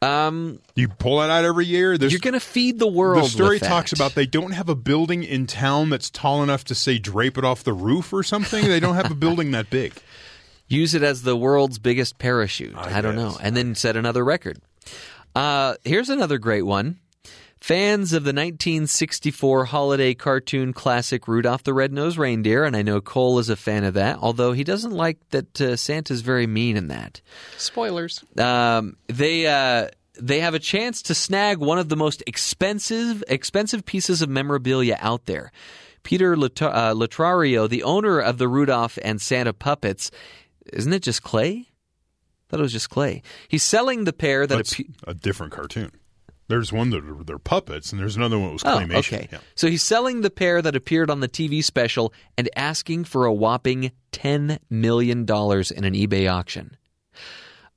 [SPEAKER 3] Um,
[SPEAKER 5] You pull that out every year. There's,
[SPEAKER 3] you're going to feed the world.
[SPEAKER 5] the story talks about they don't have a building in town that's tall enough to say drape it off the roof or something. They don't have a building that big.
[SPEAKER 3] use it as the world's biggest parachute. I,
[SPEAKER 5] I
[SPEAKER 3] don't know. And then set another record. Uh, here's another great one. Fans of the 1964 holiday cartoon classic Rudolph the Red-Nosed Reindeer, and I know Cole is a fan of that, although he doesn't like that uh, Santa's very mean in that.
[SPEAKER 4] Spoilers.
[SPEAKER 3] Um, they uh, they have a chance to snag one of the most expensive expensive pieces of memorabilia out there. Peter Lat- uh, Lutrario, the owner of the Rudolph and Santa puppets, isn't it just clay? I thought it was just clay. He's selling the pair that
[SPEAKER 5] That's
[SPEAKER 3] appe-
[SPEAKER 5] a different cartoon. There's one that are, they're puppets, and there's another one that was
[SPEAKER 3] Oh,
[SPEAKER 5] claymation.
[SPEAKER 3] okay.
[SPEAKER 5] Yeah.
[SPEAKER 3] So he's selling the pair that appeared on the TV special and asking for a whopping $10 million in an eBay auction.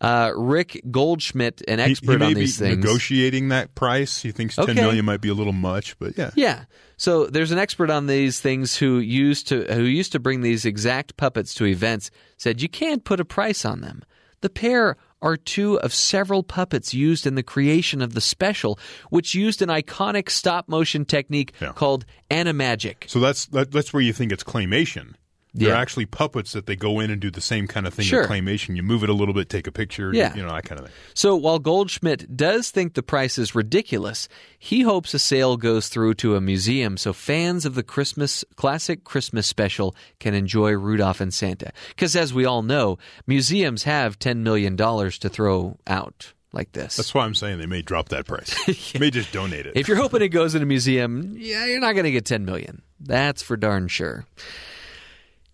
[SPEAKER 3] Uh, Rick Goldschmidt, an expert
[SPEAKER 5] he, may
[SPEAKER 3] on these things.
[SPEAKER 5] negotiating that price. He thinks ten
[SPEAKER 3] Okay.
[SPEAKER 5] million might be a little much, but yeah.
[SPEAKER 3] Yeah. So there's an expert on these things who used to who used to bring these exact puppets to events. Said you can't put a price on them. The pair are two of several puppets used in the creation of the special, which used an iconic stop motion technique
[SPEAKER 5] Yeah.
[SPEAKER 3] called animagic.
[SPEAKER 5] So that's that, that's where you think it's claymation. They're
[SPEAKER 3] Yeah.
[SPEAKER 5] actually puppets that they go in and do the same kind of thing
[SPEAKER 3] Sure.
[SPEAKER 5] claymation. You move it a little bit, take a picture,
[SPEAKER 3] Yeah.
[SPEAKER 5] you know, that kind of thing.
[SPEAKER 3] So while Goldschmidt does think the price is ridiculous, he hopes a sale goes through to a museum so fans of the Christmas classic Christmas special can enjoy Rudolph and Santa. Because as we all know, museums have $10 million to throw out like this.
[SPEAKER 5] That's why I'm saying they may drop that price. They may just donate it.
[SPEAKER 3] If you're hoping it goes in a museum, yeah, you're not going to get 10 million. That's for darn sure.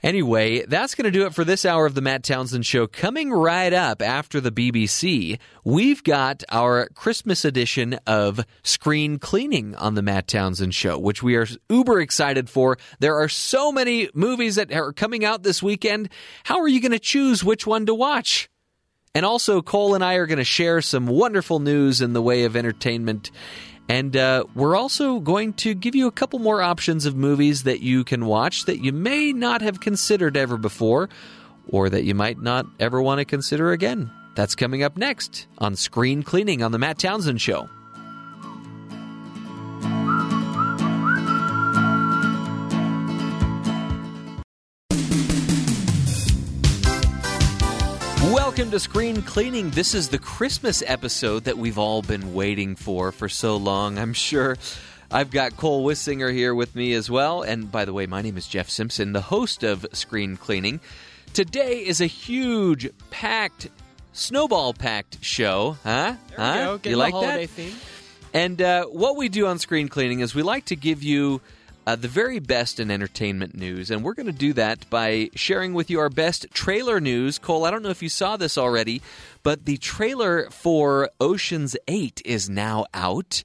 [SPEAKER 3] Anyway, that's going to do it for this hour of the Matt Townsend Show. Coming right up after the BBC, we've got our Christmas edition of Screen Cleaning on the Matt Townsend Show, which we are uber excited for. There are so many movies that are coming out this weekend. How are you going to choose which one to watch? And also, Cole and I are going to share some wonderful news in the way of entertainment. And uh, we're also going to give you a couple more options of movies that you can watch that you may not have considered ever before, or that you might not ever want to consider again. That's coming up next on Screen Cleaning on The Matt Townsend Show. Welcome to Screen Cleaning. This is the Christmas episode that we've all been waiting for for so long, I'm sure. I've got Cole Wissinger here with me as well. And by the way, my name is Jeff Simpson, the host of Screen Cleaning. Today is a huge, packed, snowball packed show. Huh? Huh? You like that?
[SPEAKER 4] theme.
[SPEAKER 3] And uh, what we do on Screen Cleaning is we like to give you uh, the very best in entertainment news. And we're going to do that by sharing with you our best trailer news. Cole, I don't know if you saw this already, but the trailer for Ocean's 8 is now out.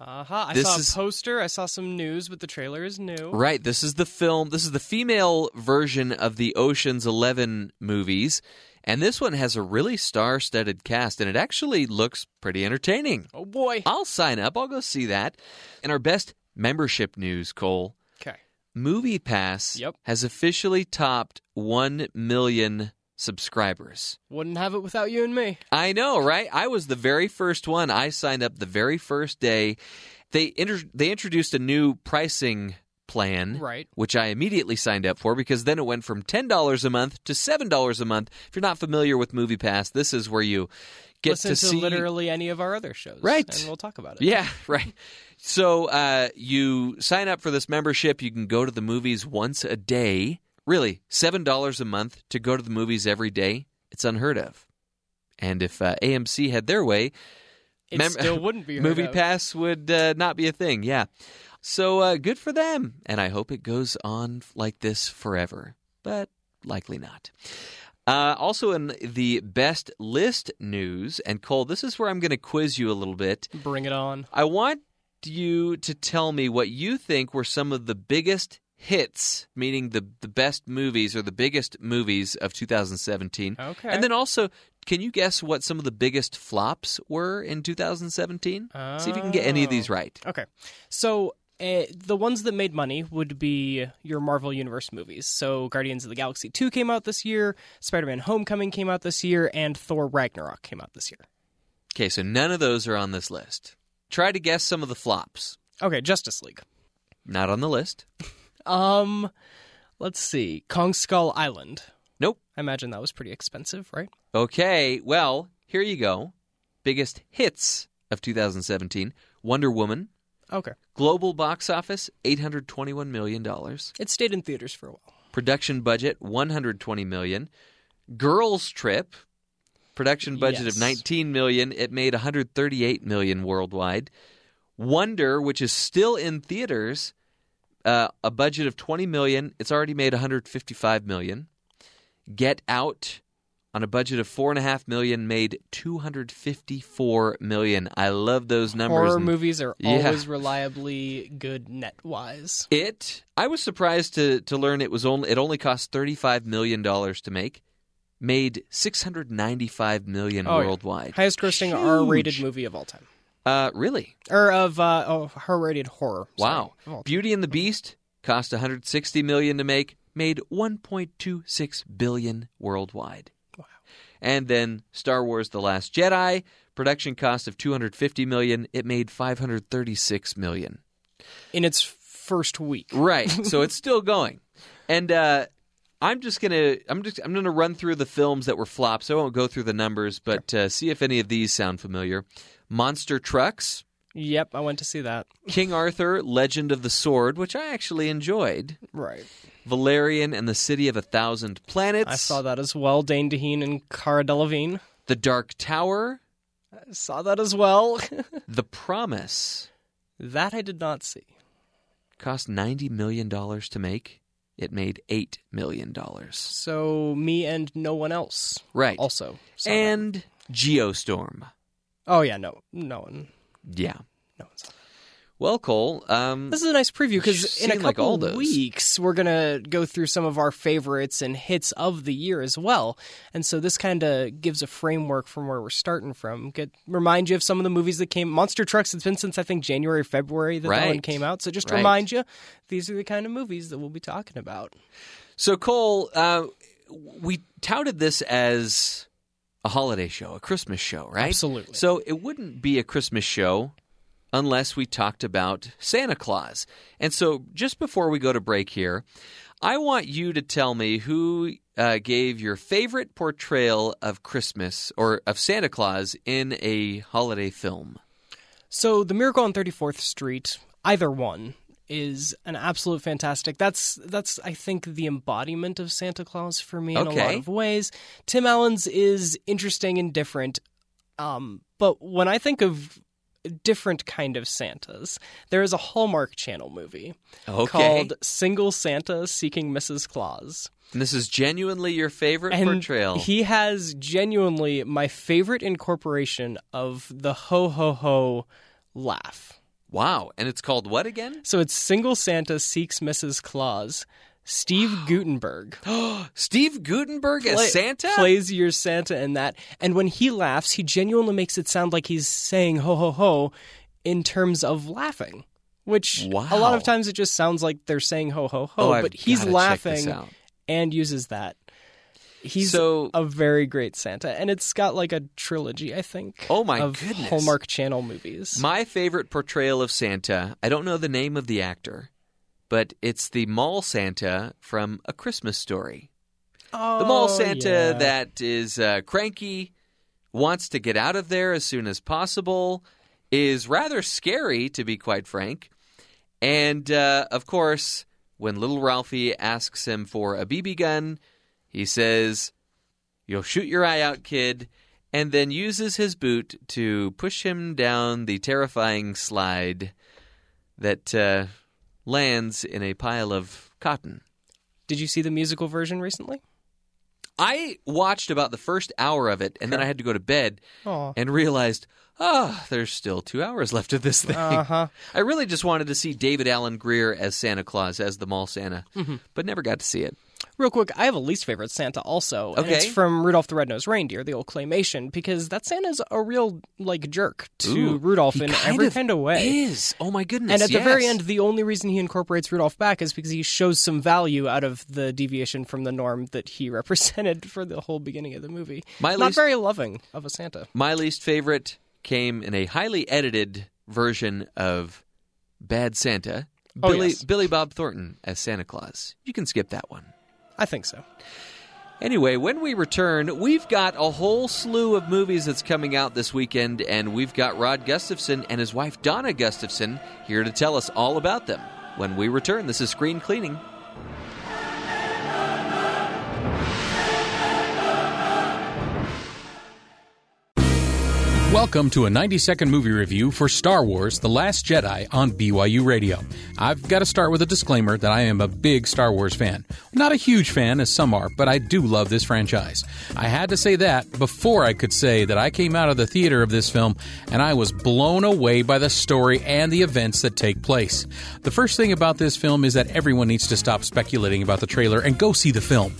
[SPEAKER 4] Uh-huh. I
[SPEAKER 3] This
[SPEAKER 4] saw
[SPEAKER 3] is-
[SPEAKER 4] a poster. I saw some news, but the trailer is new.
[SPEAKER 3] Right. This is the film. This is the female version of the Ocean's 11 movies. And this one has a really star studded cast, and it actually looks pretty entertaining.
[SPEAKER 4] Oh boy.
[SPEAKER 3] I'll sign up. I'll go see that. And our best membership news, Cole.
[SPEAKER 4] Okay.
[SPEAKER 3] Movie Pass
[SPEAKER 4] Yep.
[SPEAKER 3] has officially topped 1 million subscribers.
[SPEAKER 4] Wouldn't have it without you and me.
[SPEAKER 3] I know, right? I was the very first one. I signed up the very first day. They inter- they introduced a new pricing plan,
[SPEAKER 4] Right.
[SPEAKER 3] which I immediately signed up for because then it went from $10 a month to $7 a month. If you're not familiar with Movie Pass, this is where you get
[SPEAKER 4] Listen
[SPEAKER 3] to
[SPEAKER 4] to,
[SPEAKER 3] see
[SPEAKER 4] literally any of our other shows.
[SPEAKER 3] Right.
[SPEAKER 4] And we'll talk about it.
[SPEAKER 3] Yeah, right. So uh, you sign up for this membership. You can go to the movies once a day. Really, seven dollars a month to go to the movies every day. It's unheard of. And if uh, AMC had their way,
[SPEAKER 4] It
[SPEAKER 3] mem-
[SPEAKER 4] still wouldn't be
[SPEAKER 3] Movie
[SPEAKER 4] of.
[SPEAKER 3] Pass would uh, not be a thing. Yeah. So uh, good for them, and I hope it goes on like this forever. But likely not. Uh, also, in the best list news, and Cole, this is where I'm going to quiz you a little bit.
[SPEAKER 4] Bring it on.
[SPEAKER 3] I want you to tell me what you think were some of the biggest hits, meaning the the best movies or the biggest movies of 2017.
[SPEAKER 4] Okay.
[SPEAKER 3] And then also, can you guess what some of the biggest flops were in 2017? See if you can get any of these
[SPEAKER 4] Oh.
[SPEAKER 3] right.
[SPEAKER 4] Okay. So uh, the ones that made money would be your Marvel Universe movies. So Guardians of the Galaxy 2 came out this year, Spider Man Homecoming came out this year, and Thor Ragnarok came out this year.
[SPEAKER 3] Okay, so none of those are on this list. Try to guess some of the flops.
[SPEAKER 4] Okay, Justice League.
[SPEAKER 3] Not on the list.
[SPEAKER 4] Um, let's see. Kong Skull Island.
[SPEAKER 3] Nope.
[SPEAKER 4] I imagine that was pretty expensive, right?
[SPEAKER 3] Okay, well, here you go. Biggest hits of 2017 Wonder Woman,
[SPEAKER 4] Okay.
[SPEAKER 3] Global box office $821 million.
[SPEAKER 4] It stayed in theaters for a while.
[SPEAKER 3] Production budget 120 million. Girls Trip production budget of 19 million. It made 138 million worldwide. Wonder, which is still in theaters, uh, a budget of 20 million. It's already made 155 million. Get Out on a budget of four and a half million made 254 million. I love those numbers.
[SPEAKER 4] Horror
[SPEAKER 3] and-
[SPEAKER 4] movies are
[SPEAKER 3] Yeah.
[SPEAKER 4] always reliably good net wise.
[SPEAKER 3] It. I was surprised to to learn it was only it only cost thirty five million dollars to make. Made six hundred ninety five million
[SPEAKER 4] Oh, yeah.
[SPEAKER 3] worldwide.
[SPEAKER 4] Highest grossing
[SPEAKER 3] Huge.
[SPEAKER 4] R rated movie of all time.
[SPEAKER 3] Uh, really?
[SPEAKER 4] Or of uh, oh, R rated horror.
[SPEAKER 3] Wow. Beauty and the Beast cost one hundred sixty million to make. Made one point two six billion worldwide.
[SPEAKER 4] Wow.
[SPEAKER 3] And then Star Wars: The Last Jedi production cost of two hundred fifty million. It made five hundred thirty six million.
[SPEAKER 4] In its first week.
[SPEAKER 3] Right. so it's still going. And uh, I'm just gonna I'm just I'm gonna run through the films that were flops. I won't go through the numbers, but uh, see if any of these sound familiar. Monster Trucks,
[SPEAKER 4] Yep, I went to see that.
[SPEAKER 3] King Arthur, Legend of the Sword, which I actually enjoyed.
[SPEAKER 4] Right.
[SPEAKER 3] Valerian and the City of a Thousand Planets.
[SPEAKER 4] I saw that as well. Dane DeHaan and Cara Delevingne.
[SPEAKER 3] The Dark Tower,
[SPEAKER 4] I saw that as well.
[SPEAKER 3] The Promise.
[SPEAKER 4] that I did not see.
[SPEAKER 3] Cost ninety million dollars to make. It made eight million dollars.
[SPEAKER 4] So me and no one else
[SPEAKER 3] Right.
[SPEAKER 4] also. Saw that.
[SPEAKER 3] and Geostorm.
[SPEAKER 4] oh yeah, no, no one,
[SPEAKER 3] Yeah.
[SPEAKER 4] no one saw. That.
[SPEAKER 3] Well, Cole. Um,
[SPEAKER 4] This is a nice preview because in a
[SPEAKER 3] like
[SPEAKER 4] couple
[SPEAKER 3] all those.
[SPEAKER 4] weeks we're gonna go through some of our favorites and hits of the year as well, and so this kind of gives a framework from where we're starting from. Get remind you of some of the movies that came. Monster Trucks. It's been since I think January, February that that one came out. So just to
[SPEAKER 3] Right.
[SPEAKER 4] remind you, these are the kind of movies that we'll be talking about.
[SPEAKER 3] So, Cole, uh, we touted this as a holiday show, a Christmas show, right?
[SPEAKER 4] Absolutely.
[SPEAKER 3] So, it wouldn't be a Christmas show unless we talked about Santa Claus. And so, just before we go to break here, I want you to tell me who uh, gave your favorite portrayal of Christmas or of Santa Claus in a holiday film.
[SPEAKER 4] So the Miracle on 34th Street, either one is an absolute fantastic. That's that's I think the embodiment of Santa Claus for me in a lot of ways. Tim Allen's is interesting and different. Um, but when I think of different kind of Santas, there is a Hallmark Channel movie
[SPEAKER 3] Okay.
[SPEAKER 4] called Single Santa Seeking Mrs. Claus.
[SPEAKER 3] And this is genuinely your favorite
[SPEAKER 4] And
[SPEAKER 3] portrayal.
[SPEAKER 4] he has genuinely my favorite incorporation of the ho ho ho laugh.
[SPEAKER 3] wow. And it's called what again?
[SPEAKER 4] So it's Single Santa Seeks Mrs. Claus. Steve Guttenberg
[SPEAKER 3] Steve Guttenberg as
[SPEAKER 4] play-
[SPEAKER 3] Santa?
[SPEAKER 4] plays your Santa in that. And when he laughs, he genuinely makes it sound like he's saying ho ho ho in terms of laughing. Which a lot of times it just sounds like they're saying ho ho ho,
[SPEAKER 3] Oh,
[SPEAKER 4] but he's
[SPEAKER 3] gotta check this
[SPEAKER 4] laughing and uses that. He's
[SPEAKER 3] So-
[SPEAKER 4] a very great Santa, and it's got like a trilogy, I think.
[SPEAKER 3] Oh, my
[SPEAKER 4] of
[SPEAKER 3] goodness.
[SPEAKER 4] Hallmark Channel movies.
[SPEAKER 3] My favorite portrayal of Santa, I don't know the name of the actor, but it's the mall Santa from A Christmas Story. The mall
[SPEAKER 4] Oh,
[SPEAKER 3] Santa
[SPEAKER 4] yeah.
[SPEAKER 3] that is uh, cranky, wants to get out of there as soon as possible, is rather scary, to be quite frank. And, uh, of course, when little Ralphie asks him for a BB gun, he says, You'll shoot your eye out, kid, and then uses his boot to push him down the terrifying slide that uh, lands in a pile of cotton.
[SPEAKER 4] Did you see the musical version recently?
[SPEAKER 3] I watched about the first hour of it, and then I had to go to bed
[SPEAKER 4] Aw.
[SPEAKER 3] and realized, oh, there's still two hours left of this thing.
[SPEAKER 4] Uh-huh.
[SPEAKER 3] I really just wanted to see David Alan Grier as Santa Claus, as the mall Santa,
[SPEAKER 4] Mm-hmm.
[SPEAKER 3] but never got to see it.
[SPEAKER 4] Real quick, I have a least favorite Santa also. And
[SPEAKER 3] Okay.
[SPEAKER 4] it's from Rudolph the Red-Nosed Reindeer, the old claymation, because that Santa's a real like jerk to
[SPEAKER 3] Ooh,
[SPEAKER 4] Rudolph in
[SPEAKER 3] kind
[SPEAKER 4] every kind of way.
[SPEAKER 3] Is oh my goodness!
[SPEAKER 4] And at the very end, the only reason he incorporates Rudolph back is because he shows some value out of the deviation from the norm that he represented for the whole beginning of the movie.
[SPEAKER 3] My
[SPEAKER 4] Not
[SPEAKER 3] least-
[SPEAKER 4] very loving of a Santa.
[SPEAKER 3] My least favorite came in a highly edited version of Bad Santa.
[SPEAKER 4] Oh,
[SPEAKER 3] Billy
[SPEAKER 4] yes.
[SPEAKER 3] Billy Bob Thornton as Santa Claus. You can skip that one.
[SPEAKER 4] I think so.
[SPEAKER 3] Anyway, when we return, we've got a whole slew of movies that's coming out this weekend, and we've got Rod Gustafson and his wife Donna Gustafson here to tell us all about them. When we return, this is Screen Cleaning.
[SPEAKER 8] Welcome to a 90 second movie review for Star Wars The Last Jedi on BYU Radio. I've got to start with a disclaimer that I am a big Star Wars fan. Not a huge fan, as some are, but I do love this franchise. I had to say that before I could say that I came out of the theater of this film and I was blown away by the story and the events that take place. The first thing about this film is that everyone needs to stop speculating about the trailer and go see the film.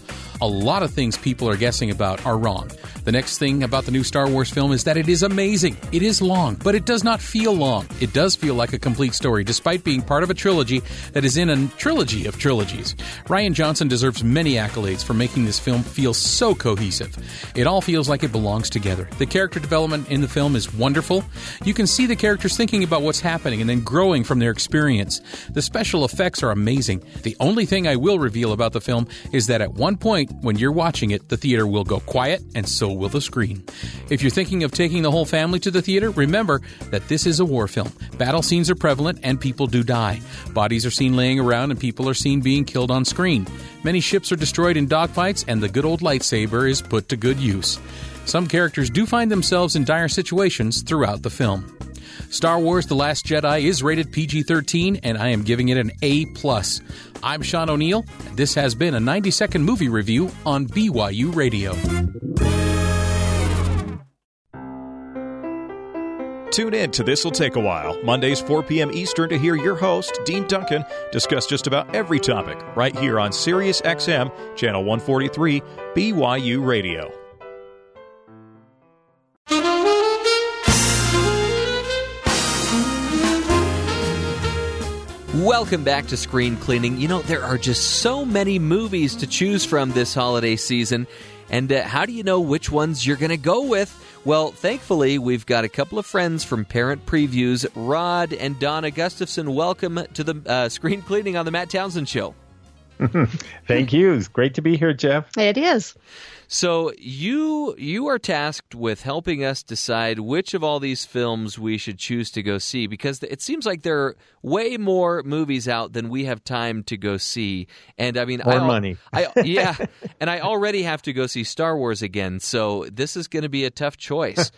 [SPEAKER 8] A lot of things people are guessing about are wrong. The next thing about the new Star Wars film is that it is amazing. It is long, but it does not feel long. It does feel like a complete story, despite being part of a trilogy that is in a trilogy of trilogies. Rian Johnson deserves many accolades for making this film feel so cohesive. It all feels like it belongs together. The character development in the film is wonderful. You can see the characters thinking about what's happening and then growing from their experience. The special effects are amazing. The only thing I will reveal about the film is that at one point, when you're watching it, the theater will go quiet and so will the screen. If you're thinking of taking the whole family to the theater, remember that this is a war film. Battle scenes are prevalent and people do die. Bodies are seen laying around and people are seen being killed on screen. Many ships are destroyed in dogfights and the good old lightsaber is put to good use. Some characters do find themselves in dire situations throughout the film. Star Wars The Last Jedi is rated PG-13 and I am giving it an A+. I'm Sean O'Neill. and This has been a 90-second movie review on BYU Radio.
[SPEAKER 9] Tune in to This'll Take a While, Mondays 4 p.m. Eastern to hear your host, Dean Duncan, discuss just about every topic right here on Sirius XM, Channel 143, BYU Radio.
[SPEAKER 3] Welcome back to Screen Cleaning. You know, there are just so many movies to choose from this holiday season. And uh, how do you know which ones you're going to go with? Well, thankfully, we've got a couple of friends from Parent Previews, Rod and Donna Gustafson. Welcome to the uh, Screen Cleaning on the Matt Townsend Show.
[SPEAKER 10] Thank you. It's great to be here, Jeff.
[SPEAKER 11] It is.
[SPEAKER 3] So you you are tasked with helping us decide which of all these films we should choose to go see because it seems like there are way more movies out than we have time to go see. And I mean,
[SPEAKER 10] More
[SPEAKER 3] I,
[SPEAKER 10] money.
[SPEAKER 3] I, yeah, and I already have to go see Star Wars again, so this is going to be a tough choice.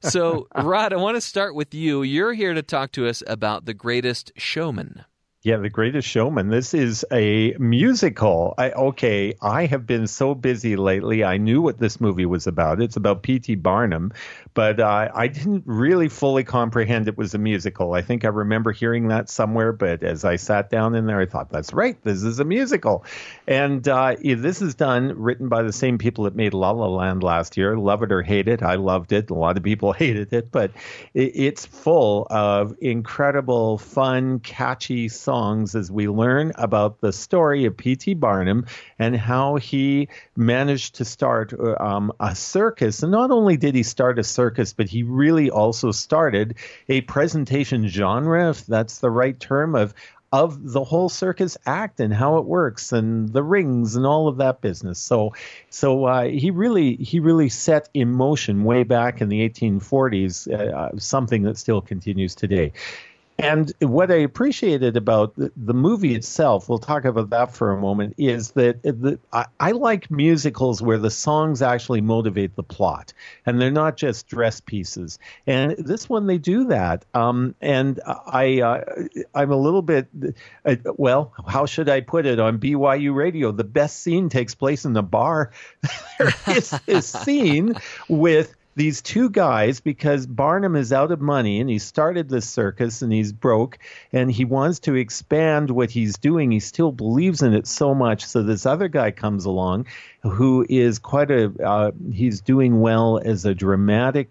[SPEAKER 3] so, Rod, I want to start with you. You're here to talk to us about The Greatest Showman.
[SPEAKER 10] Yeah, The Greatest Showman. This is a musical. I, okay, I have been so busy lately. I knew what this movie was about. It's about P.T. Barnum, but uh, I didn't really fully comprehend it was a musical. I think I remember hearing that somewhere, but as I sat down in there, I thought, that's right, this is a musical. And uh, this is done, written by the same people that made La La Land last year. Love it or hate it. I loved it. A lot of people hated it, but it, it's full of incredible, fun, catchy songs as we learn about the story of P.T. Barnum and how he managed to start uh, um, a circus. And not only did he start a circus, but he really also started a presentation genre, if that's the right term, of of the whole circus act and how it works and the rings and all of that business. So, so uh, he really he really set in motion way back in the 1840s uh, something that still continues today. And what I appreciated about the, the, movie itself, we'll talk about that for a moment, is that the, I, I, like musicals where the songs actually motivate the plot and they're not just dress pieces. And this one, they do that. Um, and I, uh, I'm a little bit, uh, well, how should I put it on BYU radio? The best scene takes place in the bar. there is a scene with these two guys because Barnum is out of money and he started this circus and he's broke and he wants to expand what he's doing. He still believes in it so much. So this other guy comes along who is quite a, uh, he's doing well as a dramatic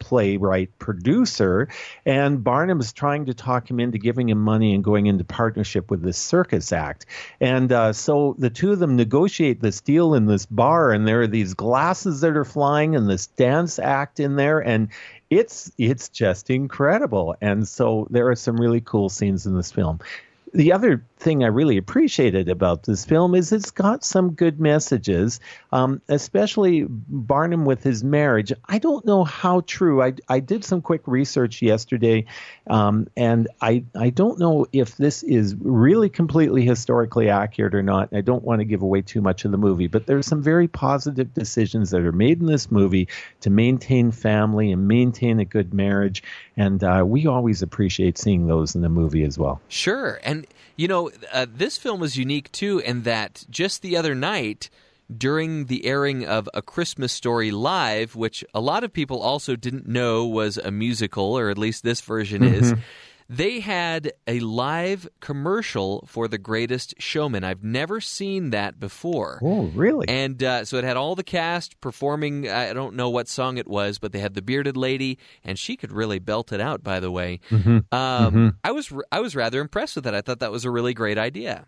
[SPEAKER 10] playwright producer and barnum is trying to talk him into giving him money and going into partnership with this circus act. And uh, so the two of them negotiate this deal in this bar and there are these glasses that are flying and this dance act in there and it's it's just incredible. And so there are some really cool scenes in this film. The other thing I really appreciated about this film is it's got some good messages, um, especially Barnum with his marriage. I don't know how true. I, I did some quick research yesterday, um, and I I don't know if this is really completely historically accurate or not. I don't want to give away too much of the movie, but there's some very positive decisions that are made in this movie to maintain family and maintain a good marriage, and uh, we always appreciate seeing those in the movie as well.
[SPEAKER 3] Sure, and you know, uh, this film is unique too in that just the other night, during the airing of A Christmas Story Live, which a lot of people also didn't know was a musical, or at least this version
[SPEAKER 10] mm-hmm.
[SPEAKER 3] is, they had a live commercial for The Greatest Showman. I've never seen that before.
[SPEAKER 10] Oh, really?
[SPEAKER 3] And uh, so it had all the cast performing. I don't know what song it was, but they had the bearded lady, and she could really belt it out. By the way,
[SPEAKER 10] Mm-hmm.
[SPEAKER 3] um, I was I was rather impressed with that. I thought that was a really great idea.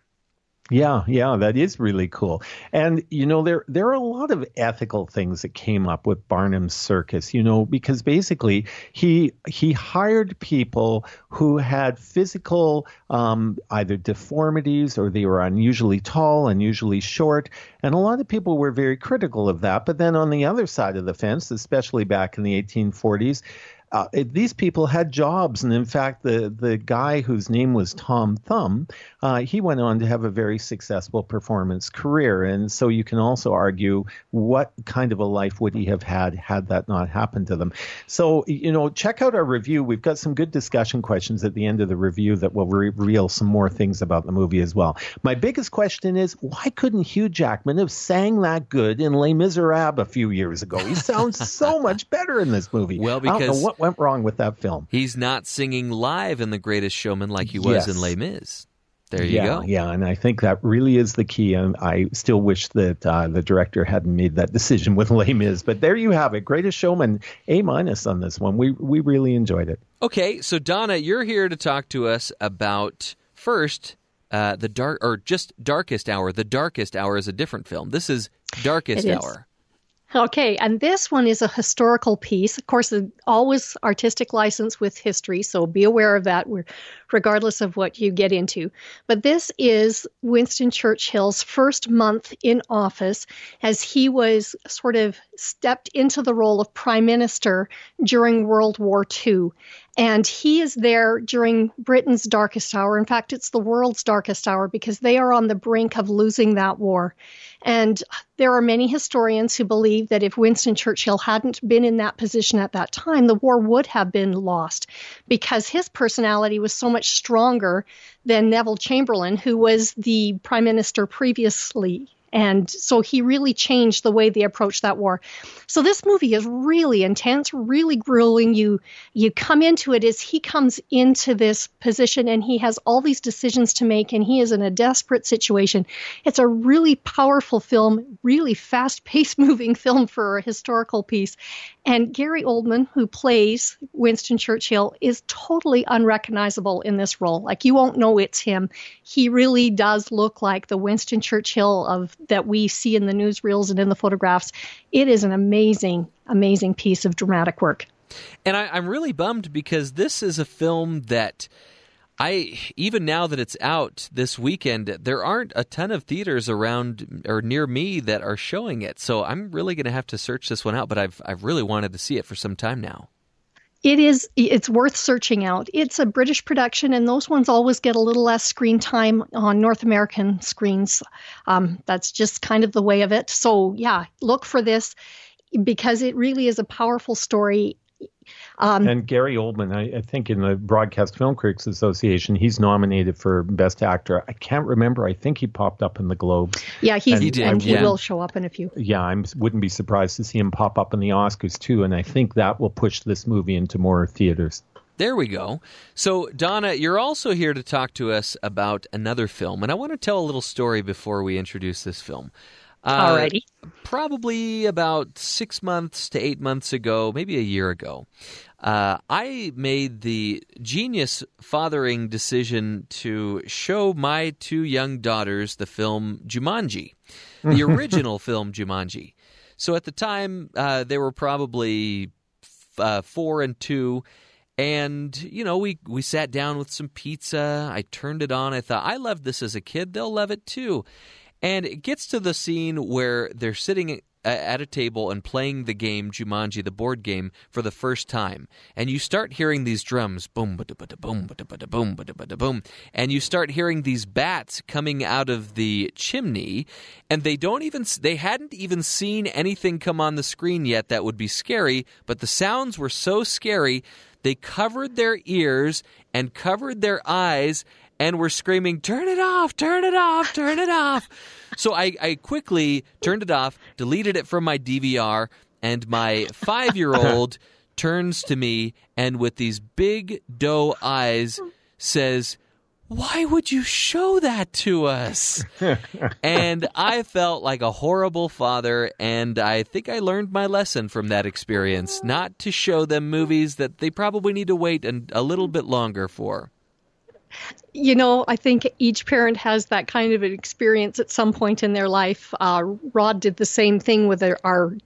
[SPEAKER 10] Yeah, yeah, that is really cool. And you know, there there are a lot of ethical things that came up with Barnum's circus, you know, because basically he he hired people who had physical um, either deformities or they were unusually tall, unusually short, and a lot of people were very critical of that. But then on the other side of the fence, especially back in the 1840s, uh, it, these people had jobs, and in fact, the the guy whose name was Tom Thumb, uh, he went on to have a very successful performance career. And so you can also argue what kind of a life would he have had had that not happened to them. So you know, check out our review. We've got some good discussion questions at the end of the review that will re- reveal some more things about the movie as well. My biggest question is why couldn't Hugh Jackman have sang that good in Les Miserables a few years ago? He sounds so much better in this movie.
[SPEAKER 3] Well,
[SPEAKER 10] I don't know
[SPEAKER 3] because-
[SPEAKER 10] went wrong with that film.
[SPEAKER 3] He's not singing live in The Greatest Showman like he was
[SPEAKER 10] Yes.
[SPEAKER 3] in Les Mis. There you
[SPEAKER 10] yeah,
[SPEAKER 3] go.
[SPEAKER 10] Yeah, and I think that really is the key. And I still wish that uh, the director hadn't made that decision with Les Mis. But there you have it. Greatest Showman, A minus on this one. We we really enjoyed it.
[SPEAKER 3] Okay, so Donna, you're here to talk to us about first uh, the dark or just Darkest Hour. The Darkest Hour is a different film. This is Darkest
[SPEAKER 11] It is. Okay, and this one is a historical piece. Of course, always artistic license with history, so be aware of that, we're- regardless of what you get into. But this is Winston Churchill's first month in office as he was sort of stepped into the role of prime minister during World War II. And he is there during Britain's darkest hour. In fact, it's the world's darkest hour because they are on the brink of losing that war. And there are many historians who believe that if Winston Churchill hadn't been in that position at that time, the war would have been lost because his personality was so much stronger than Neville Chamberlain, who was the prime minister previously. And so he really changed the way they approached that war. So this movie is really intense, really grueling. You you come into it as he comes into this position and he has all these decisions to make and he is in a desperate situation. It's a really powerful film, really fast-paced moving film for a historical piece. And Gary Oldman, who plays Winston Churchill, is totally unrecognizable in this role. Like you won't know it's him. He really does look like the Winston Churchill of that we see in the newsreels and in the photographs. It is an amazing, amazing piece of dramatic work.
[SPEAKER 3] And I, I'm really bummed because this is a film that I even now that it's out this weekend, there aren't a ton of theaters around or near me that are showing it. So I'm really going to have to search this one out. But I've I've really wanted to see it for some time now.
[SPEAKER 11] It is it's worth searching out. It's a British production and those ones always get a little less screen time on North American screens. Um, that's just kind of the way of it. So yeah, look for this because it really is a powerful story. Um,
[SPEAKER 10] and Gary Oldman, I, I think in the Broadcast Film Critics Association, he's nominated for Best Actor. I can't remember. I think he popped up in the Globes.
[SPEAKER 11] yeah, he's
[SPEAKER 10] And
[SPEAKER 3] He did,
[SPEAKER 11] and he
[SPEAKER 3] yeah.
[SPEAKER 11] will show up in a few.
[SPEAKER 10] Yeah, I wouldn't be surprised to see him pop up in the Oscars too. And I think that will push this movie into more theaters.
[SPEAKER 3] There we go. So, Donna, you're also here to talk to us about another film, and I want to tell a little story before we introduce this film. Uh,
[SPEAKER 11] Alrighty.
[SPEAKER 3] Probably about six months to eight months ago, maybe a year ago, uh, I made the genius fathering decision to show my two young daughters the film Jumanji, the original film Jumanji. So at the time, uh, they were probably f- uh, four and two. And you know, we we sat down with some pizza. I turned it on. I thought I loved this as a kid. They'll love it too. And it gets to the scene where they're sitting at a table and playing the game Jumanji, the board game, for the first time. And you start hearing these drums, boom, ba ba boom, ba ba boom, ba ba boom, and you start hearing these bats coming out of the chimney. And they don't even they hadn't even seen anything come on the screen yet that would be scary, but the sounds were so scary they covered their ears and covered their eyes and were screaming, Turn it off, turn it off, turn it off. So I, I quickly turned it off, deleted it from my DVR, and my five year old turns to me and with these big doe eyes says, why would you show that to us? and I felt like a horrible father, and I think I learned my lesson from that experience not to show them movies that they probably need to wait an, a little bit longer for.
[SPEAKER 11] You know, I think each parent has that kind of an experience at some point in their life. Uh, Rod did the same thing with our, our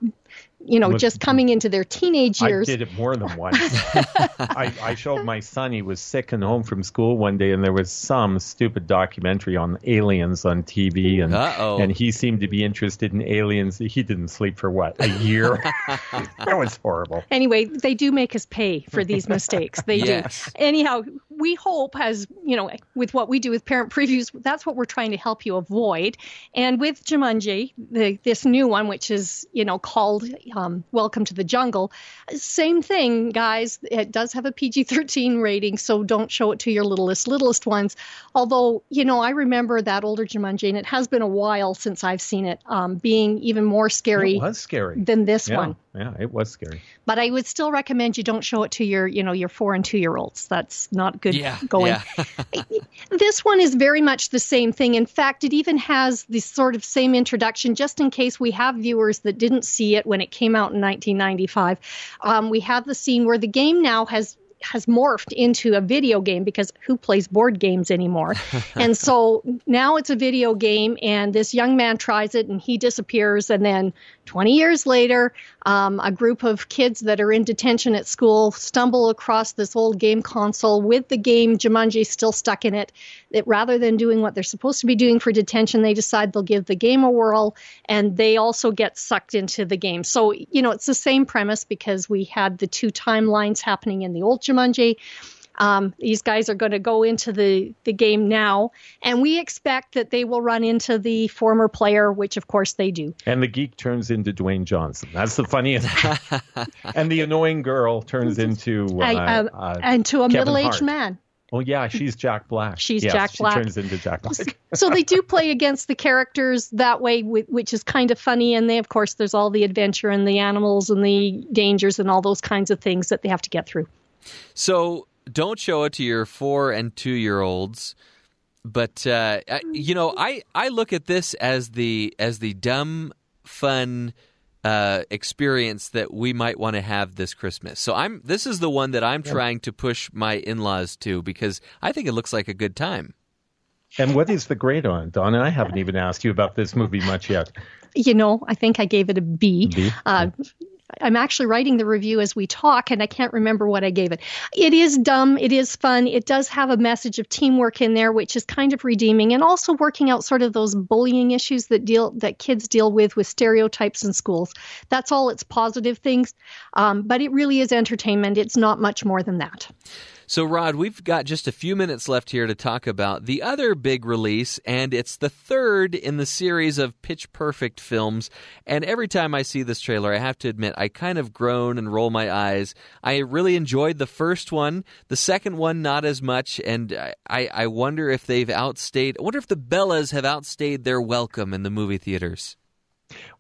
[SPEAKER 11] you know,
[SPEAKER 10] With-
[SPEAKER 11] just coming into their teenage years.
[SPEAKER 10] I did it more than once. I, I showed my son, he was sick and home from school one day, and there was some stupid documentary on aliens on TV, and,
[SPEAKER 3] Uh-oh.
[SPEAKER 10] and he seemed to be interested in aliens. He didn't sleep for what, a year? that was horrible.
[SPEAKER 11] Anyway, they do make us pay for these mistakes. They
[SPEAKER 3] Yes.
[SPEAKER 11] do. Anyhow, we hope, as you know, with what we do with parent previews, that's what we're trying to help you avoid. And with Jumanji, the, this new one, which is you know called um, Welcome to the Jungle, same thing, guys. It does have a PG-13 rating, so don't show it to your littlest littlest ones. Although you know, I remember that older Jumanji, and it has been a while since I've seen it, um, being even more scary
[SPEAKER 10] It was scary.
[SPEAKER 11] than this
[SPEAKER 10] yeah,
[SPEAKER 11] one
[SPEAKER 10] Yeah, it was scary.
[SPEAKER 11] but I would still recommend you don't show it to your, you know, your four and two year olds. That's not good
[SPEAKER 3] Yeah,
[SPEAKER 11] going.
[SPEAKER 3] yeah.
[SPEAKER 11] this one is very much the same thing. In fact, it even has the sort of same introduction, just in case we have viewers that didn't see it when it came out in 1995. Um, we have the scene where the game now has has morphed into a video game because who plays board games anymore? and so now it's a video game, and this young man tries it and he disappears. And then 20 years later, um, a group of kids that are in detention at school stumble across this old game console with the game Jumanji still stuck in it. That rather than doing what they're supposed to be doing for detention, they decide they'll give the game a whirl and they also get sucked into the game. So, you know, it's the same premise because we had the two timelines happening in the old Jumanji. Um, these guys are going to go into the, the game now, and we expect that they will run into the former player, which of course they do.
[SPEAKER 10] And the geek turns into Dwayne Johnson. That's the funniest. and the annoying girl turns into uh,
[SPEAKER 11] I- uh,
[SPEAKER 10] uh,
[SPEAKER 11] and to a
[SPEAKER 10] Kevin
[SPEAKER 11] middle aged
[SPEAKER 10] Hart.
[SPEAKER 11] man.
[SPEAKER 10] Oh yeah, she's Jack Black.
[SPEAKER 11] She's
[SPEAKER 10] Yes,
[SPEAKER 11] Jack
[SPEAKER 10] she
[SPEAKER 11] Black.
[SPEAKER 10] turns into Jack Black.
[SPEAKER 11] so they do play against the characters that way, which is kind of funny. And they, of course, there's all the adventure and the animals and the dangers and all those kinds of things that they have to get through.
[SPEAKER 3] So don't show it to your four and two year olds. But uh, you know, I, I look at this as the as the dumb fun uh, experience that we might want to have this Christmas. So I'm this is the one that I'm trying to push my in laws to because I think it looks like a good time.
[SPEAKER 10] and what is the grade on it, Donna? I haven't even asked you about this movie much yet.
[SPEAKER 11] You know, I think I gave it a B.
[SPEAKER 10] B?
[SPEAKER 11] Uh, I'm actually writing the review as we talk, and I can't remember what I gave it. It is dumb. It is fun. It does have a message of teamwork in there, which is kind of redeeming, and also working out sort of those bullying issues that deal that kids deal with with stereotypes in schools. That's all its positive things, um, but it really is entertainment. It's not much more than that.
[SPEAKER 3] So, Rod, we've got just a few minutes left here to talk about the other big release, and it's the third in the series of Pitch Perfect films. And every time I see this trailer, I have to admit, I kind of groan and roll my eyes. I really enjoyed the first one, the second one, not as much, and I, I wonder if they've outstayed, I wonder if the Bellas have outstayed their welcome in the movie theaters.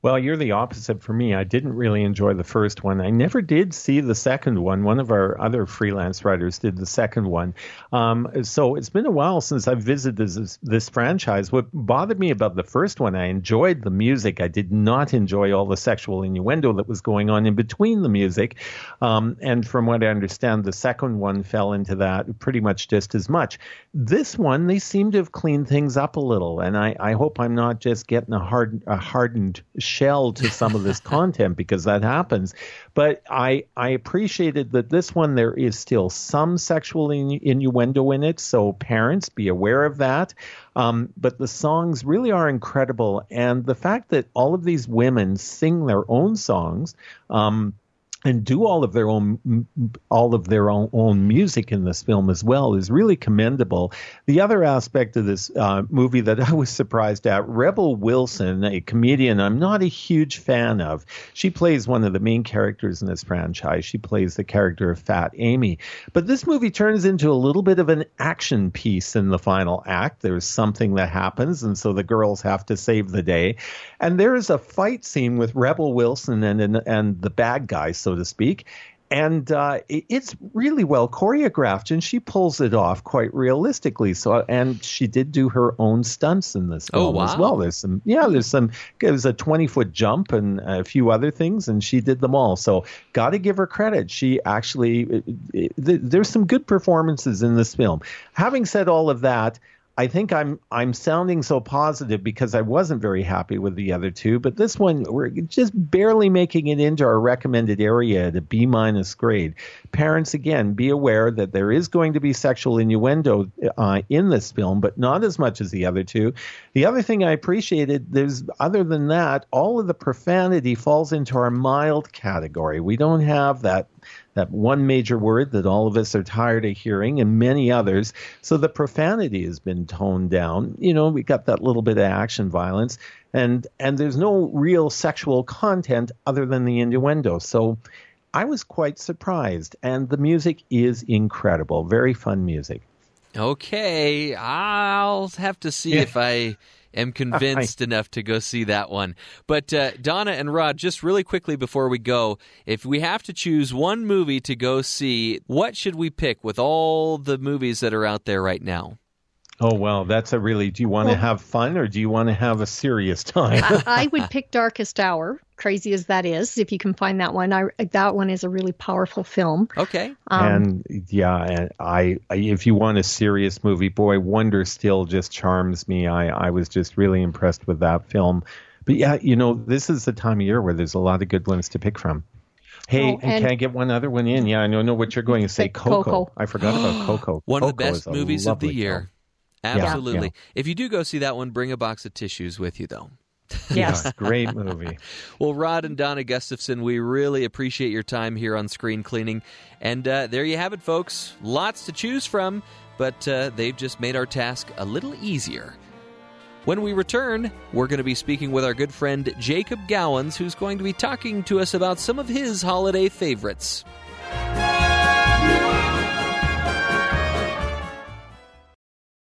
[SPEAKER 10] Well, you're the opposite for me. I didn't really enjoy the first one. I never did see the second one. One of our other freelance writers did the second one. Um, so it's been a while since I've visited this, this franchise. What bothered me about the first one, I enjoyed the music. I did not enjoy all the sexual innuendo that was going on in between the music. Um, and from what I understand, the second one fell into that pretty much just as much. This one, they seem to have cleaned things up a little. And I, I hope I'm not just getting a, hard, a hardened shell to some of this content because that happens. But I I appreciated that this one there is still some sexual innu- innuendo in it, so parents be aware of that. Um, but the songs really are incredible, and the fact that all of these women sing their own songs. Um, and do all of their own all of their own, own music in this film as well is really commendable. The other aspect of this uh, movie that I was surprised at, Rebel Wilson, a comedian I'm not a huge fan of. She plays one of the main characters in this franchise. She plays the character of Fat Amy. But this movie turns into a little bit of an action piece in the final act. There's something that happens, and so the girls have to save the day. And there is a fight scene with Rebel Wilson and and, and the bad guy, so to speak. and uh, it's really well choreographed, and she pulls it off quite realistically. So, and she did do her own stunts in this
[SPEAKER 3] Oh,
[SPEAKER 10] film
[SPEAKER 3] wow.
[SPEAKER 10] as well. There's some, yeah, there's some. It was a 20 foot jump and a few other things, and she did them all. So, got to give her credit. She actually, it- it- there's some good performances in this film. Having said all of that. I think I'm I'm sounding so positive because I wasn't very happy with the other two, but this one we're just barely making it into our recommended area at a B minus grade. Parents, again, be aware that there is going to be sexual innuendo uh, in this film, but not as much as the other two. The other thing I appreciated, there's other than that, all of the profanity falls into our mild category. We don't have that that one major word that all of us are tired of hearing and many others. So the profanity has been toned down. You know, we got that little bit of action violence and and there's no real sexual content other than the innuendo. So I was quite surprised and the music is incredible. Very fun music.
[SPEAKER 3] Okay, I'll have to see if I am convinced enough to go see that one. But uh, Donna and Rod, just really quickly before we go, if we have to choose one movie to go see, what should we pick with all the movies that are out there right now?
[SPEAKER 10] Oh well, that's a really do you want to
[SPEAKER 11] Well-
[SPEAKER 10] have fun or do you want to have a serious time?
[SPEAKER 11] I, I would pick Darkest Hour, crazy as that is, if you can find that one. I, that one is a really powerful film.
[SPEAKER 3] Okay.
[SPEAKER 11] Um,
[SPEAKER 10] and yeah, and I, I, if you want a serious movie, boy, Wonder Still just charms me. I, I was just really impressed with that film. But yeah, you know, this is the time of year where there's a lot of good ones to pick from. Hey,
[SPEAKER 11] Oh,
[SPEAKER 10] and,
[SPEAKER 11] and-
[SPEAKER 10] can I get one other one in? Yeah, I know, know what you're going to say.
[SPEAKER 11] Say
[SPEAKER 10] Coco.
[SPEAKER 11] Coco.
[SPEAKER 10] I forgot about Coco.
[SPEAKER 3] One of the best movies of the year.
[SPEAKER 10] film.
[SPEAKER 3] Absolutely.
[SPEAKER 10] yeah.
[SPEAKER 3] If you do go see that one, bring a box of tissues with you, though.
[SPEAKER 11] Yes.
[SPEAKER 10] Yeah, great movie.
[SPEAKER 3] Well, Rod and Donna Gustafson, we really appreciate your time here on Screen Cleaning. And uh, there you have it, folks. Lots to choose from, but uh, they've just made our task a little easier. When we return, we're going to be speaking with our good friend Jacob Gowans, who's going to be talking to us about some of his holiday favorites.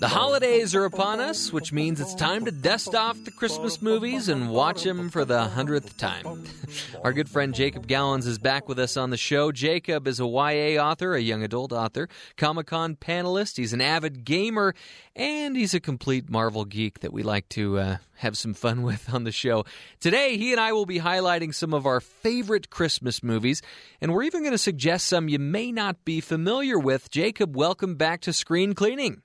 [SPEAKER 3] The holidays are upon us, which means it's time to dust off the Christmas movies and watch them for the hundredth time. Our good friend Jacob Gowans is back with us on the show. Jacob is a YA author, a young adult author, Comic Con panelist. He's an avid gamer, and he's a complete Marvel geek that we like to uh, have some fun with on the show. Today, he and I will be highlighting some of our favorite Christmas movies, and we're even going to suggest some you may not be familiar with. Jacob, welcome back to Screen Cleaning.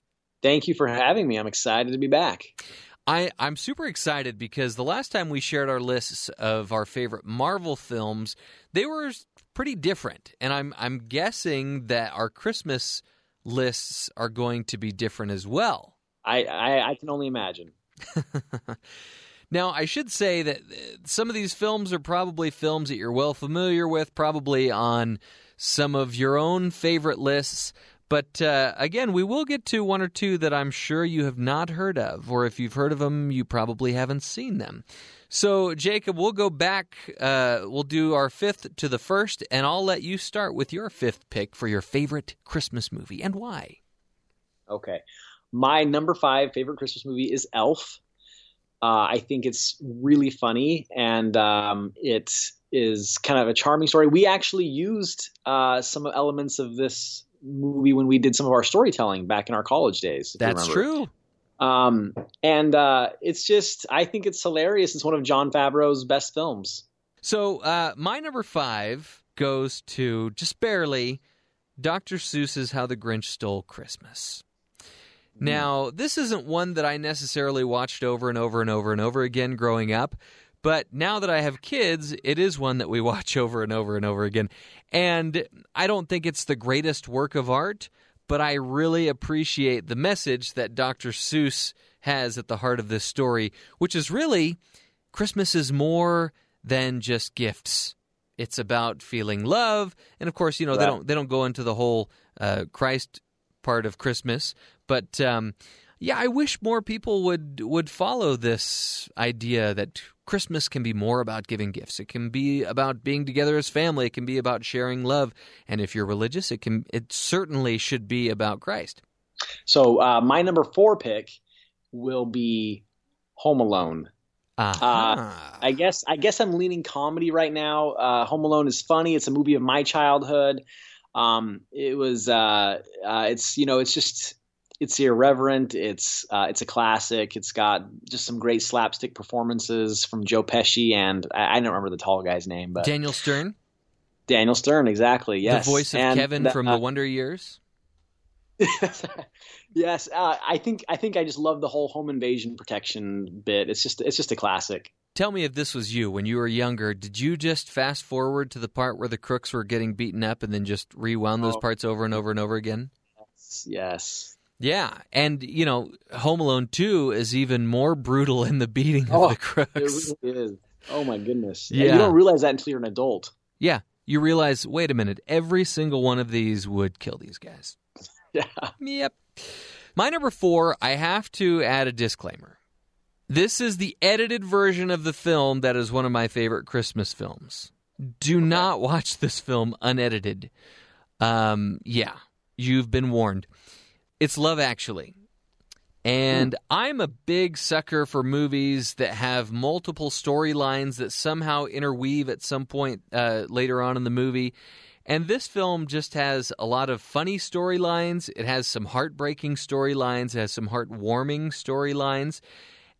[SPEAKER 12] Thank you for having me. I'm excited to be back.
[SPEAKER 3] I, I'm super excited because the last time we shared our lists of our favorite Marvel films, they were pretty different. And I'm I'm guessing that our Christmas lists are going to be different as well.
[SPEAKER 12] I, I, I can only imagine.
[SPEAKER 3] Now, I should say that uh, some of these films are probably films that you're well familiar with, probably on some of your own favorite lists. But uh, again, we will get to one or two that I'm sure you have not heard of, or if you've heard of them, you probably haven't seen them. So, Jacob, we'll go back. Uh, we'll do our fifth to the first, and I'll let you start with your fifth pick for your favorite Christmas movie and why.
[SPEAKER 12] Okay. My number five favorite Christmas movie is Elf. Uh, I think it's really funny and um, it is kind of a charming story. We actually used uh, some elements of this movie when we did some of our storytelling back in our college days.
[SPEAKER 3] That's true.
[SPEAKER 12] Um, and uh, it's just, I think it's hilarious. It's one of Jon Favreau's best films.
[SPEAKER 3] So uh, my number five goes to just barely Dr. Seuss's How the Grinch Stole Christmas. Now, this isn't one that I necessarily watched over and over and over and over again growing up, but now that I have kids, it is one that we watch over and over and over again. And I don't think it's the greatest work of art, but I really appreciate the message that Dr. Seuss has at the heart of this story, which is really Christmas is more than just gifts. It's about feeling love, and of course, you know they don't they don't go into the whole uh, Christ part of Christmas, but um, yeah, I wish more people would would follow this idea that Christmas can be more about giving gifts. It can be about being together as family. It can be about sharing love, and if you're religious, it can it certainly should be about Christ.
[SPEAKER 12] So uh, my number four pick will be Home Alone.
[SPEAKER 3] Uh-huh.
[SPEAKER 12] Uh, I guess I guess I'm leaning comedy right now. Uh, Home Alone is funny. It's a movie of my childhood. Um, it was uh, uh, it's you know it's just it's irreverent. It's uh, it's a classic. It's got just some great slapstick performances from Joe Pesci and I, I don't remember the tall guy's name, but
[SPEAKER 3] Daniel Stern,
[SPEAKER 12] Daniel Stern, exactly. Yes,
[SPEAKER 3] the voice of
[SPEAKER 12] And
[SPEAKER 3] Kevin
[SPEAKER 12] that-
[SPEAKER 3] from
[SPEAKER 12] uh,
[SPEAKER 3] The Wonder Years.
[SPEAKER 12] yes, uh, I think I think I just love the whole home invasion protection bit. It's just it's just a classic.
[SPEAKER 3] Tell me if this was you when you were younger. Did you just fast forward to the part where the crooks were getting beaten up and then just rewound those
[SPEAKER 12] Oh.
[SPEAKER 3] parts over and over and over again?
[SPEAKER 12] Yes.
[SPEAKER 3] Yeah, and you know, Home Alone Two is even more brutal in the beating of
[SPEAKER 12] Oh,
[SPEAKER 3] the
[SPEAKER 12] It
[SPEAKER 3] crooks.
[SPEAKER 12] really is. Oh my goodness.
[SPEAKER 3] Yeah.
[SPEAKER 12] You don't realize that until you're an adult.
[SPEAKER 3] Yeah, you realize, wait a minute, every single one of these would kill these guys.
[SPEAKER 12] Yeah.
[SPEAKER 3] Yep. My number four, I have to add a disclaimer. This is the edited version of the film that is one of my favorite Christmas films. Do not watch this film unedited. Um, yeah, you've been warned. It's Love Actually. And I'm a big sucker for movies that have multiple storylines that somehow interweave at some point uh, later on in the movie. And this film just has a lot of funny storylines. It has some heartbreaking storylines. It has some heartwarming storylines.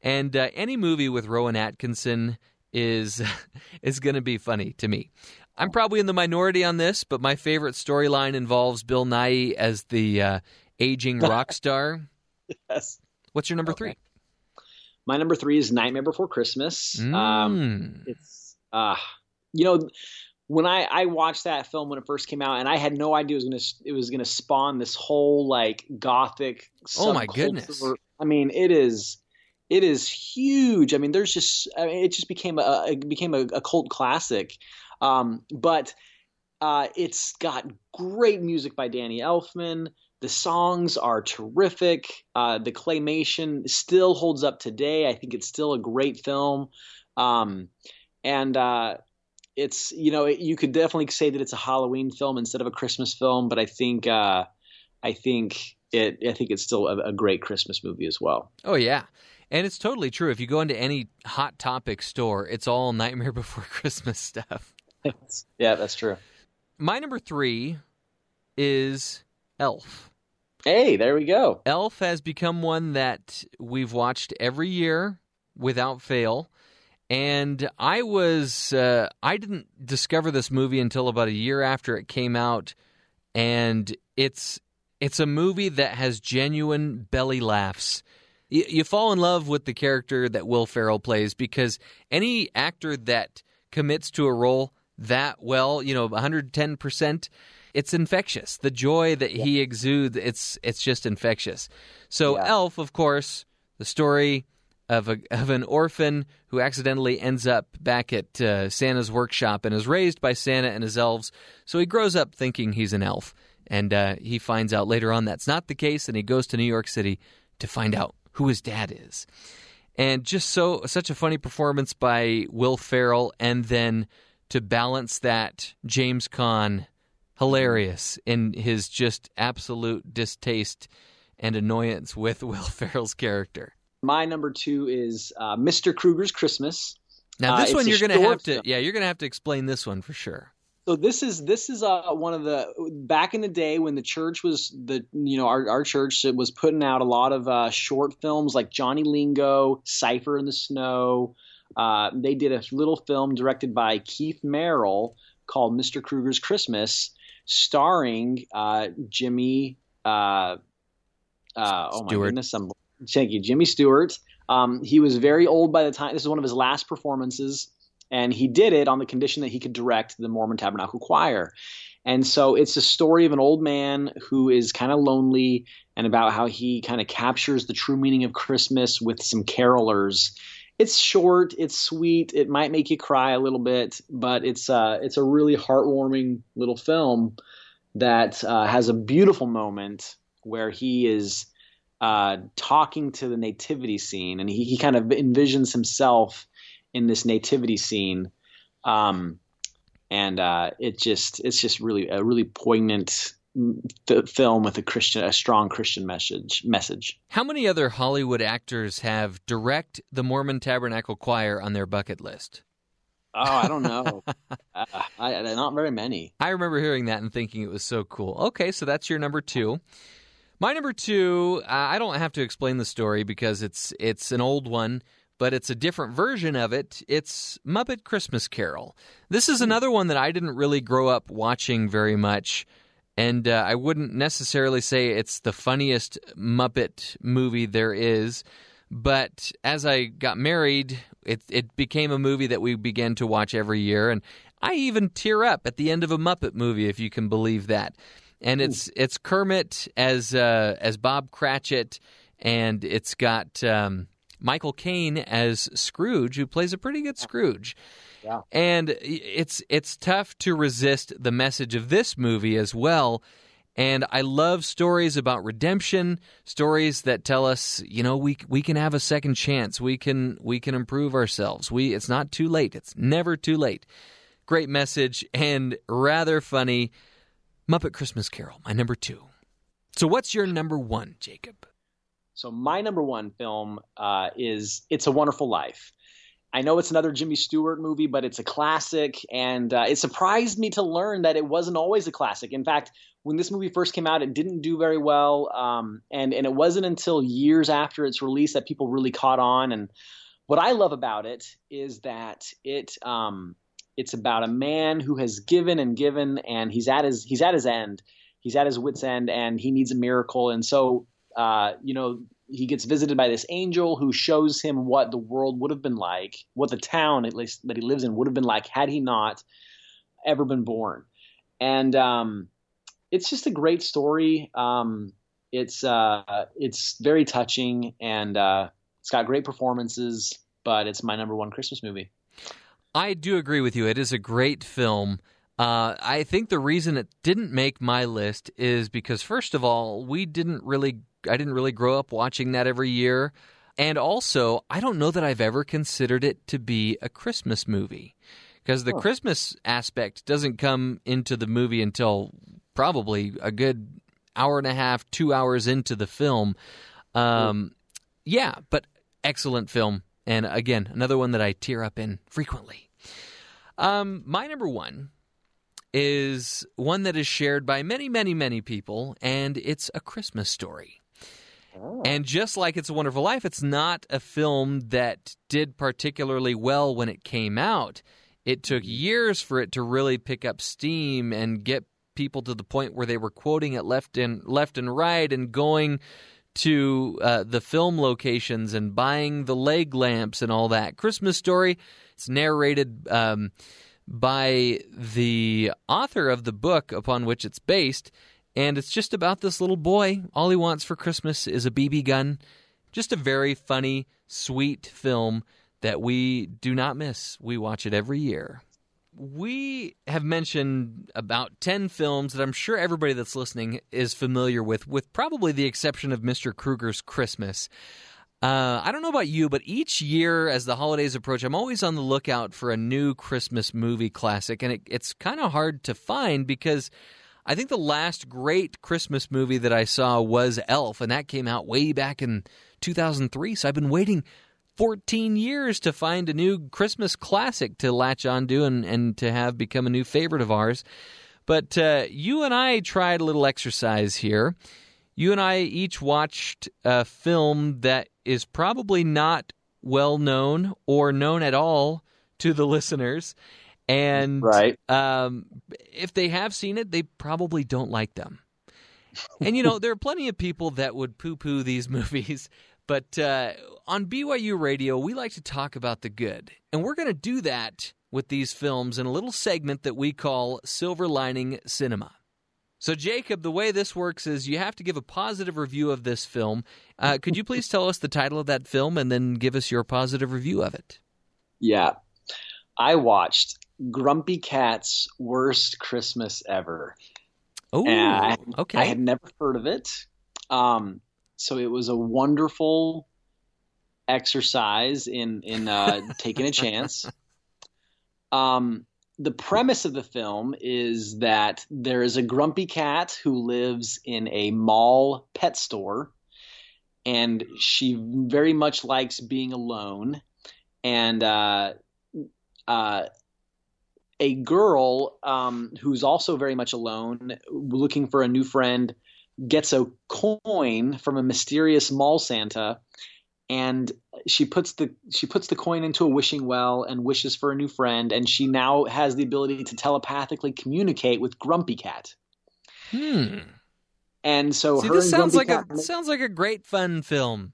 [SPEAKER 3] And uh, any movie with Rowan Atkinson is is going to be funny to me. I'm probably in the minority on this, but my favorite storyline involves Bill Nighy as the uh, aging rock star.
[SPEAKER 12] Yes.
[SPEAKER 3] What's your number three?
[SPEAKER 12] My number three is Nightmare Before Christmas. Um,
[SPEAKER 3] Mm.
[SPEAKER 12] it's uh, you know, when I I watched that film when it first came out, and I had no idea it was gonna it was gonna spawn this whole like gothic.
[SPEAKER 3] Oh, my goodness.
[SPEAKER 12] I mean, it is. It is huge. I mean, there's just. I mean, it just became a it became a, a cult classic. Um, but uh, it's got great music by Danny Elfman. The songs are terrific. Uh, the claymation still holds up today. I think it's still a great film. Um, and uh, it's you know it, you could definitely say that it's a Halloween film instead of a Christmas film, but I think uh, I think it I think it's still a, a great Christmas movie as well.
[SPEAKER 3] Oh yeah. And it's totally true. If you go into any hot topic store, it's all Nightmare Before Christmas stuff.
[SPEAKER 12] yeah, that's true.
[SPEAKER 3] My number three is Elf.
[SPEAKER 12] Hey, there we go.
[SPEAKER 3] Elf has become one that we've watched every year without fail. And I was, uh, I didn't discover this movie until about a year after it came out. And it's, it's a movie that has genuine belly laughs. You, you fall in love with the character that Will Ferrell plays because any actor that commits to a role that well, you know, 110%, it's infectious. The joy that he exudes, it's it's just infectious. So Elf, of course, the story of a of an orphan who accidentally ends up back at uh, Santa's workshop and is raised by Santa and his elves. So he grows up thinking he's an elf, and uh, he finds out later on that's not the case, and he goes to New York City to find out who his dad is. And just so such a funny performance by Will Ferrell, and then to balance that, James Caan, hilarious in his just absolute distaste and annoyance with Will Ferrell's character.
[SPEAKER 12] My number two is uh, Mr. Krueger's Christmas.
[SPEAKER 3] Now
[SPEAKER 12] Uh,
[SPEAKER 3] this
[SPEAKER 12] it's
[SPEAKER 3] one you're going to have to yeah, you're going to have to explain this one for sure.
[SPEAKER 12] So this is this is uh, one of the back in the day when the church was the you know our our church was putting out a lot of uh, short films like Johnny Lingo, Cipher in the Snow. Uh, they did a little film directed by Keith Merrill called Mr. Krueger's Christmas, starring uh, Jimmy. Uh, uh, oh my goodness! I'm, thank you, Jimmy Stewart. Um, he was very old by the time. This is one of his last performances and he did it on the condition that he could direct the Mormon Tabernacle Choir. And so it's a story of an old man who is kind of lonely and about how he kind of captures the true meaning of Christmas with some carolers. It's short, it's sweet, it might make you cry a little bit, but it's uh, it's a really heartwarming little film that uh, has a beautiful moment where he is uh, talking to the nativity scene, and he, he kind of envisions himself in this nativity scene, um, and uh, it just it's just really a really poignant f- film with a Christian, a strong Christian message. Message.
[SPEAKER 3] How many other Hollywood actors have direct the Mormon Tabernacle Choir on their bucket list?
[SPEAKER 12] Oh, I don't know. uh, I, not very many.
[SPEAKER 3] I remember hearing that and thinking it was so cool. Okay, so that's your number two. My number two, uh, I don't have to explain the story because it's it's an old one, but it's a different version of it. It's Muppet Christmas Carol. This is another one that I didn't really grow up watching very much, and uh, I wouldn't necessarily say it's the funniest Muppet movie there is. But as I got married, it it became a movie that we began to watch every year, and I even tear up at the end of a Muppet movie, if you can believe that and it's it's Kermit as uh, as Bob Cratchit, and it's got um, Michael Caine as Scrooge, who plays a pretty good Scrooge.
[SPEAKER 12] Yeah.
[SPEAKER 3] And it's it's tough to resist the message of this movie as well. And I love stories about redemption, stories that tell us, you know, we we can have a second chance. We can we can improve ourselves. We it's not too late. It's never too late. Great message and rather funny. Muppet Christmas Carol, my number two. So, what's your number one, Jacob?
[SPEAKER 12] So, my number one film uh, is It's a Wonderful Life. I know it's another Jimmy Stewart movie, but it's a classic, and uh, it surprised me to learn that it wasn't always a classic. In fact, when this movie first came out, it didn't do very well, um, and and it wasn't until years after its release that people really caught on. And what I love about it is that it um, it's about a man who has given and given, and he's at his he's at his end. He's at his wits end, and he needs a miracle. And so, uh, you know, he gets visited by this angel who shows him what the world would have been like, what the town at least that he lives in would have been like had he not ever been born. And um, it's just a great story. Um, it's uh, it's very touching, and uh, it's got great performances. But it's my number one Christmas movie.
[SPEAKER 3] I do agree with you. It is a great film. Uh, I think the reason it didn't make my list is because, first of all, we didn't really, I didn't really grow up watching that every year. And also, I don't know that I've ever considered it to be a Christmas movie because the oh. Christmas aspect doesn't come into the movie until probably a good hour and a half, two hours into the film. Um, yeah, but excellent film. And again, another one that I tear up in frequently. Um, my number one is one that is shared by many, many, many people, and it's a Christmas story. Oh. And just like It's a Wonderful Life, it's not a film that did particularly well when it came out. It took mm-hmm. years for it to really pick up steam and get people to the point where they were quoting it left and left and right and going to uh, the film locations and buying the leg lamps and all that. Christmas Story it's narrated um, by the author of the book upon which it's based, and it's just about this little boy. All he wants for Christmas is a BB gun. Just a very funny, sweet film that we do not miss. We watch it every year. We have mentioned about 10 films that I'm sure everybody that's listening is familiar with, with probably the exception of Mr. Krueger's Christmas. Uh, I don't know about you, but each year as the holidays approach, I'm always on the lookout for a new Christmas movie classic, and it, it's kind of hard to find because I think the last great Christmas movie that I saw was Elf, and that came out way back in 2003. So I've been waiting 14 years to find a new Christmas classic to latch onto and, and to have become a new favorite of ours. But uh, you and I tried a little exercise here. You and I each watched a film that is probably not well known or known at all to the listeners. And
[SPEAKER 12] right.
[SPEAKER 3] um, if they have seen it, they probably don't like them. and you know, there are plenty of people that would poo poo these movies, but uh, on BYU Radio, we like to talk about the good. And we're going to do that with these films in a little segment that we call Silver Lining Cinema. So, Jacob, the way this works is you have to give a positive review of this film. Uh, could you please tell us the title of that film and then give us your positive review of it?
[SPEAKER 12] Yeah. I watched Grumpy Cat's Worst Christmas Ever.
[SPEAKER 3] Oh, okay.
[SPEAKER 12] I had never heard of it. Um, so it was a wonderful exercise in in uh, taking a chance. Um, the premise of the film is that there is a grumpy cat who lives in a mall pet store, and she very much likes being alone. And uh, uh, a girl um, who's also very much alone, looking for a new friend, gets a coin from a mysterious mall Santa and she puts the she puts the coin into a wishing well and wishes for a new friend and she now has the ability to telepathically communicate with grumpy cat
[SPEAKER 3] Hmm.
[SPEAKER 12] and so
[SPEAKER 3] See,
[SPEAKER 12] her
[SPEAKER 3] this sounds like
[SPEAKER 12] Grumpy
[SPEAKER 3] a sounds like a great fun film.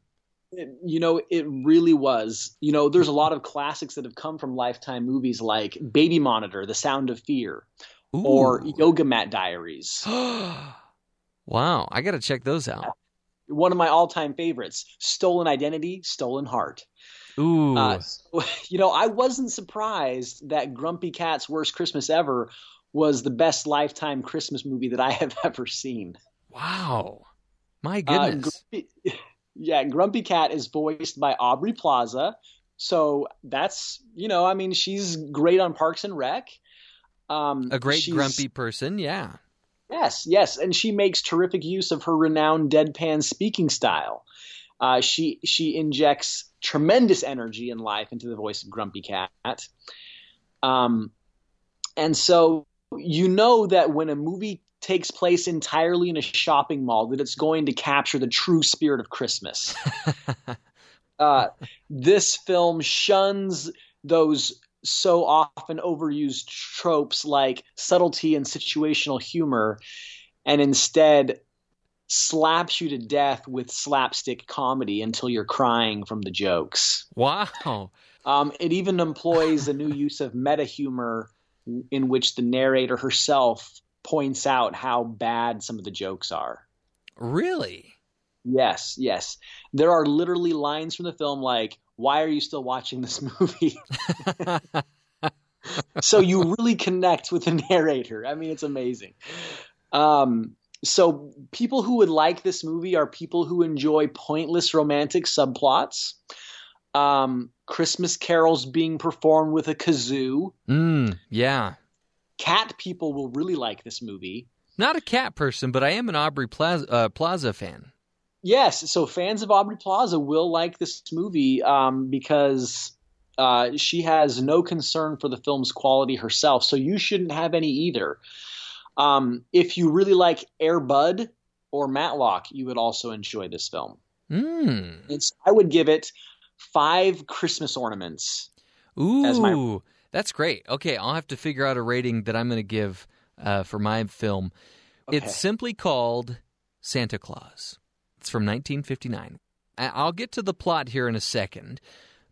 [SPEAKER 12] you know it really was you know there's a lot of classics that have come from lifetime movies like baby monitor the sound of fear or yoga mat diaries
[SPEAKER 3] wow, I got to check those out.
[SPEAKER 12] One of my all-time favorites stolen identity stolen heart
[SPEAKER 3] Ooh.
[SPEAKER 12] Uh, you know, I wasn't surprised that Grumpy Cat's Worst Christmas Ever was the best lifetime Christmas movie that I have ever seen.
[SPEAKER 3] wow. My
[SPEAKER 12] Uh,
[SPEAKER 3] goodness.
[SPEAKER 12] Grumpy, yeah, Grumpy Cat is voiced by Aubrey Plaza. So that's, you know, I mean, she's great on Parks and Rec. Um,
[SPEAKER 3] a great grumpy person, yeah.
[SPEAKER 12] Yes, yes, and she makes terrific use of her renowned deadpan speaking style. Uh, she she injects tremendous energy and life into the voice of Grumpy Cat. Um, and so you know that when a movie takes place entirely in a shopping mall, that it's going to capture the true spirit of Christmas. uh, this film shuns those so often overused tropes like subtlety and situational humor, and instead slaps you to death with slapstick comedy until you're crying from the jokes.
[SPEAKER 3] Wow.
[SPEAKER 12] Um, it even employs a new use of meta humor in which the narrator herself points out how bad some of the jokes are.
[SPEAKER 3] Really?
[SPEAKER 12] Yes, yes. There are literally lines from the film like, Why are you still watching this movie? so you really connect with the narrator. I mean, it's amazing. Um, so people who would like this movie are people who enjoy pointless romantic subplots, um, Christmas carols being performed with a kazoo.
[SPEAKER 3] Mm, yeah.
[SPEAKER 12] Cat people will really like this movie.
[SPEAKER 3] Not a cat person, but I am an Aubrey Plaza, uh, Plaza fan.
[SPEAKER 12] Yes, so fans of Aubrey Plaza will like this movie um, because uh, she has no concern for the film's quality herself. So you shouldn't have any either. Um, if you really like Air Bud or Matlock, you would also enjoy this film.
[SPEAKER 3] Mm.
[SPEAKER 12] I would give it five Christmas ornaments.
[SPEAKER 3] Ooh,
[SPEAKER 12] my-
[SPEAKER 3] that's great. Okay, I'll have to figure out a rating that I'm going to give uh, for my film. It's simply called Santa Claus. It's from 1959. I- I'll get to the plot here in a second.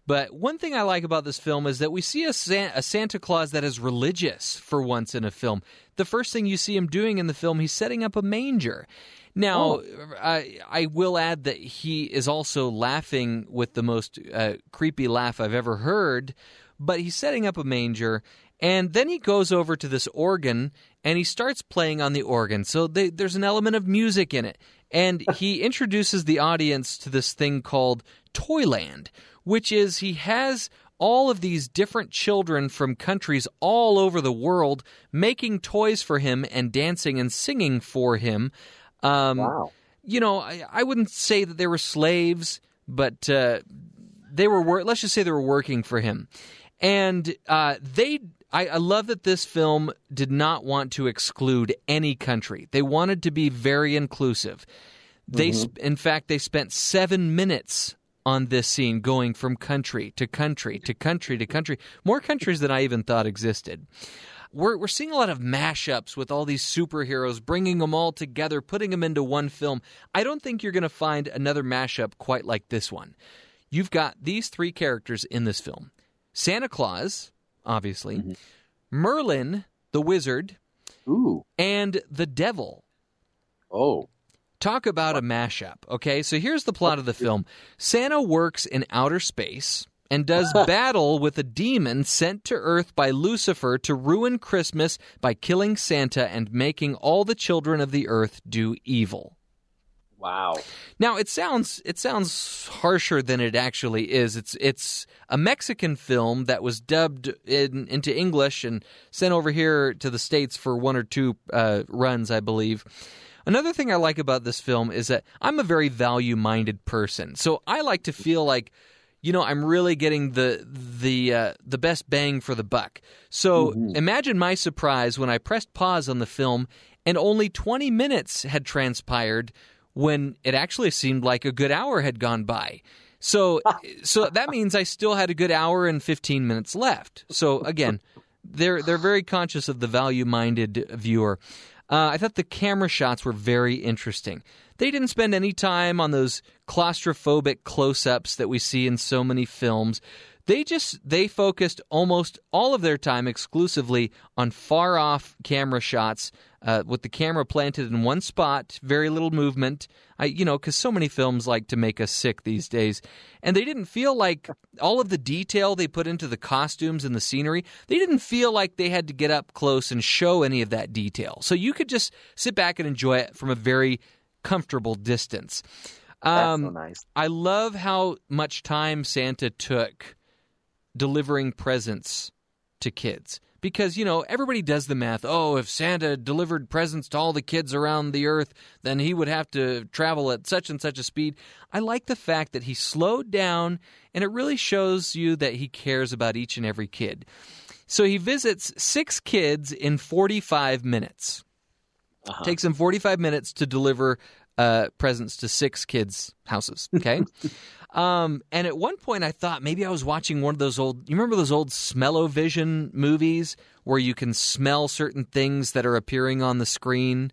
[SPEAKER 3] But one thing I like about this film is that we see a, San- a Santa Claus that is religious for once in a film. The first thing you see him doing in the film, he's setting up a manger. Now, I, I will add that he is also laughing with the most uh, creepy laugh I've ever heard, but he's setting up a manger. And then he goes over to this organ and he starts playing on the organ. So they, there's an element of music in it. And he introduces the audience to this thing called Toyland, which is he has all of these different children from countries all over the world making toys for him and dancing and singing for him. Um,
[SPEAKER 12] Wow.
[SPEAKER 3] You know, I, I wouldn't say that they were slaves, but uh, they were. Wor- let's just say they were working for him, and uh, they. I, I love that this film did not want to exclude any country. They wanted to be very inclusive. They, mm-hmm. sp- in fact, they spent seven minutes on this scene, going from country to country to country to country, more countries than I even thought existed. We're we're seeing a lot of mashups with all these superheroes, bringing them all together, putting them into one film. I don't think you're going to find another mashup quite like this one. You've got these three characters in this film: Santa Claus, obviously, mm-hmm. Merlin, the wizard,
[SPEAKER 12] Ooh.
[SPEAKER 3] and the devil.
[SPEAKER 12] Oh.
[SPEAKER 3] Talk about a mashup. Okay, so here's the plot of the film Santa works in outer space and does battle with a demon sent to Earth by Lucifer to ruin Christmas by killing Santa and making all the children of the earth do evil.
[SPEAKER 12] Wow.
[SPEAKER 3] Now it sounds it sounds harsher than it actually is. It's it's a Mexican film that was dubbed in, into English and sent over here to the states for one or two uh, runs, I believe. Another thing I like about this film is that I'm a very value minded person, so I like to feel like you know I'm really getting the the uh, the best bang for the buck. So imagine my surprise when I pressed pause on the film and only 20 minutes had transpired when it actually seemed like a good hour had gone by. So so that means I still had a good hour and 15 minutes left. So again, they're they're very conscious of the value-minded viewer. Uh, I thought the camera shots were very interesting. They didn't spend any time on those claustrophobic close-ups that we see in so many films. They just they focused almost all of their time exclusively on far off camera shots uh, with the camera planted in one spot, very little movement. I, you know, because so many films like to make us sick these days, and they didn't feel like all of the detail they put into the costumes and the scenery. They didn't feel like they had to get up close and show any of that detail. So you could just sit back and enjoy it from a very comfortable distance. Um,
[SPEAKER 12] That's so nice.
[SPEAKER 3] I love how much time Santa took delivering presents to kids. Because you know everybody does the math. Oh if santa delivered presents to all the kids around the earth then he would have to travel at such and such a speed. I like the fact that he slowed down and it really shows you that he cares about each and every kid. So he visits six kids in 45 minutes. Uh-huh. Takes him 45 minutes to deliver uh, presents to six kids' houses. Okay. um, and at one point, I thought maybe I was watching one of those old. You remember those old Smell-O-Vision movies where you can smell certain things that are appearing on the screen?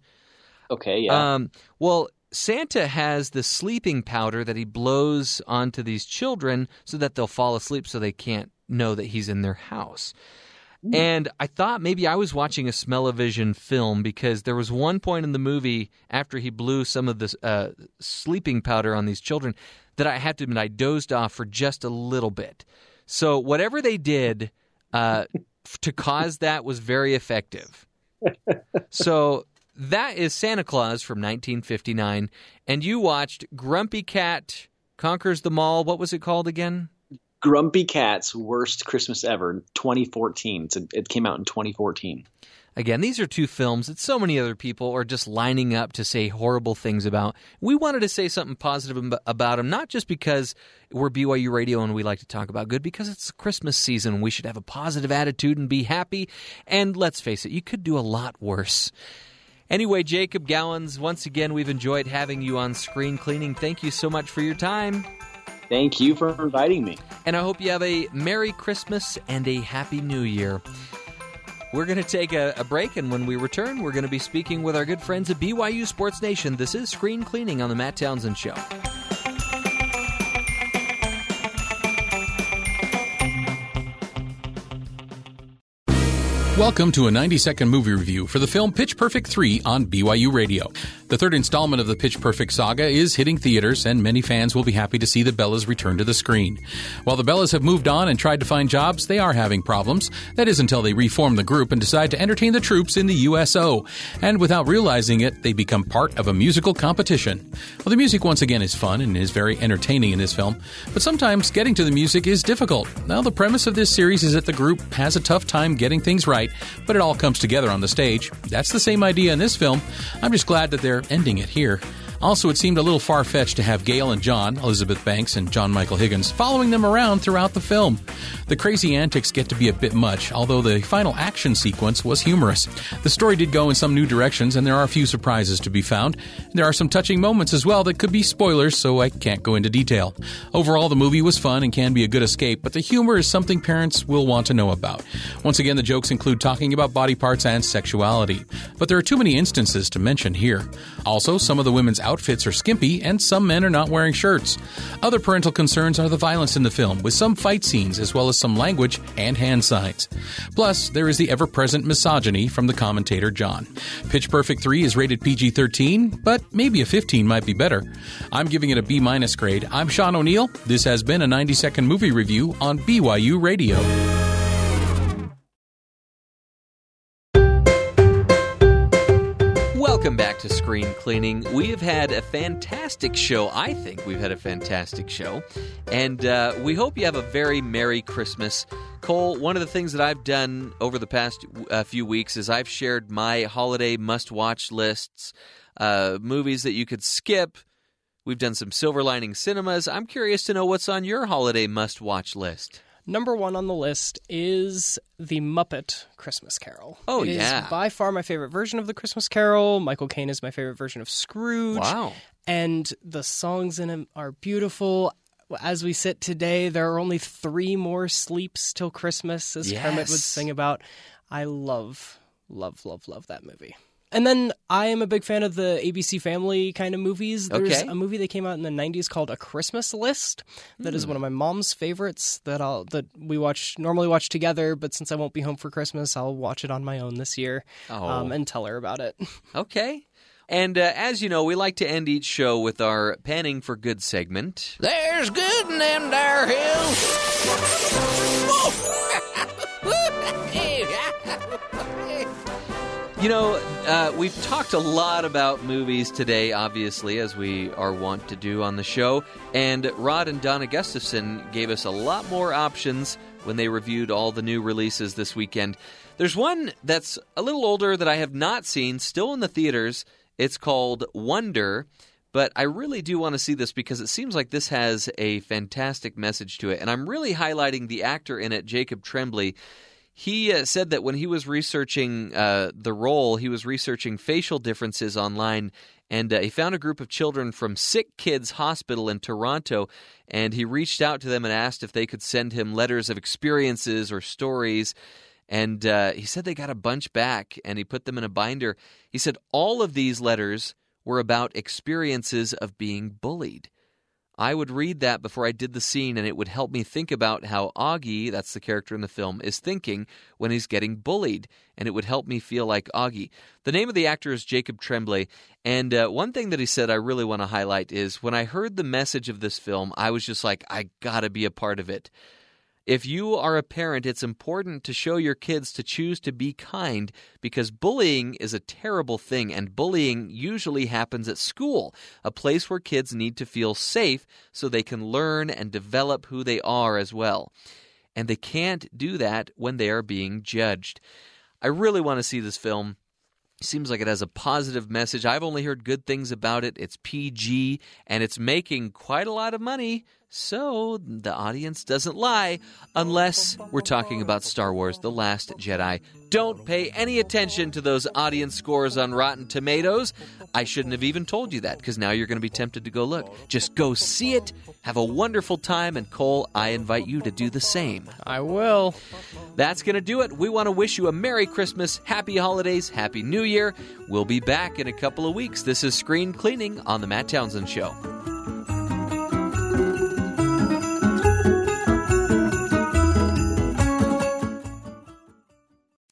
[SPEAKER 12] Okay, yeah.
[SPEAKER 3] Um, well, Santa has the sleeping powder that he blows onto these children so that they'll fall asleep so they can't know that he's in their house. And I thought maybe I was watching a Smell-O-Vision film because there was one point in the movie after he blew some of the uh, sleeping powder on these children that I have to admit I dozed off for just a little bit. So whatever they did uh, to cause that was very effective. So that is Santa Claus from 1959, and you watched Grumpy Cat Conquers the Mall. What was it called again?
[SPEAKER 12] Grumpy Cat's worst Christmas ever, 2014. It's a, it came out in 2014.
[SPEAKER 3] Again, these are two films that so many other people are just lining up to say horrible things about. We wanted to say something positive about them, not just because we're BYU Radio and we like to talk about good, because it's Christmas season. We should have a positive attitude and be happy. And let's face it, you could do a lot worse. Anyway, Jacob Gowans, once again, we've enjoyed having you on Screen Cleaning. Thank you so much for your time.
[SPEAKER 12] Thank you for inviting me.
[SPEAKER 3] And I hope you have a Merry Christmas and a Happy New Year. We're going to take a, a break, and when we return, we're going to be speaking with our good friends at BYU Sports Nation. This is Screen Cleaning on The Matt Townsend Show.
[SPEAKER 8] Welcome to a 90 second movie review for the film Pitch Perfect 3 on BYU Radio. The third installment of the Pitch Perfect saga is hitting theaters, and many fans will be happy to see the Bellas return to the screen. While the Bellas have moved on and tried to find jobs, they are having problems. That is until they reform the group and decide to entertain the troops in the USO. And without realizing it, they become part of a musical competition. Well, the music once again is fun and is very entertaining in this film, but sometimes getting to the music is difficult. Now, the premise of this series is that the group has a tough time getting things right, but it all comes together on the stage. That's the same idea in this film. I'm just glad that they're ending it here. Also, it seemed a little far fetched to have Gail and John, Elizabeth Banks and John Michael Higgins, following them around throughout the film. The crazy antics get to be a bit much, although the final action sequence was humorous. The story did go in some new directions, and there are a few surprises to be found. There are some touching moments as well that could be spoilers, so I can't go into detail. Overall, the movie was fun and can be a good escape, but the humor is something parents will want to know about. Once again, the jokes include talking about body parts and sexuality, but there are too many instances to mention here. Also, some of the women's outfits are skimpy, and some men are not wearing shirts. Other parental concerns are the violence in the film, with some fight scenes as well as some language and hand signs. Plus, there is the ever present misogyny from the commentator John. Pitch Perfect 3 is rated PG 13, but maybe a 15 might be better. I'm giving it a B minus grade. I'm Sean O'Neill. This has been a 90 second movie review on BYU Radio.
[SPEAKER 3] To Screen Cleaning. We have had a fantastic show. I think we've had a fantastic show. And uh, we hope you have a very Merry Christmas. Cole, one of the things that I've done over the past uh, few weeks is I've shared my holiday must watch lists, uh, movies that you could skip. We've done some silver lining cinemas. I'm curious to know what's on your holiday must watch list.
[SPEAKER 4] Number one on the list is The Muppet Christmas Carol.
[SPEAKER 3] Oh,
[SPEAKER 4] It is
[SPEAKER 3] yeah.
[SPEAKER 4] by far my favorite version of the Christmas Carol. Michael Caine is my favorite version of Scrooge.
[SPEAKER 3] Wow.
[SPEAKER 4] And the songs in it are beautiful. As we sit today, there are only three more sleeps till Christmas, as Kermit would sing about. I love, love, love, love that movie. And then I am a big fan of the ABC Family kind of movies. There's
[SPEAKER 3] Okay.
[SPEAKER 4] a movie that came out in the '90s called A Christmas List. That is
[SPEAKER 3] Hmm.
[SPEAKER 4] one of my mom's favorites that I'll that we watch normally watch together. But since I won't be home for Christmas, I'll watch it on my own this year
[SPEAKER 3] Oh.
[SPEAKER 4] um, and tell her about it.
[SPEAKER 3] Okay. And uh, as you know, we like to end each show with our panning for good segment.
[SPEAKER 2] There's good in them there hills.
[SPEAKER 3] You know, uh, we've talked a lot about movies today, obviously, as we are wont to do on the show. And Rod and Donna Gustafson gave us a lot more options when they reviewed all the new releases this weekend. There's one that's a little older that I have not seen, still in the theaters. It's called Wonder. But I really do want to see this because it seems like this has a fantastic message to it. And I'm really highlighting the actor in it, Jacob Tremblay. He uh, said that when he was researching uh, the role, he was researching facial differences online, and uh, he found a group of children from Sick Kids Hospital in Toronto, and he reached out to them and asked if they could send him letters of experiences or stories. And uh, he said they got a bunch back, and he put them in a binder. He said all of these letters were about experiences of being bullied. I would read that before I did the scene, and it would help me think about how Augie, that's the character in the film, is thinking when he's getting bullied, and it would help me feel like Augie. The name of the actor is Jacob Tremblay, and uh, one thing that he said I really want to highlight is when I heard the message of this film, I was just like, I gotta be a part of it. If you are a parent, it's important to show your kids to choose to be kind because bullying is a terrible thing, and bullying usually happens at school, a place where kids need to feel safe so they can learn and develop who they are as well. And they can't do that when they are being judged. I really want to see this film. Seems like it has a positive message. I've only heard good things about it. It's PG and it's making quite a lot of money. So the audience doesn't lie unless we're talking about Star Wars The Last Jedi. Don't pay any attention to those audience scores on Rotten Tomatoes. I shouldn't have even told you that because now you're going to be tempted to go look. Just go see it, have a wonderful time, and Cole, I invite you to do the same.
[SPEAKER 4] I will.
[SPEAKER 3] That's going to do it. We want to wish you a Merry Christmas, Happy Holidays, Happy New Year. We'll be back in a couple of weeks. This is Screen Cleaning on The Matt Townsend Show.